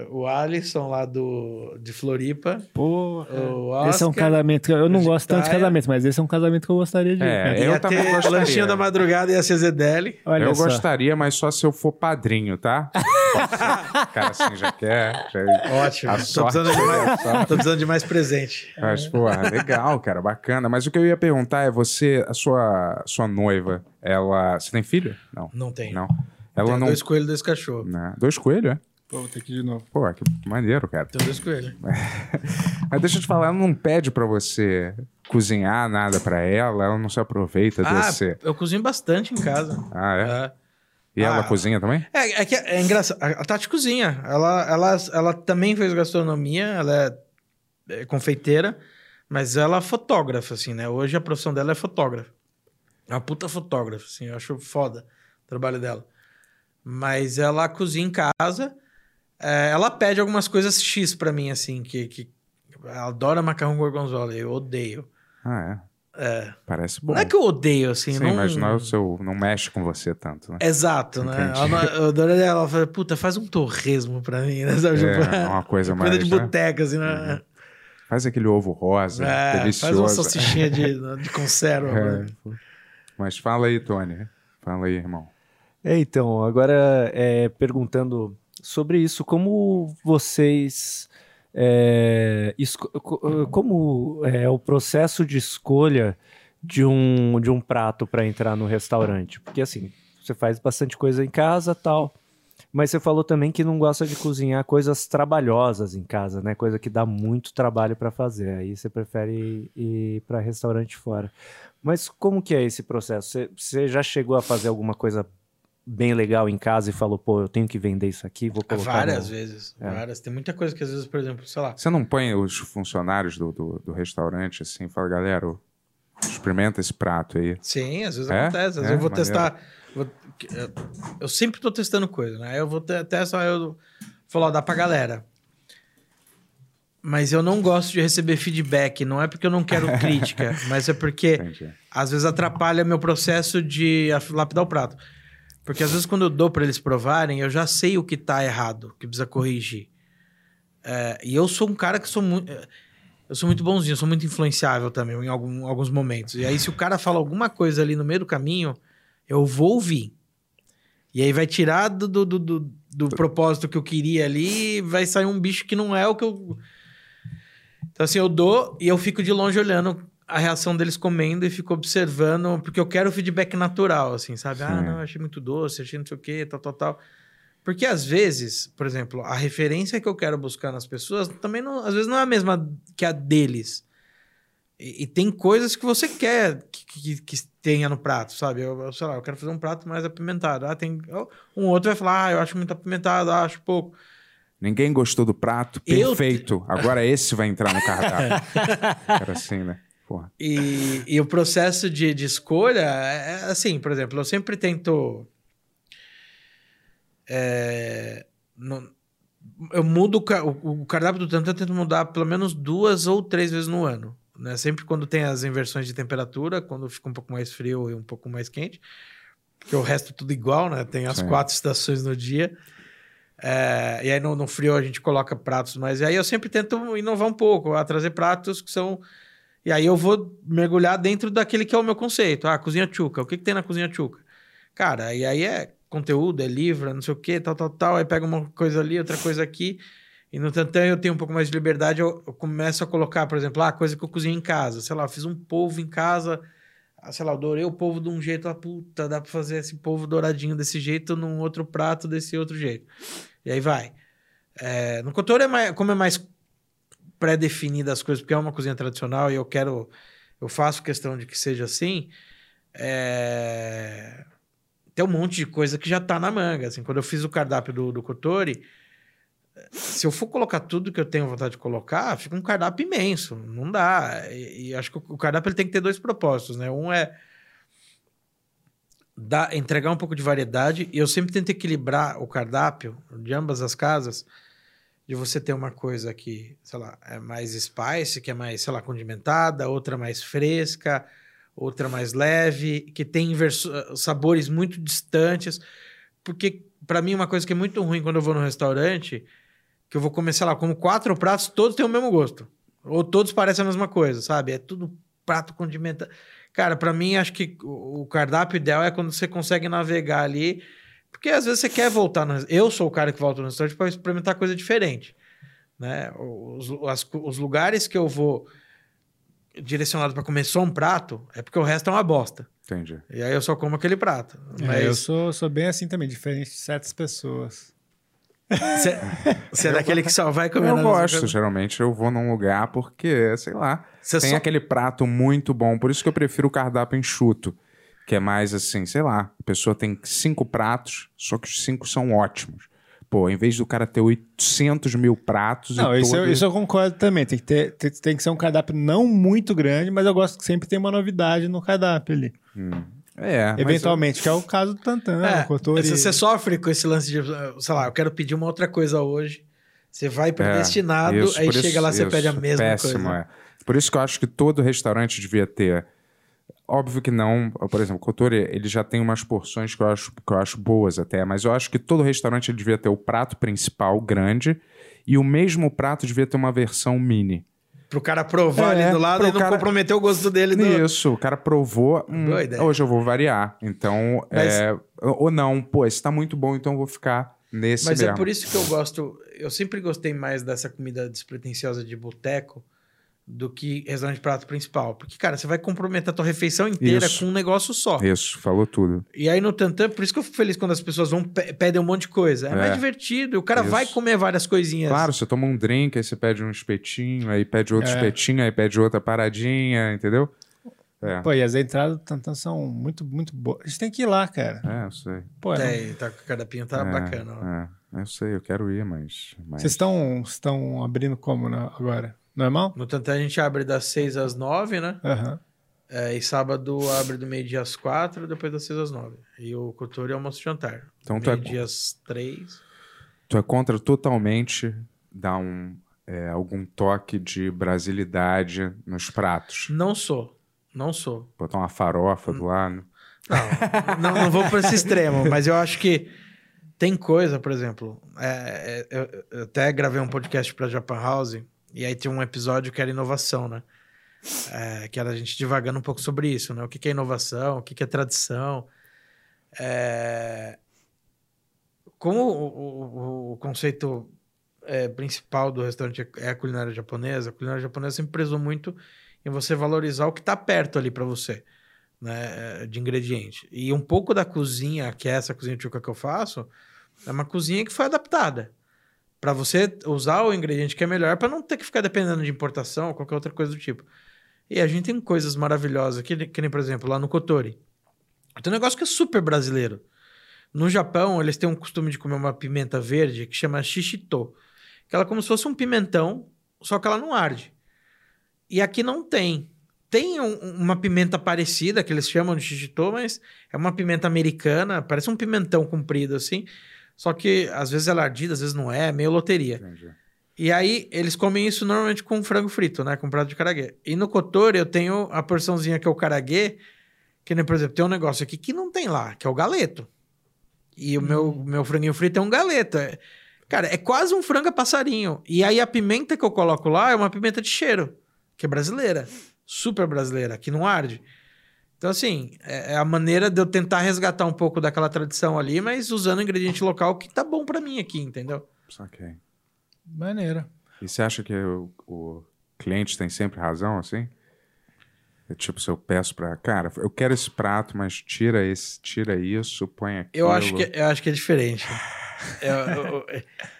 O Alisson lá do, de Floripa. Pô, O esse é um casamento que eu não gosto tanto de casamento, mas esse é um casamento que eu gostaria de ir, É, cara. eu ia também ter gostaria. Lanchinho da Madrugada e a Cezedelli. Olha eu só. gostaria, mas só se eu for padrinho, tá? Cara assim já quer. Já... Ótimo. A Tô sorte precisando, de mais, é tô precisando de mais presente. Mas, porra, legal, cara, bacana. Mas o que eu ia perguntar é: você, a sua, sua noiva, ela. Você tem filho? Não. Não tem. Não. Ela Tem não. dois coelhos, dois cachorros. né? Dois coelhos, é? Pô, vou ter que ir de novo. Pô, que maneiro, cara. Tem dois coelhos. Mas deixa eu te falar, ela não pede pra você cozinhar nada pra ela, ela não se aproveita Ah, desse. eu cozinho bastante em casa. Ah, é? É. E ela Ah. cozinha também? É, é que é engraçado. A a Tati cozinha. Ela, ela, ela também fez gastronomia, ela é, é confeiteira, mas ela é fotógrafa, assim, né? Hoje a profissão dela é fotógrafa. É uma puta fotógrafa, assim, eu acho foda o trabalho dela. Mas ela cozinha em casa. É, ela pede algumas coisas X pra mim, assim, que, que ela adora macarrão gorgonzola, eu odeio. Ah, é. É. Parece bom. Não é que eu odeio, assim, Sim, não... mas não, é o seu, não mexe com você tanto, né? Exato, né? Entendi. Ela, não- eu adoraria ela fala, puta, faz um torresmo pra mim, né? Sabe? É, Tipo, uma coisa comida mais. de né? boteca, assim, né? Faz aquele ovo rosa, É, delicioso. faz uma salsichinha de, de conserva. É, né? Mas fala aí, Tony. Fala aí, irmão. É, então, agora é, perguntando sobre isso, como vocês. é, como é o processo de escolha de um, de um prato para entrar no restaurante? Porque assim, você faz bastante coisa em casa tal. Mas você falou também que não gosta de cozinhar coisas trabalhosas em casa, né? Coisa que dá muito trabalho para fazer. Aí você prefere ir para restaurante fora. Mas como que é esse processo? Você, você já chegou a fazer alguma coisa bem legal em casa e falou, pô, eu tenho que vender isso aqui, vou colocar Várias no... vezes, É. várias. Tem muita coisa que às vezes, por exemplo, sei lá, Você não põe os funcionários do, do, do restaurante assim, fala, galera, ô, experimenta esse prato aí. Sim, às vezes É? acontece. Às vezes É? eu vou Maneiro. testar. vou- eu- eu sempre tô testando coisa, né? Eu vou te- testar, eu falo, ó, dá pra galera. Mas eu não gosto de receber feedback. Não é porque eu não quero crítica, mas é porque Entendi. às vezes atrapalha meu processo de lapidar o prato. Porque às vezes quando eu dou pra eles provarem, eu já sei o que tá errado, que precisa corrigir. É, e eu sou um cara que sou muito. Eu sou muito bonzinho, sou muito influenciável também em algum- alguns momentos. E aí, se o cara fala alguma coisa ali no meio do caminho, eu vou ouvir. E aí vai tirar do, do, do, do- do propósito que eu queria ali vai sair um bicho que não é o que eu. Então, assim, eu dou e eu fico de longe olhando a reação deles comendo e fico observando, porque eu quero o feedback natural, assim, sabe? Ah, Sim. não, achei muito doce, achei não sei o quê, tal, tal, tal. Porque às vezes, por exemplo, a referência que eu quero buscar nas pessoas também não, às vezes não é a mesma que a deles. E, e tem coisas que você quer que, que, que tenha no prato, sabe? Eu, eu, sei lá, eu quero fazer um prato mais apimentado. Ah, tem um outro vai falar, ah, eu acho muito apimentado, ah, acho pouco. Ninguém gostou do prato, Eu perfeito. Agora esse vai entrar no cardápio. Era assim, né? Porra. E, e o processo de, de escolha é é assim, por exemplo, eu sempre tento. é, no- eu mudo o, o- cardápio do tanto, eu tento mudar pelo menos duas ou três vezes no ano. Né? Sempre quando tem as inversões de temperatura, quando fica um pouco mais frio e um pouco mais quente. Porque o resto é tudo igual, né? Tem as Sim. quatro estações no dia. É, e aí no, no frio a gente coloca pratos, mas aí eu sempre tento inovar um pouco, a trazer pratos que são e aí eu vou mergulhar dentro daquele que é o meu conceito. Ah, cozinha tchuca. O que, que tem na cozinha tchuca? Cara, e aí é conteúdo, é livro, não sei o que, tal, tal, tal. Aí pega uma coisa ali, outra coisa aqui. E no tantão eu tenho um pouco mais de liberdade. Eu, eu começo a colocar, por exemplo, ah, coisa que eu cozinho em casa. Sei lá, fiz um polvo em casa. ah, Sei lá, eu dourei o polvo de um jeito. Ah, puta, dá pra fazer esse polvo douradinho desse jeito num outro prato desse outro jeito. E aí vai. É, no cotor é mais, como é mais pré-definida as coisas, porque é uma cozinha tradicional e eu quero eu faço questão de que seja assim, é... tem um monte de coisa que já tá na manga. Assim, quando eu fiz o cardápio do, do Kotori, se eu for colocar tudo que eu tenho vontade de colocar, fica um cardápio imenso. Não dá. E, e acho que o cardápio ele tem que ter dois propósitos, né? Um é dar, entregar um pouco de variedade, e eu sempre tento equilibrar o cardápio de ambas as casas, de você ter uma coisa que, sei lá, é mais spice, que é mais, sei lá, condimentada, outra mais fresca, outra mais leve, que tem verso- sabores muito distantes. Porque, para mim, uma coisa que é muito ruim quando eu vou no restaurante, que eu vou comer, sei lá, como quatro pratos, todos têm o mesmo gosto. Ou todos parecem a mesma coisa, sabe? É tudo prato condimentado. Cara, pra mim, acho que o cardápio ideal é quando você consegue navegar ali. Porque às vezes você quer voltar no. Eu sou o cara que volta no restaurante para experimentar coisa diferente. Né? Os, as- os lugares que eu vou direcionado para comer só um prato é porque o resto é uma bosta. Entendi. E aí eu só como aquele prato. Mas É, eu sou, sou bem assim também, diferente de certas pessoas. você, é daquele que só vai comer Eu gosto, geralmente eu vou num lugar porque, sei lá, Você tem só- aquele prato muito bom. Por isso que eu prefiro o cardápio enxuto. Que é mais assim, sei lá, a pessoa tem cinco pratos, só que os cinco são ótimos. Pô, em vez do cara ter 800 mil pratos Não, e isso, eu, todo- isso eu concordo também. Tem que, ter, tem, tem que ser um cardápio não muito grande, mas eu gosto que sempre tem uma novidade no cardápio ali. É, mas Eventualmente, que é o caso do Tantan, É, se você sofre com esse lance de, sei lá, eu quero pedir uma outra coisa hoje. Você vai predestinado, É, isso, aí chega isso- lá você isso, pede a mesma péssimo, coisa. É. Por isso que eu acho que todo restaurante devia ter. Óbvio que não, por exemplo, o Kotori, ele já tem umas porções que eu, acho, que eu acho boas até, mas eu acho que todo restaurante ele devia ter o prato principal grande e o mesmo prato devia ter uma versão mini. Pro cara provar É, ali do lado e não cara- comprometer o gosto dele. Do... Isso, o cara provou, hum, hoje eu vou variar. Então, Mas- é, ou não, pô, esse tá muito bom, então eu vou ficar nesse Mas mesmo. é por isso que eu gosto. Eu sempre gostei mais dessa comida despretensiosa de boteco do que restaurante de prato principal. Porque, cara, você vai comprometer a tua refeição inteira Isso. com um negócio só. Isso, falou tudo. E aí no Tantan, por isso que eu fico feliz quando as pessoas vão pe- pedem um monte de coisa. É, É. mais divertido. O cara Isso. vai comer várias coisinhas. Claro, você toma um drink, aí você pede um espetinho, aí pede outro É. espetinho, aí pede outra paradinha, entendeu? É, Pô, e as entradas do Tantan são muito, muito boas. A gente tem que ir lá, cara. é, eu sei. Pô, não- Tem, tá, o cardápio tá é, bacana. ó. É, eu sei, eu quero ir, mas. mas... Vocês estão estão abrindo como né, agora? Normal? No Tantan a gente abre das 6 às 9, né? Aham. É, e sábado abre do meio-dia às 4, depois das 6 às 9. E o Couture é almoço e jantar. Então tu é, meio-dia às 3. tu é contra totalmente dar um, é, algum toque de brasilidade nos pratos. Não sou. Não sou. Botar uma farofa do lado. Não, não, não vou para esse extremo, mas eu acho que tem coisa, por exemplo. é, é, eu, eu até gravei um podcast para Japan House e aí tinha um episódio que era inovação, né? É, que era a gente divagando um pouco sobre isso, né? O que, é inovação, o que, é tradição. É, Como o, o- o conceito é, principal do restaurante é a culinária japonesa, a culinária japonesa sempre prezou muito em você valorizar o que está perto ali para você né, de ingrediente. E um pouco da cozinha, que é essa cozinha tchuca que eu faço, é uma cozinha que foi adaptada para você usar o ingrediente que é melhor para não ter que ficar dependendo de importação ou qualquer outra coisa do tipo. E a gente tem coisas maravilhosas, que, que nem, por exemplo, lá no Kotori. Tem um negócio que é super brasileiro. No Japão, eles têm um costume de comer uma pimenta verde que chama shishito. Que ela é como se fosse um pimentão, só que ela não arde. E aqui não tem. Tem um- uma pimenta parecida, que eles chamam de shishito, mas é uma pimenta americana, parece um pimentão comprido assim. Só que às vezes ela é ardida, às vezes não é, é meio loteria. Entendi. E aí, eles comem isso normalmente com frango frito, né? Com prato de caraguê. E no Kotori, eu tenho a porçãozinha que é o caraguê, que, nem, por exemplo, tem um negócio aqui que não tem lá, que é o galeto. E o meu, meu franguinho frito é um galeto. É- Cara, é quase um frango a passarinho. E aí, a pimenta que eu coloco lá é uma pimenta de cheiro, que é brasileira. Super brasileira, que não arde. Então, assim, é é a maneira de eu tentar resgatar um pouco daquela tradição ali, mas usando ingrediente local que tá bom pra mim aqui, entendeu? Saquei. Maneiro. E você acha que o, o cliente tem sempre razão, assim? É tipo, se eu peço pra. Cara, eu quero esse prato, mas tira esse, tira isso, põe aquilo. Eu acho que, eu acho que é diferente. Eu, eu-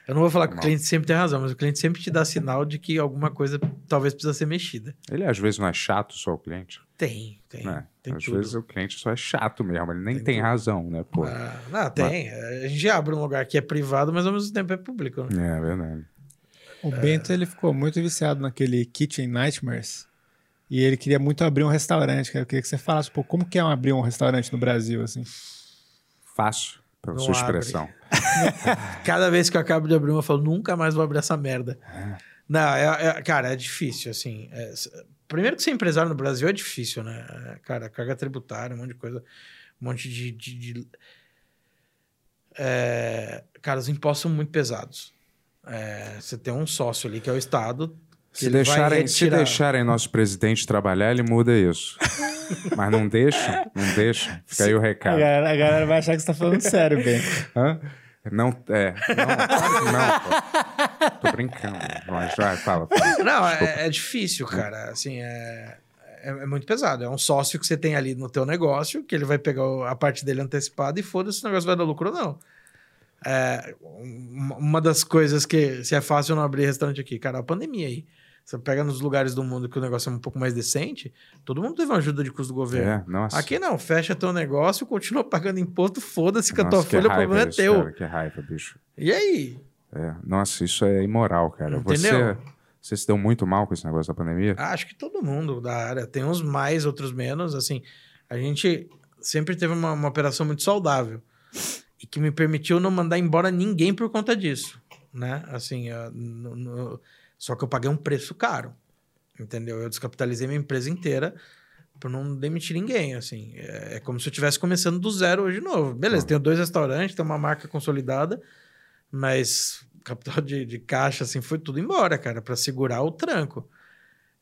eu não vou falar que o cliente sempre tem razão, mas o cliente sempre te dá sinal de que alguma coisa talvez precisa ser mexida. Ele às vezes não é chato só o cliente. Tem, tem. né? Tem às tudo. vezes o cliente só é chato mesmo, ele nem Tem tem, razão, né? Pô. Ah, não, tem. A gente abre um lugar que é privado, mas ao mesmo tempo é público. né? É verdade. O Bento ele ficou muito viciado naquele Kitchen Nightmares. E ele queria muito abrir um restaurante. Eu queria que você falasse pouco como que é abrir um restaurante no Brasil, assim. Fácil, pela sua abre. expressão. Cada vez que eu acabo de abrir uma, eu falo, nunca mais vou abrir essa merda. Não, é, é- cara, é difícil, assim. é- primeiro que ser empresário no Brasil é difícil, né? É, Cara, carga tributária, um monte de coisa, um monte de... de- de- É, cara, os impostos são muito pesados. É, você tem um sócio ali, que é o Estado, Se deixarem, se deixarem nosso presidente trabalhar, ele muda isso. Mas não deixa, não deixa. Fica aí o A recado. galera, a galera vai achar que você tá falando sério, Bento. Hã? Não, é. Não, não, pô. Tô brincando. Mas vai, fala. fala. Não, é, é difícil, cara. Assim, é, é, é muito pesado. É um sócio que você tem ali no teu negócio, que ele vai pegar a parte dele antecipada e foda-se se o negócio vai dar lucro ou não. É, uma uma das coisas que se é fácil não abrir restaurante aqui, cara, a pandemia aí. Você pega nos lugares do mundo que o negócio é um pouco mais decente, todo mundo teve uma ajuda de custo do governo. É, nossa. Aqui não, fecha teu negócio, continua pagando imposto, foda-se que a tua folha, o problema é isso, teu. Cara, que raiva, bicho. E aí? É, nossa, isso é imoral, cara. Você, Entendeu? você se deu muito mal com esse negócio da pandemia? Ah, Acho que todo mundo da área. Tem uns mais, outros menos. Assim, a gente sempre teve uma, uma operação muito saudável e que me permitiu não mandar embora ninguém por conta disso, né? Assim, ah, no- no- só que eu paguei um preço caro, entendeu? Eu descapitalizei minha empresa inteira por não demitir ninguém, assim. É, é como se eu estivesse começando do zero hoje de novo. Beleza, Ah. tenho dois restaurantes, tenho uma marca consolidada, mas capital de, de caixa, assim, foi tudo embora, cara, para segurar o tranco.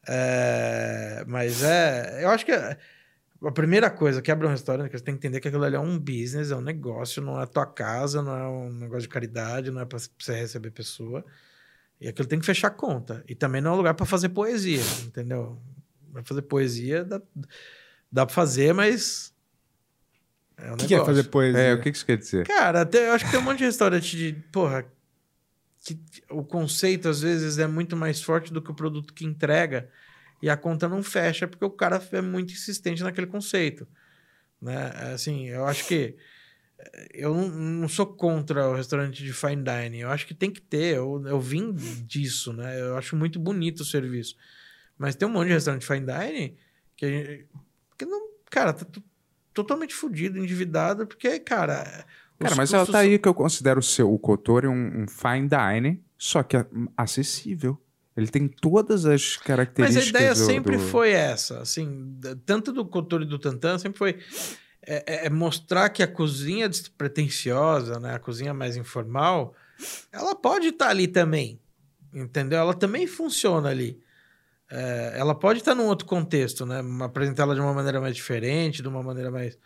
É, mas é. Eu acho que a, a primeira coisa que abre um restaurante, que você tem que entender que aquilo ali é um business, é um negócio, não é tua casa, não é um negócio de caridade, não é para você receber pessoa. E aquilo tem que fechar a conta. E também não é um lugar para fazer poesia, entendeu? Vai fazer poesia, dá, dá para fazer, mas. É um O que, que é negócio. fazer poesia? É, o que que isso quer dizer? Cara, até, eu acho que tem um monte de restaurante de. Porra. Que o conceito, às vezes, é muito mais forte do que o produto que entrega. E a conta não fecha porque o cara é muito insistente naquele conceito. Né? Assim, eu acho que. Eu não, não sou contra o restaurante de fine dining. Eu acho que tem que ter. Eu, eu vim disso, né? Eu acho muito bonito o serviço. Mas tem um monte de restaurante fine dining que, a gente- que não. Cara, tá totalmente fudido, endividado, porque, cara. Cara, mas ela tá aí que eu considero o seu, o Kotori um, um fine dining, só que é acessível. Ele tem todas as Mas características a ideia do- sempre do- foi essa, assim, tanto do Couture e do Tantan, sempre foi é, é- é mostrar que a cozinha despretensiosa, né, a cozinha mais informal, ela pode estar ali também, entendeu? Ela também funciona ali. É, ela pode estar num outro contexto, né? Apresentar ela de uma maneira mais diferente, de uma maneira mais.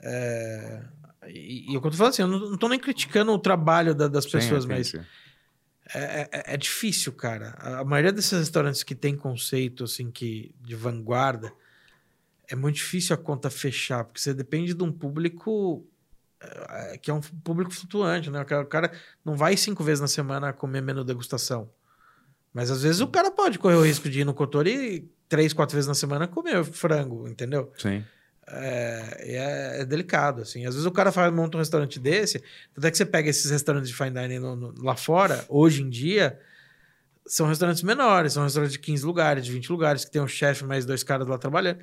é, E, e eu falando assim, eu não, tô nem criticando o trabalho da- das pessoas, mas entendi. é, é- é difícil, cara. A, a maioria desses restaurantes que tem conceito assim que de vanguarda é muito difícil a conta fechar, porque você depende de um público é, que é um público flutuante, né? O cara, não vai cinco vezes na semana comer menu degustação. Mas às vezes o cara pode correr o risco de ir no Cotor e três, quatro vezes na semana comer frango, entendeu? Sim. É, é, é delicado, assim. Às vezes o cara faz, monta um restaurante desse, até que você pega esses restaurantes de fine dining no- no- lá fora, hoje em dia, são restaurantes menores, são restaurantes de 15 lugares, de 20 lugares, que tem um chefe mais dois caras lá trabalhando.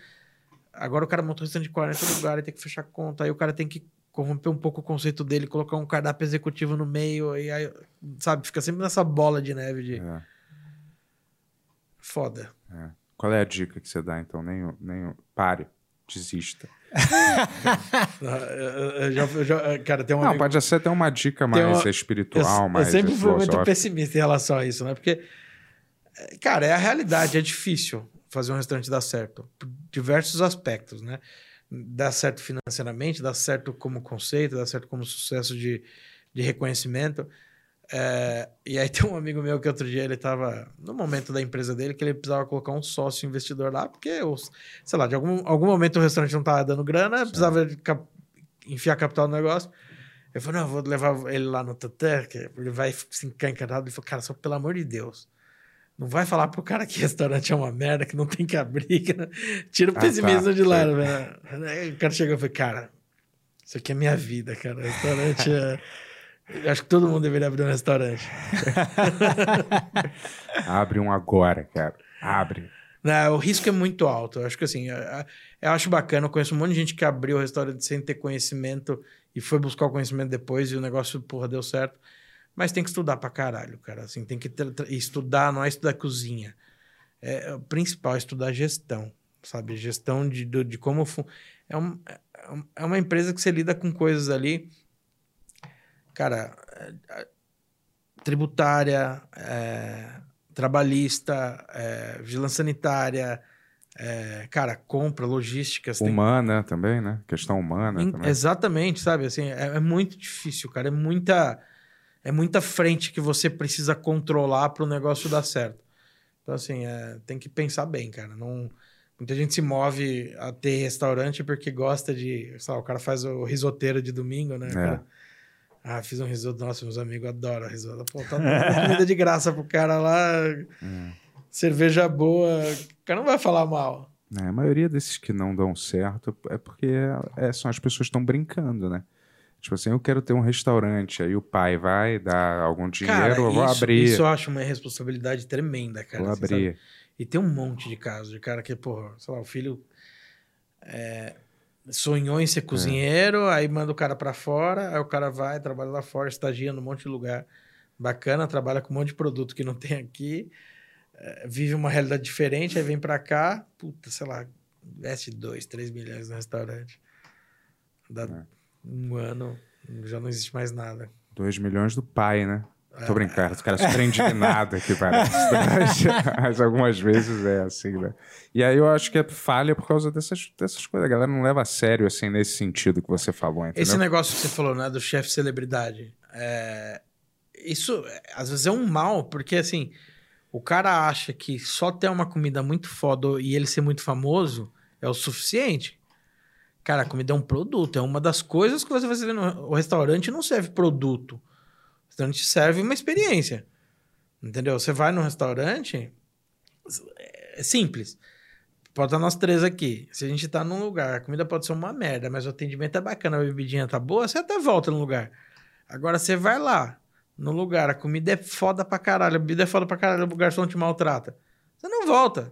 Agora o cara monta um restaurante de 40 lugares, tem que fechar conta, aí o cara tem que corromper um pouco o conceito dele, colocar um cardápio executivo no meio, e aí, sabe, fica sempre nessa bola de neve de É. foda. Qual é a dica que você dá, então? Nem, nem pare, desista. Eu- já- eu já- cara, tem um Não, amigo- pode ser até uma dica mais uma- espiritual, eu, mais eu sempre fui muito pessimista em relação a isso, né? Porque, é, cara, é a realidade, é difícil fazer um restaurante dar certo, por diversos aspectos, né? Dá certo financeiramente, dá certo como conceito, dá certo como sucesso de, de reconhecimento. É, e aí tem um amigo meu que outro dia ele estava no momento da empresa dele que ele precisava colocar um sócio investidor lá, porque, os, sei lá, de algum, algum momento o restaurante não estava dando grana, precisava de cap- enfiar capital no negócio. Eu falei, não, eu vou levar ele lá no Tatã, que ele vai ficar encantado. Ele falou, cara, só pelo amor de Deus. Não vai falar pro cara que restaurante é uma merda, que não tem que abrir. Que não... Tira o Ah, pessimismo tá, de lado, velho. Aí o cara chegou e falou, cara, isso aqui é minha vida, cara. Restaurante é. Acho que todo mundo deveria abrir um restaurante. Abre um agora, cara. Abre. Não, o risco é muito alto. Eu acho que assim, eu- eu acho bacana. Eu conheço um monte de gente que abriu o restaurante sem ter conhecimento e foi buscar o conhecimento depois e o negócio, porra, deu certo. Mas tem que estudar pra caralho, cara. Assim, tem que estudar, não é estudar cozinha. É, o principal é estudar gestão, sabe? Gestão de, do- de como. É, um- é é uma empresa que você lida com coisas ali. Cara, é- é- tributária, é, trabalhista, é, vigilância sanitária, é, cara, compra, logística. você tem- Humana também, né? Questão humana Em- também. Exatamente, sabe? Assim, é, é muito difícil, cara. É muita, é muita frente que você precisa controlar para o negócio dar certo. Então, assim, é, tem que pensar bem, cara. Não, muita gente se move a ter restaurante porque gosta de. Sei lá, o cara faz o risoteiro de domingo, né? É. cara? Ah, fiz um risoto. Nossa, meus amigos adoram risoto. Pô, tá comida de graça pro cara lá. Hum. Cerveja boa. O cara não vai falar mal. É, a maioria desses que não dão certo é porque é, são as pessoas estão brincando, né? Tipo assim, eu quero ter um restaurante, aí o pai vai dar algum dinheiro, Cara, eu vou isso, abrir, Isso eu acho uma responsabilidade tremenda, cara. vou assim, sabe? abrir. E tem um monte de casos de cara que, porra, sei lá, o filho é, sonhou em ser cozinheiro, aí manda o cara pra fora, aí o cara vai, trabalha lá fora, estagia num monte de lugar bacana, trabalha com um monte de produto que não tem aqui, é, vive uma realidade diferente, aí vem pra cá, puta, sei lá, investe 2, 3 milhões no restaurante. Dá É. um ano, já não existe mais nada. 2 milhões do pai, né? É. Tô brincando, os caras super indignados aqui, parece. Mas algumas vezes é assim, né? E aí eu acho que é falha por causa dessas, dessas coisas. A galera não leva a sério, assim, nesse sentido que você falou, entendeu? Esse negócio que você falou, né, do chefe celebridade, é, isso é, às vezes é um mal, porque assim, o cara acha que só ter uma comida muito foda e ele ser muito famoso é o suficiente. Cara, a comida é um produto, é uma das coisas que você vai servir no o restaurante não serve produto. O restaurante serve uma experiência. Entendeu? Você vai num restaurante, é simples. Pode estar nós três aqui. Se a gente tá num lugar, a comida pode ser uma merda, mas o atendimento é bacana, a bebidinha tá boa, você até volta no lugar. Agora você vai lá, no lugar, a comida é foda pra caralho, a bebida é foda pra caralho, o garçom te maltrata. Você não volta.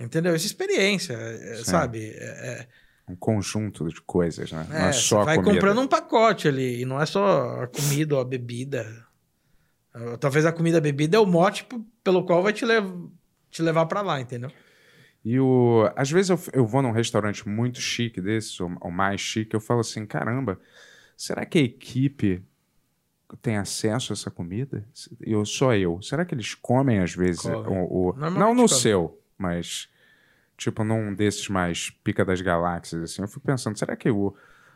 Entendeu? Essa experiência, é, Sim. sabe? É, Um conjunto de coisas, né? é, não é você só a vai comida. comprando um pacote ali, e não é só a comida ou a bebida. Ah, Talvez a comida e a bebida é o mote pelo qual vai te, lev te levar pra lá, entendeu? E o... às vezes eu, eu vou num restaurante muito chique desses, ou, ou mais chique, eu falo assim, caramba, será que a equipe tem acesso a essa comida? Eu, só eu. Será que eles comem às vezes? O, o- Não no comem. seu, mas tipo num desses mais pica das galáxias, assim. Eu fico pensando, será que o...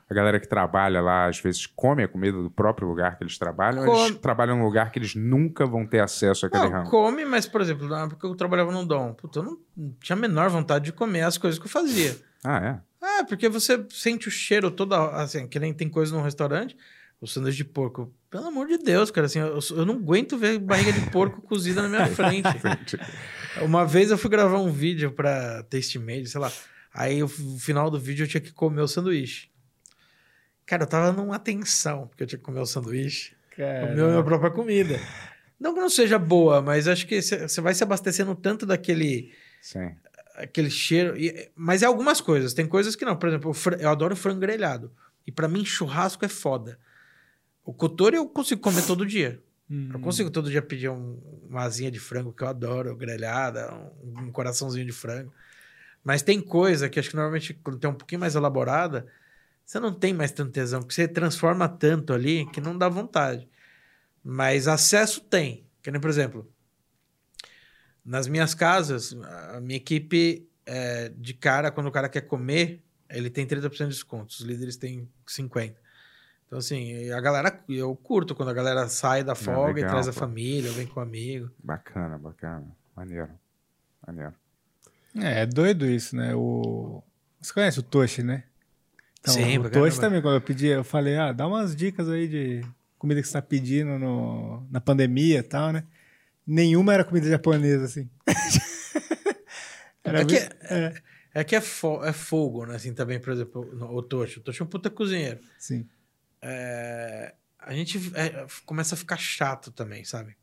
A galera que trabalha lá, às vezes, come a comida do próprio lugar que eles trabalham, ou eles Come. trabalham num lugar que eles nunca vão ter acesso àquele Não, ramo. come, mas, por exemplo, na época que eu trabalhava no Dom, puta, eu não não tinha a menor vontade de comer as coisas que eu fazia. Ah, é? Ah, porque você sente o cheiro toda. Assim, que nem tem coisa num restaurante, o sanduíche de porco. Pelo amor de Deus, cara, assim, eu, eu não aguento ver barriga de porco cozida na minha frente. Uma vez eu fui gravar um vídeo pra Tastemade, sei lá. Aí o f- o final do vídeo eu tinha que comer o sanduíche. Cara, eu tava numa tensão, porque eu tinha que comer o sanduíche. Cara, Comer a minha própria comida. Não que não seja boa, mas acho que você vai se abastecendo tanto daquele Sim. aquele cheiro. e- mas é algumas coisas. Tem coisas que não. Por exemplo, fran- eu adoro frango grelhado. E pra mim, churrasco é foda. O cotori eu consigo comer todo dia. Hum. Eu consigo todo dia pedir um- uma asinha de frango que eu adoro, grelhada, um, um coraçãozinho de frango. Mas tem coisa que acho que normalmente quando tem um pouquinho mais elaborada, você não tem mais tanto tesão, porque você transforma tanto ali que não dá vontade. Mas acesso tem. Que nem, por exemplo, nas minhas casas, a minha equipe, é, de cara, quando o cara quer comer, ele tem 30% de desconto. Os líderes têm 50%. Então, assim, a galera, eu curto quando a galera sai da folga e legal, traz a pô. família, vem com um amigo. Bacana, bacana. Maneiro. Maneiro. É, é doido isso, né? O... Você conhece o Toshi, né? Então, Sim, o caramba. também, quando eu pedi, eu falei, ah, dá umas dicas aí de comida que você tá pedindo no, na pandemia e tal, né? Nenhuma era comida japonesa, assim. Era É que, é, é que é, fo- é fogo, né? Assim, também, por exemplo, no- o Tocho. O Tocho é um puta cozinheiro. sim. É, a gente é, começa a ficar chato também, sabe?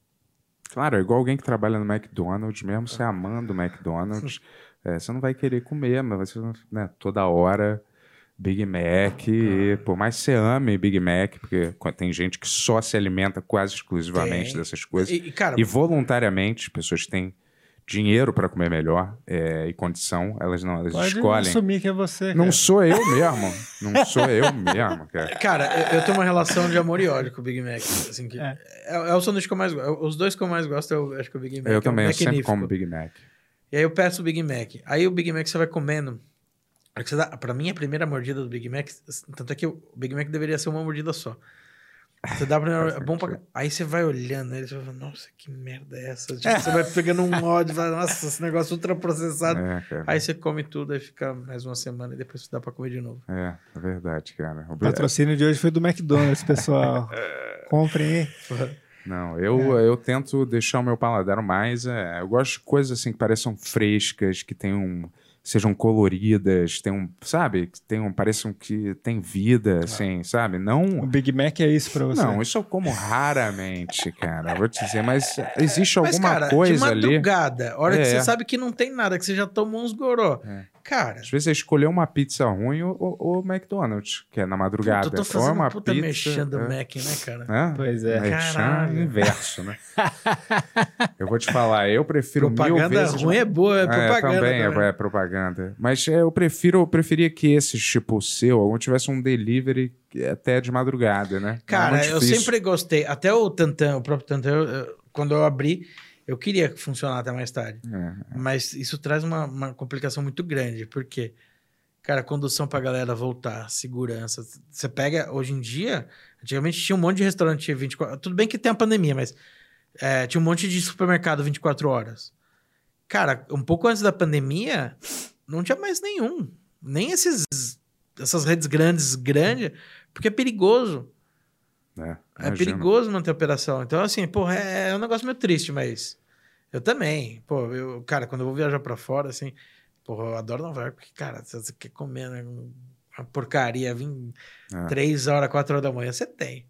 Claro, é igual alguém que trabalha no McDonald's, mesmo você amando o McDonald's, é, você não vai querer comer, mas você, né, toda hora Big Mac, e, por mais que você ame Big Mac, porque tem gente que só se alimenta quase exclusivamente Tem. dessas coisas, E, e, cara, e voluntariamente, pessoas que têm dinheiro para comer melhor é, e condição, elas não, elas Pode escolhem. assumir que é você, Não cara. sou eu mesmo, não sou eu mesmo, cara. Cara, eu, eu tenho uma relação de amor e ódio com o Big Mac. Assim, que É. é. é o sanduíche que eu mais gosto. Os dois que eu mais gosto, eu acho que é o Big Mac. Eu é o também, eu sempre como Big Mac. E aí eu peço o Big Mac. Aí o Big Mac você vai comendo. A hora que você dá, pra mim, a primeira mordida do Big Mac, tanto é que o Big Mac deveria ser uma mordida só. Você dá a primeira, é bom pra, Aí você vai olhando ele, você vai falando, nossa, que merda é essa? Tipo, você vai pegando um ódio, vai, nossa, esse negócio ultra processado. É, cara. Aí você come tudo, aí fica mais uma semana e depois dá pra comer de novo. É, é verdade, cara. O patrocínio de hoje foi do McDonald's, pessoal. Comprem aí. Não, eu, eu tento deixar o meu paladar mais. É, eu gosto de coisas assim que pareçam frescas, que tenham. Sejam coloridas, tenham, sabe? Que tenham, pareçam que tem vida, assim, sabe? O Não. Big Mac é isso pra você. Não, isso eu como raramente, cara. Vou te dizer, mas existe Mas, alguma cara, de coisa ali. madrugada, hora que É. você sabe que não tem nada, que você já tomou uns goró. É. Cara, Às vezes é escolher uma pizza ruim ou, ou- McDonald's, que é na madrugada. eu tô é fazendo uma puta pizza, mexendo é. o Mac, né, cara? É? Pois é. Caralho. inverso, né? eu vou te falar, eu prefiro mil Propaganda vezes... ruim é boa, é propaganda. também, é- também. É, propaganda. Mas é, eu prefiro, eu preferia que esses, tipo o seu, algum tivesse um delivery até de madrugada, né? É Cara, eu sempre gostei. Até o Tantan, o próprio Tantan, quando eu abri, eu queria que funcionasse até mais tarde. É, Mas isso traz uma, uma complicação muito grande, porque, cara, condução pra galera voltar, segurança. Você pega, hoje em dia, antigamente tinha um monte de restaurante 24 Tudo bem que tem a pandemia, mas é, tinha um monte de supermercado 24 horas. Cara, um pouco antes da pandemia, não tinha mais nenhum. Nem esses, essas redes grandes, grandes, porque é perigoso. É, É perigoso manter a operação. Então, assim, porra, é, é um negócio meio triste, mas eu também. Pô, eu, cara, quando eu vou viajar pra fora, assim, porra, eu adoro Nova York, porque, cara, se você quer comer né, uma porcaria, vim É. três horas, quatro horas da manhã, você tem.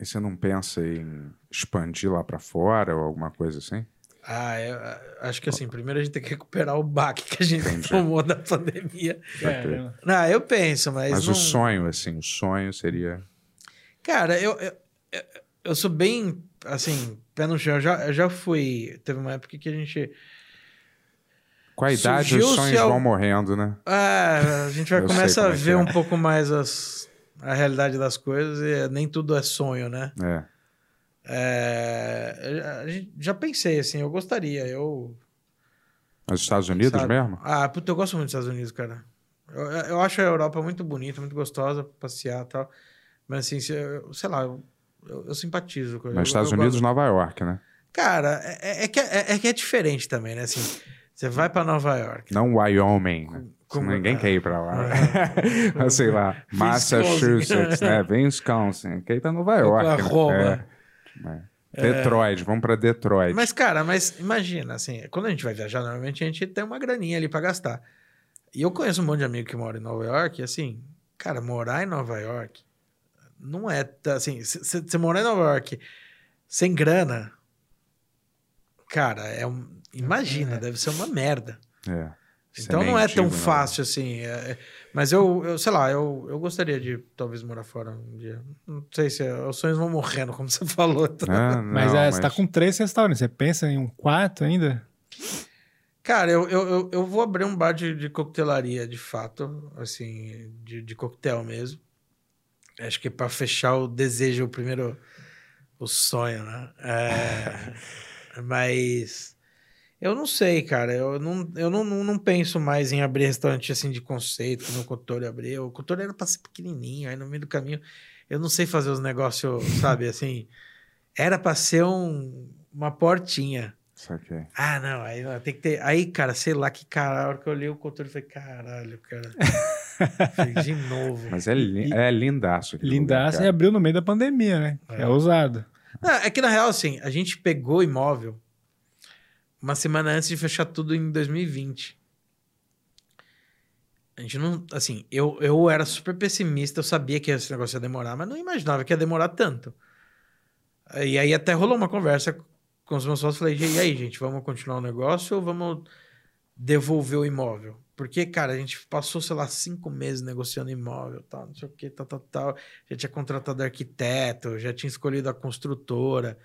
E você não pensa em expandir lá pra fora ou alguma coisa assim? Ah, eu acho que assim, primeiro a gente tem que recuperar o baque que a gente Entendi. tomou da pandemia. Caramba. Não, eu penso, mas. Mas não... o sonho, assim, o sonho seria... Cara, eu, eu, eu, sou bem, assim, pé no chão. Eu já, eu já fui. Teve uma época que a gente. Com a idade, os sonhos al- vão morrendo, né? Ah, a gente vai começar a é ver é. um pouco mais as, a realidade das coisas e nem tudo é sonho, né? É. É, já pensei, assim, eu gostaria. Eu. Nos Estados Unidos sabe? mesmo? Ah, puta, eu gosto muito dos Estados Unidos, cara. Eu, eu acho a Europa muito bonita, muito gostosa pra passear e tal. Mas assim, sei lá, eu, eu, eu simpatizo com Nos Estados Unidos, gosto- Nova York, né? Cara, é, é que é, é que é diferente também, né? Assim, você vai pra Nova York. Não Wyoming. né? como- Ninguém quer ir pra lá. É. Mas sei lá, Massachusetts, né? Wisconsin. Quer ir pra Nova York. né? É. É. Detroit, vamos pra Detroit. Mas, cara, mas imagina, assim, quando a gente vai viajar, normalmente a gente tem uma graninha ali pra gastar. E eu conheço um monte de amigo que mora em Nova York, e assim, cara, morar em Nova York não é, assim, você morar em Nova York sem grana, cara, é um, imagina, deve ser uma merda. É. Então não é tão né? fácil assim. é- é- mas eu, eu, sei lá, eu, eu gostaria de talvez morar fora um dia. Não sei se é- os sonhos vão morrendo, como você falou. É, não, Mas, é, você tá com três restaurantes. Você pensa em um quarto ainda? Cara, eu, eu, eu, eu vou abrir um bar de, de coquetelaria, de fato, assim, de, de coquetel mesmo. Acho que para fechar o desejo, o primeiro, o sonho, né? É, mas eu não sei, cara. Eu não, eu não, não, não penso mais em abrir restaurante assim de conceito, como o Cotori abriu. O Cotori era pra ser pequenininho, aí no meio do caminho eu não sei fazer os negócios, sabe, assim. Era pra ser um, uma portinha. Saquei. Ah, não, aí tem que ter. Aí, cara, sei lá que cara, a hora que eu olhei o controle, eu falei, caralho, cara. De novo. Mas é, li- E- é lindaço. Lindaço lugar, e abriu no meio da pandemia, né? É, É. ousado. Não, é que na real, assim, a gente pegou o imóvel uma semana antes de fechar tudo em 2020. A gente não. Assim, eu, eu era super pessimista, eu sabia que esse negócio ia demorar, mas não imaginava que ia demorar tanto. E aí até rolou uma conversa com os meus sócios. Falei, e aí, gente, vamos continuar o negócio ou vamos devolver o imóvel? Porque, cara, a gente passou, sei lá, cinco meses negociando imóvel, tal, não sei o que, tal, tal, tal. Já tinha contratado arquiteto, já tinha escolhido a construtora.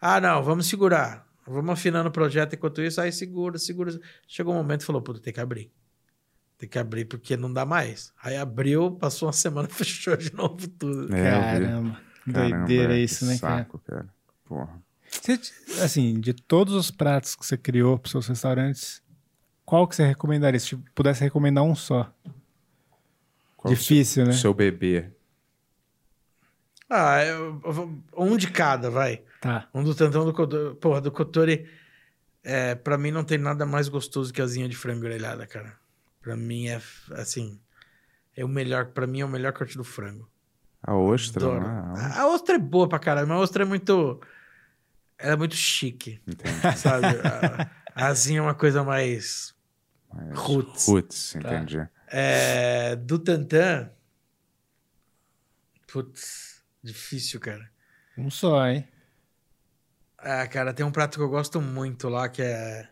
Ah, não, vamos segurar. Vamos afinando o projeto enquanto isso. Aí segura, segura. Chegou um momento e falou, puta, tem que abrir. Tem que abrir porque não dá mais. Aí abriu, passou uma semana, fechou de novo tudo. É. Caramba. Caramba, Doideira é, isso, que né, cara? saco, cara? Porra. Você, assim, de todos os pratos que você criou para seus restaurantes, qual que você recomendaria? Se pudesse recomendar um só. Qual Difícil, né? seu, seu bebê? Ah, eu- eu vou- um de cada, vai. Tá. Um do tantão do Kotori. Porra, do Kotori, é, pra mim não tem nada mais gostoso que a asinha de frango grelhada, cara. Pra mim é, assim, é o melhor, pra mim é o melhor corte do frango. A ostra, Adoro. não é? A, a ostra é boa pra caralho, mas a ostra é muito, ela é muito chique, Entendi. sabe? a, a asinha é uma coisa mais... Mas- Roots. Roots, entendi. É, do Tantan, putz, difícil, cara. Um só, hein? Ah, cara, tem um prato que eu gosto muito lá, que é...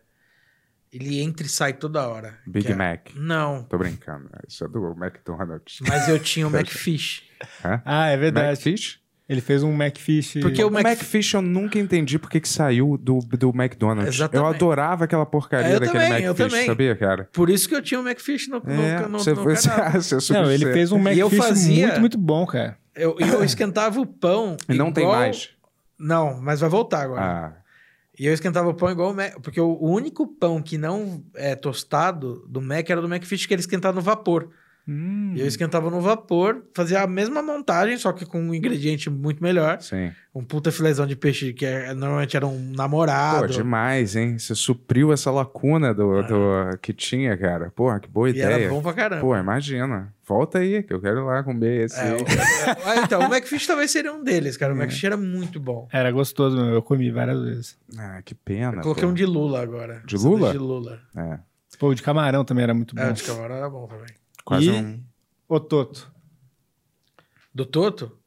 Ele entra e sai toda hora. Big é- Mac. Não, Tô brincando. Isso é do McDonald's. mas eu tinha o McFish. Hã? Ah, é verdade. Macfish? Ele fez um Macfish. Porque o O Mac- Macfish eu nunca entendi porque que saiu do, do McDonald's. Exatamente. Eu adorava aquela porcaria É, eu daquele também, também. sabia, cara? Por isso que eu tinha o McFish no, no, É, no, você no foi... canal. você Não, ele fez um E eu Macfish fazia- muito, muito bom, cara. Eu, e eu esquentava o pão. E não tem igual- mais. Não, mas vai voltar agora. Ah, E eu esquentava o pão igual o Mac. Porque o único pão que não é tostado do Mac era do McFish, que ele esquentava no vapor. Hum. E eu esquentava no vapor, fazia a mesma montagem, só que com um ingrediente muito melhor. sim. Um puta filézão de peixe que é- normalmente era um namorado. Pô, demais, hein? Você supriu essa lacuna do, do- que tinha, cara. Porra, que boa e era ideia. bom pra caramba. Pô, imagina. Volta aí, que eu quero ir lá comer esse. É, aí. o- é, então, o McFish talvez seria um deles, cara. O McFish era muito bom. Era gostoso, meu. eu comi várias vezes. Ah, que pena. Eu coloquei pô. um de Lula agora. De Lula? De Lula. É, Pô, o de camarão também era muito bom. É, o de camarão era bom também. Quase E- um... Ô, Toto. Do Toto?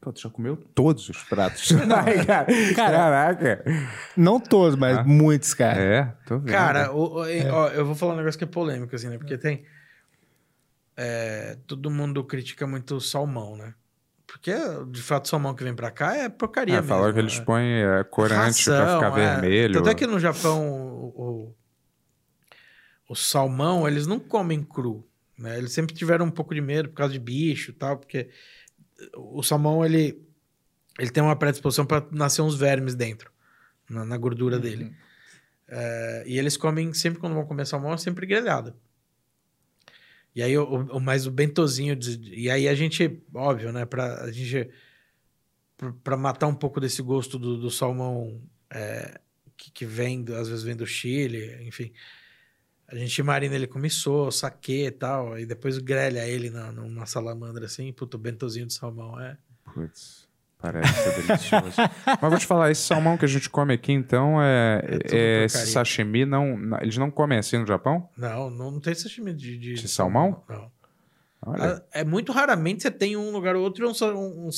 Pô, tu já comeu todos os pratos. Ai, cara. Caraca. Não todos, mas Ah. muitos, cara. É, tô vendo. Cara, o- o- É. ó, eu vou falar um negócio que é polêmico, assim, né? Porque tem. é, todo mundo critica muito o salmão, né? Porque, de fato, o salmão que vem pra cá é porcaria É, mesmo. falaram que eles né? põem é, corante pra Ração, ficar é. vermelho. Tanto é que no Japão, o, o, o salmão, eles não comem cru. Né? Eles sempre tiveram um pouco de medo por causa de bicho e tal, porque o salmão, ele, ele tem uma predisposição para nascer uns vermes dentro, na, na gordura Uhum. dele. É, e eles comem, sempre quando vão comer salmão, é sempre grelhado. E aí, o, o, mas o bentozinho... de- e aí a gente, óbvio, né? Pra, a gente... pra- Pra matar um pouco desse gosto do, do salmão é, que, que vem, às vezes vem do Chile, enfim. A gente marina ele com miso, saquê e tal, e depois grelha ele na, numa salamandra assim, puto, bentozinho de salmão é... Putz, parece ser delicioso. Mas vou te falar, esse salmão que a gente come aqui, então, é, É é sashimi, não, eles não comem assim no Japão? Não, não, não tem sashimi de... De, De salmão? Não. Olha, Ah, É muito raramente você tem um lugar ou outro um, um- um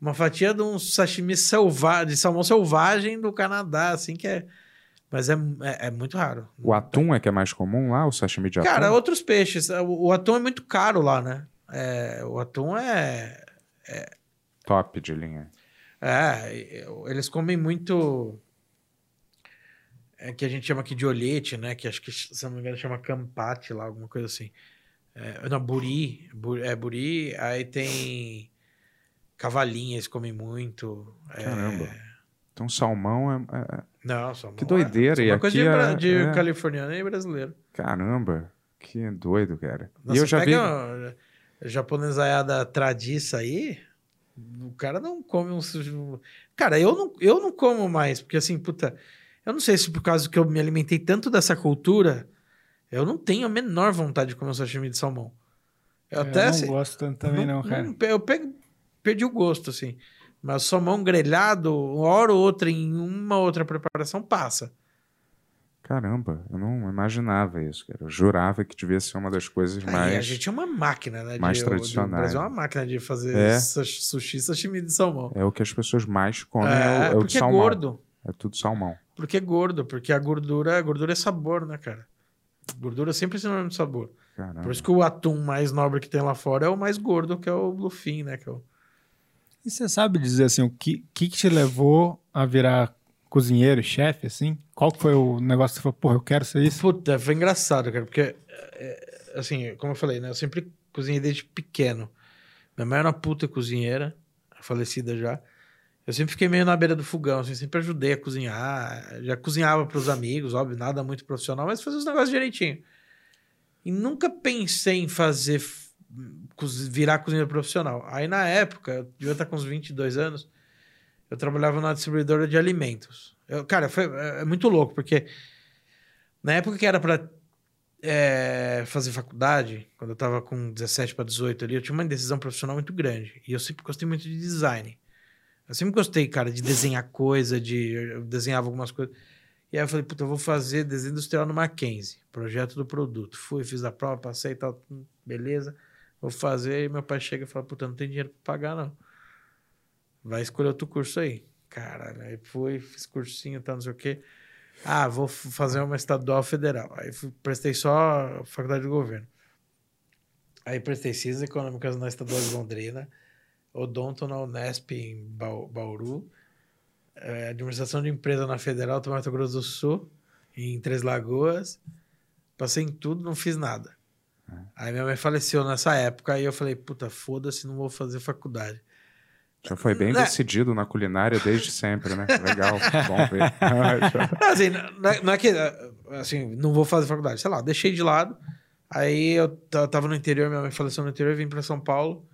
uma fatia de um sashimi selvagem, de salmão selvagem do Canadá, assim, que é... Mas é, é, é muito raro. o atum é que é mais comum lá, o sashimi de atum? Cara, outros peixes. O, o atum é muito caro lá, né? É, o atum é... Top de linha. É, eles comem muito... É que a gente chama aqui de olhete, né? Que acho que, se não me engano, chama campate lá, alguma coisa assim. É, não, buri. bu- É buri. Aí tem cavalinha, eles comem muito. É, Caramba. Então, salmão é... é- Não, só Que doideira, É, e uma coisa de, é- de é. californiano e brasileiro. Caramba, que doido, cara. Nossa, e eu já vi... uma japonesaiada tradiça aí, o cara não come um... sujo- Cara, eu não, eu não como mais, porque assim, puta... Eu não sei se por causa que eu me alimentei tanto dessa cultura, eu não tenho a menor vontade de comer um sashimi de salmão. Eu Eu até não assim, gosto tanto também, não, cara. eu pego- perdi o gosto, assim. Mas salmão grelhado, uma hora ou outra, em uma outra preparação, passa. Caramba, eu não imaginava isso, cara. Eu jurava que devia ser uma das coisas Aí mais. a gente é uma máquina, né? de- mais. O Brasil é uma máquina de fazer É. sushi, sashimi de salmão. É o que as pessoas mais comem, é, o- é o de porque é salmão. gordo. É tudo salmão. Porque é gordo, porque a gordura, a gordura é sabor, né, cara? Gordura sempre é sinônimo de sabor. Caramba. Por isso que o atum mais nobre que tem lá fora é o mais gordo, que é o bluefin, né? Que é o... E você sabe dizer assim, o que, que, que te levou a virar cozinheiro, chefe, assim? Qual foi o negócio que você falou, porra, eu quero ser isso? Puta, foi engraçado, cara, porque, é, assim, como eu falei, né? Eu sempre cozinhei desde pequeno. Minha mãe era uma puta cozinheira, falecida já. Eu sempre fiquei meio na beira do fogão, assim, sempre ajudei a cozinhar. Já cozinhava pros amigos, óbvio, nada muito profissional, mas fazia os negócios direitinho. E nunca pensei em fazer, virar cozinheiro profissional. Aí, na época, eu devia estar com uns 22 anos, eu trabalhava numa distribuidora de alimentos. Eu, cara, foi, é é muito louco, porque na época que era pra é, fazer faculdade, quando eu tava com 17 para 18 ali, eu tinha uma indecisão profissional muito grande. E eu sempre gostei muito de design. Eu sempre gostei, cara, de desenhar coisa, de eu desenhava algumas coisas. E aí eu falei, puta, eu vou fazer desenho industrial no Mackenzie, projeto do produto. Fui, fiz a prova, passei e tal, beleza. Vou fazer, e meu pai chega e fala, puta, não tem dinheiro pra pagar, não. Vai escolher outro curso aí. Caralho, aí fui, fiz cursinho, tal, não sei o quê. Ah, vou fazer uma estadual federal. Aí fui, prestei só faculdade de governo. Aí prestei ciências econômicas na estadual de Londrina, odonto na Unesp em Bau- Bauru, eh, administração de empresa na Federal do Mato Grosso do Sul, em Três Lagoas. Passei em tudo, não fiz nada. Aí minha mãe faleceu nessa época, aí eu falei, puta, foda-se, não vou fazer faculdade. Já foi bem É. decidido na culinária desde sempre, né? Legal, bom ver. Não, assim, não é, não é que, assim, não vou fazer faculdade. Sei lá, deixei de lado. Aí eu ta- tava no interior, minha mãe faleceu no interior, vim para São Paulo.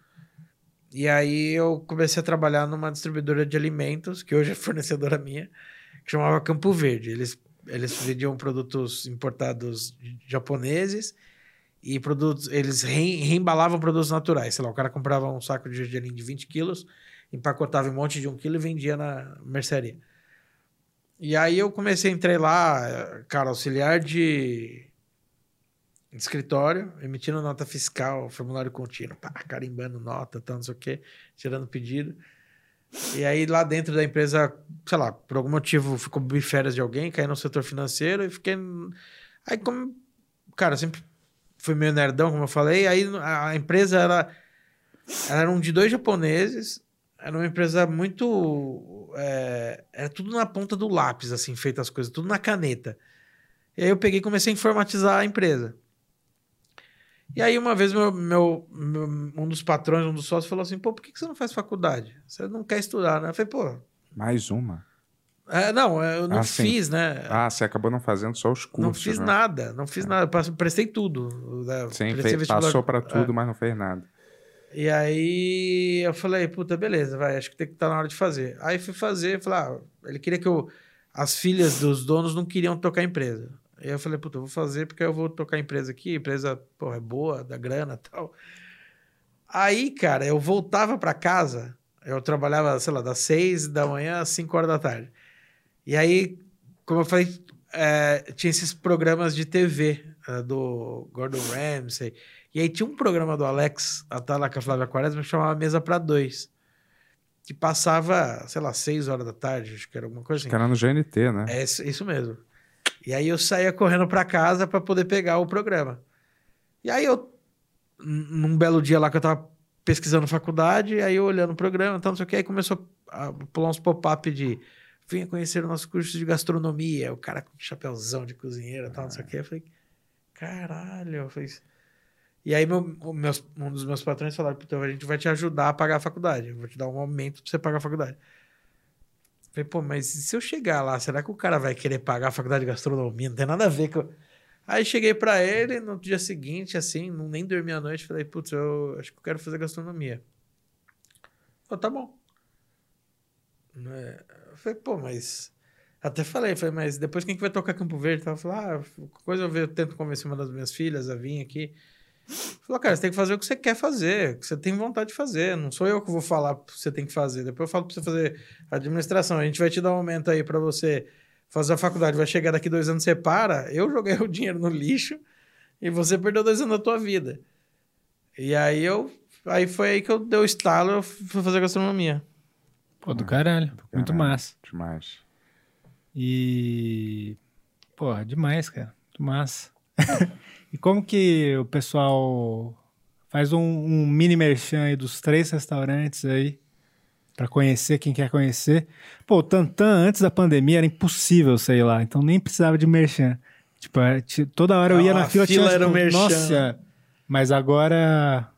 E aí eu comecei a trabalhar numa distribuidora de alimentos, que hoje é fornecedora minha, que chamava Campo Verde. Eles, eles vendiam produtos importados japoneses e produtos, eles re, reembalavam produtos naturais. Sei lá, o cara comprava um saco de gergelim de 20 quilos, empacotava em um monte de um quilo e vendia na mercearia. E aí eu comecei, entrei lá, cara, auxiliar de de escritório, emitindo nota fiscal, formulário contínuo, pá, carimbando nota, tal, não sei o quê, tirando pedido. E aí lá dentro da empresa, sei lá, por algum motivo ficou de férias de alguém, caí no setor financeiro e fiquei. Aí, como. Cara, sempre fui meio nerdão, como eu falei, aí a empresa era. Ela era um de dois japoneses, era uma empresa muito. é, era tudo na ponta do lápis, assim, feito as coisas, tudo na caneta. E aí eu peguei e comecei a informatizar a empresa. E aí, uma vez, meu, meu, meu- um dos patrões, um dos sócios, falou assim: pô, por que que você não faz faculdade? Você não quer estudar, né? Eu falei, pô. Mais uma. É, não, eu não Ah, sim. fiz, né? Ah, você acabou não fazendo só os cursos. não fiz né? nada, não fiz nada. Eu passe- prestei tudo. né? Sim, fez- passou pra É. tudo, mas não fez nada. E aí eu falei, puta, beleza, vai, acho que tem que estar na hora de fazer. Aí fui fazer, falei, ah, ele queria que eu. As filhas dos donos não queriam tocar a empresa. Aí eu falei, puta, eu vou fazer porque eu vou tocar a empresa aqui, empresa, pô, é boa, dá grana e tal. Aí, cara, eu voltava pra casa, eu trabalhava, sei lá, das seis da manhã às cinco horas da tarde. E aí, como eu falei, é, tinha esses programas de TV é, do Gordon Ramsay. E aí tinha um programa do Alex Atala com a Flávia Quaresma que chamava Mesa para Dois. Que passava, sei lá, seis horas da tarde, acho que era alguma coisa assim. Que era no GNT, né? É isso, isso mesmo. E aí eu saía correndo para casa para poder pegar o programa. E aí eu, num belo dia lá que eu tava pesquisando faculdade, aí eu olhando o programa, então não sei o que, aí começou a pular uns pop-up de venha conhecer o nosso curso de gastronomia, o cara com chapéuzão de cozinheiro e tal, não sei o que. Eu falei, caralho, eu falei, e aí meu, meus- um dos meus patrões falaram, puta, a gente vai te ajudar a pagar a faculdade, eu vou te dar um aumento pra você pagar a faculdade. Falei, pô, mas se eu chegar lá, será que o cara vai querer pagar a faculdade de gastronomia? Não tem nada a ver com. Aí cheguei pra ele no dia seguinte, assim, não, nem dormi a noite. Falei, putz, eu acho que eu quero fazer gastronomia. Falei, tá bom. Né? Eu falei, pô, mas. Até falei, falei, mas depois quem que vai tocar Campo Verde? Ela falou, ah, coisa eu, ver, eu tento convencer uma das minhas filhas a vir aqui. Falou, cara, você tem que fazer o que você quer fazer, o que você tem vontade de fazer. Não sou eu que vou falar o que você tem que fazer. Depois eu falo pra você fazer administração. A gente vai te dar um aumento aí pra você fazer a faculdade. Vai chegar daqui dois anos, você para. Eu joguei o dinheiro no lixo e você perdeu dois anos da tua vida. E aí eu. Aí foi aí que eu dei o estalo eu fui fazer gastronomia. Pô, do caralho. Muito Caralho, massa. Demais. E. Porra, demais, cara. Muito massa. e como que o pessoal faz um, um mini merchan aí dos três restaurantes aí pra conhecer quem quer conhecer? Pô, o Tantan antes da pandemia era impossível, sei lá, então nem precisava de merchan. Tipo, é, toda hora eu ia Ah, na fila, fila tinha, era tipo, merchan. Nossa, mas agora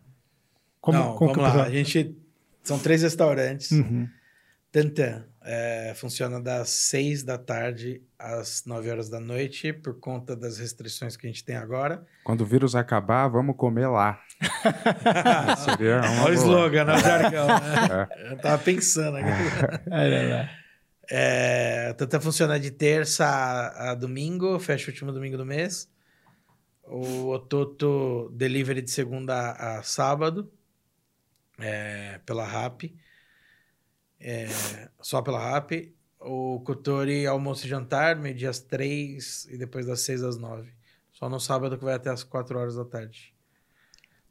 como, Não, como vamos lá. A gente. São três restaurantes. Uhum. Tantan. É, funciona das 6 da tarde às 9 horas da noite, por conta das restrições que a gente tem agora. Quando o vírus acabar, vamos comer lá. Seria uma Olha o boa. slogan, né? O jargão, né? Eu tava pensando aqui. Olha lá. É, Tantan funciona de terça a, a domingo, fecha o último domingo do mês. O Ototo delivery de segunda a sábado, é, pela RAP. É, só pela RAP. O Kotori almoço e jantar, meio-dia às três e depois das seis às nove. Só no sábado que vai até às quatro horas da tarde.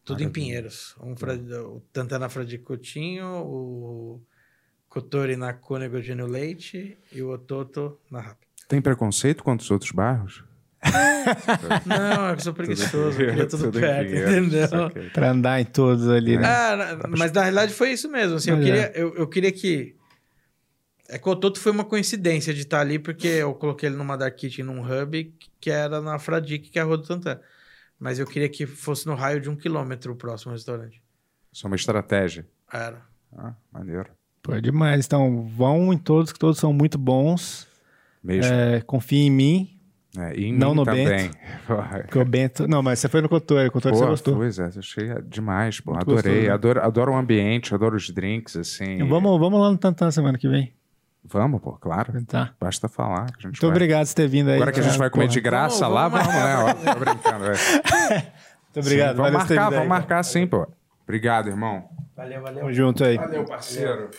Tudo em Maravilha. Pinheiros. Um fra- o Tantan na Frade Coutinho, o Kotori na Cônego Gênio Leite e o Ototo na RAP. Tem preconceito contra os outros bairros? Não, é que eu sou preguiçoso, eu queria tudo em perto, entendeu? Pra andar em todos ali, né? Ah, mas na realidade foi isso mesmo. Assim, eu, Mas queria, eu, eu queria que. É que o Toto foi uma coincidência de estar ali, porque eu coloquei ele numa Dark Kitchen num hub que era na Fradique, que é a Rua do Tantan. Mas eu queria que fosse no raio de um quilômetro o próximo restaurante. Isso é uma estratégia. Era. Ah, maneiro. Pô, é demais. Então, vão em todos, que todos são muito bons. Mesmo. É, confiem em mim, É, e em não mim no também. que o Bento... Não, mas você foi no Cotor, o Cotor você Pô, gostou. pois é, achei demais, pô. Muito Adorei. gostoso, né? Adoro, adoro o ambiente, adoro os drinks, assim. Vamos, vamos lá no Tantan semana que vem. Vamos, pô, claro. Tá. Basta falar que a gente Muito vai. obrigado por ter vindo aí. Agora que a gente cara. vai comer Porra. de graça Vamos, lá, vamos vamos, né? Ó, Tô brincando, velho. Muito obrigado. Sim, vamos valeu marcar, vindo aí. vamos marcar sim, pô. Obrigado, irmão. Valeu, valeu. Tamo junto aí. Valeu, parceiro.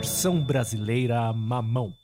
Versão brasileira mamão.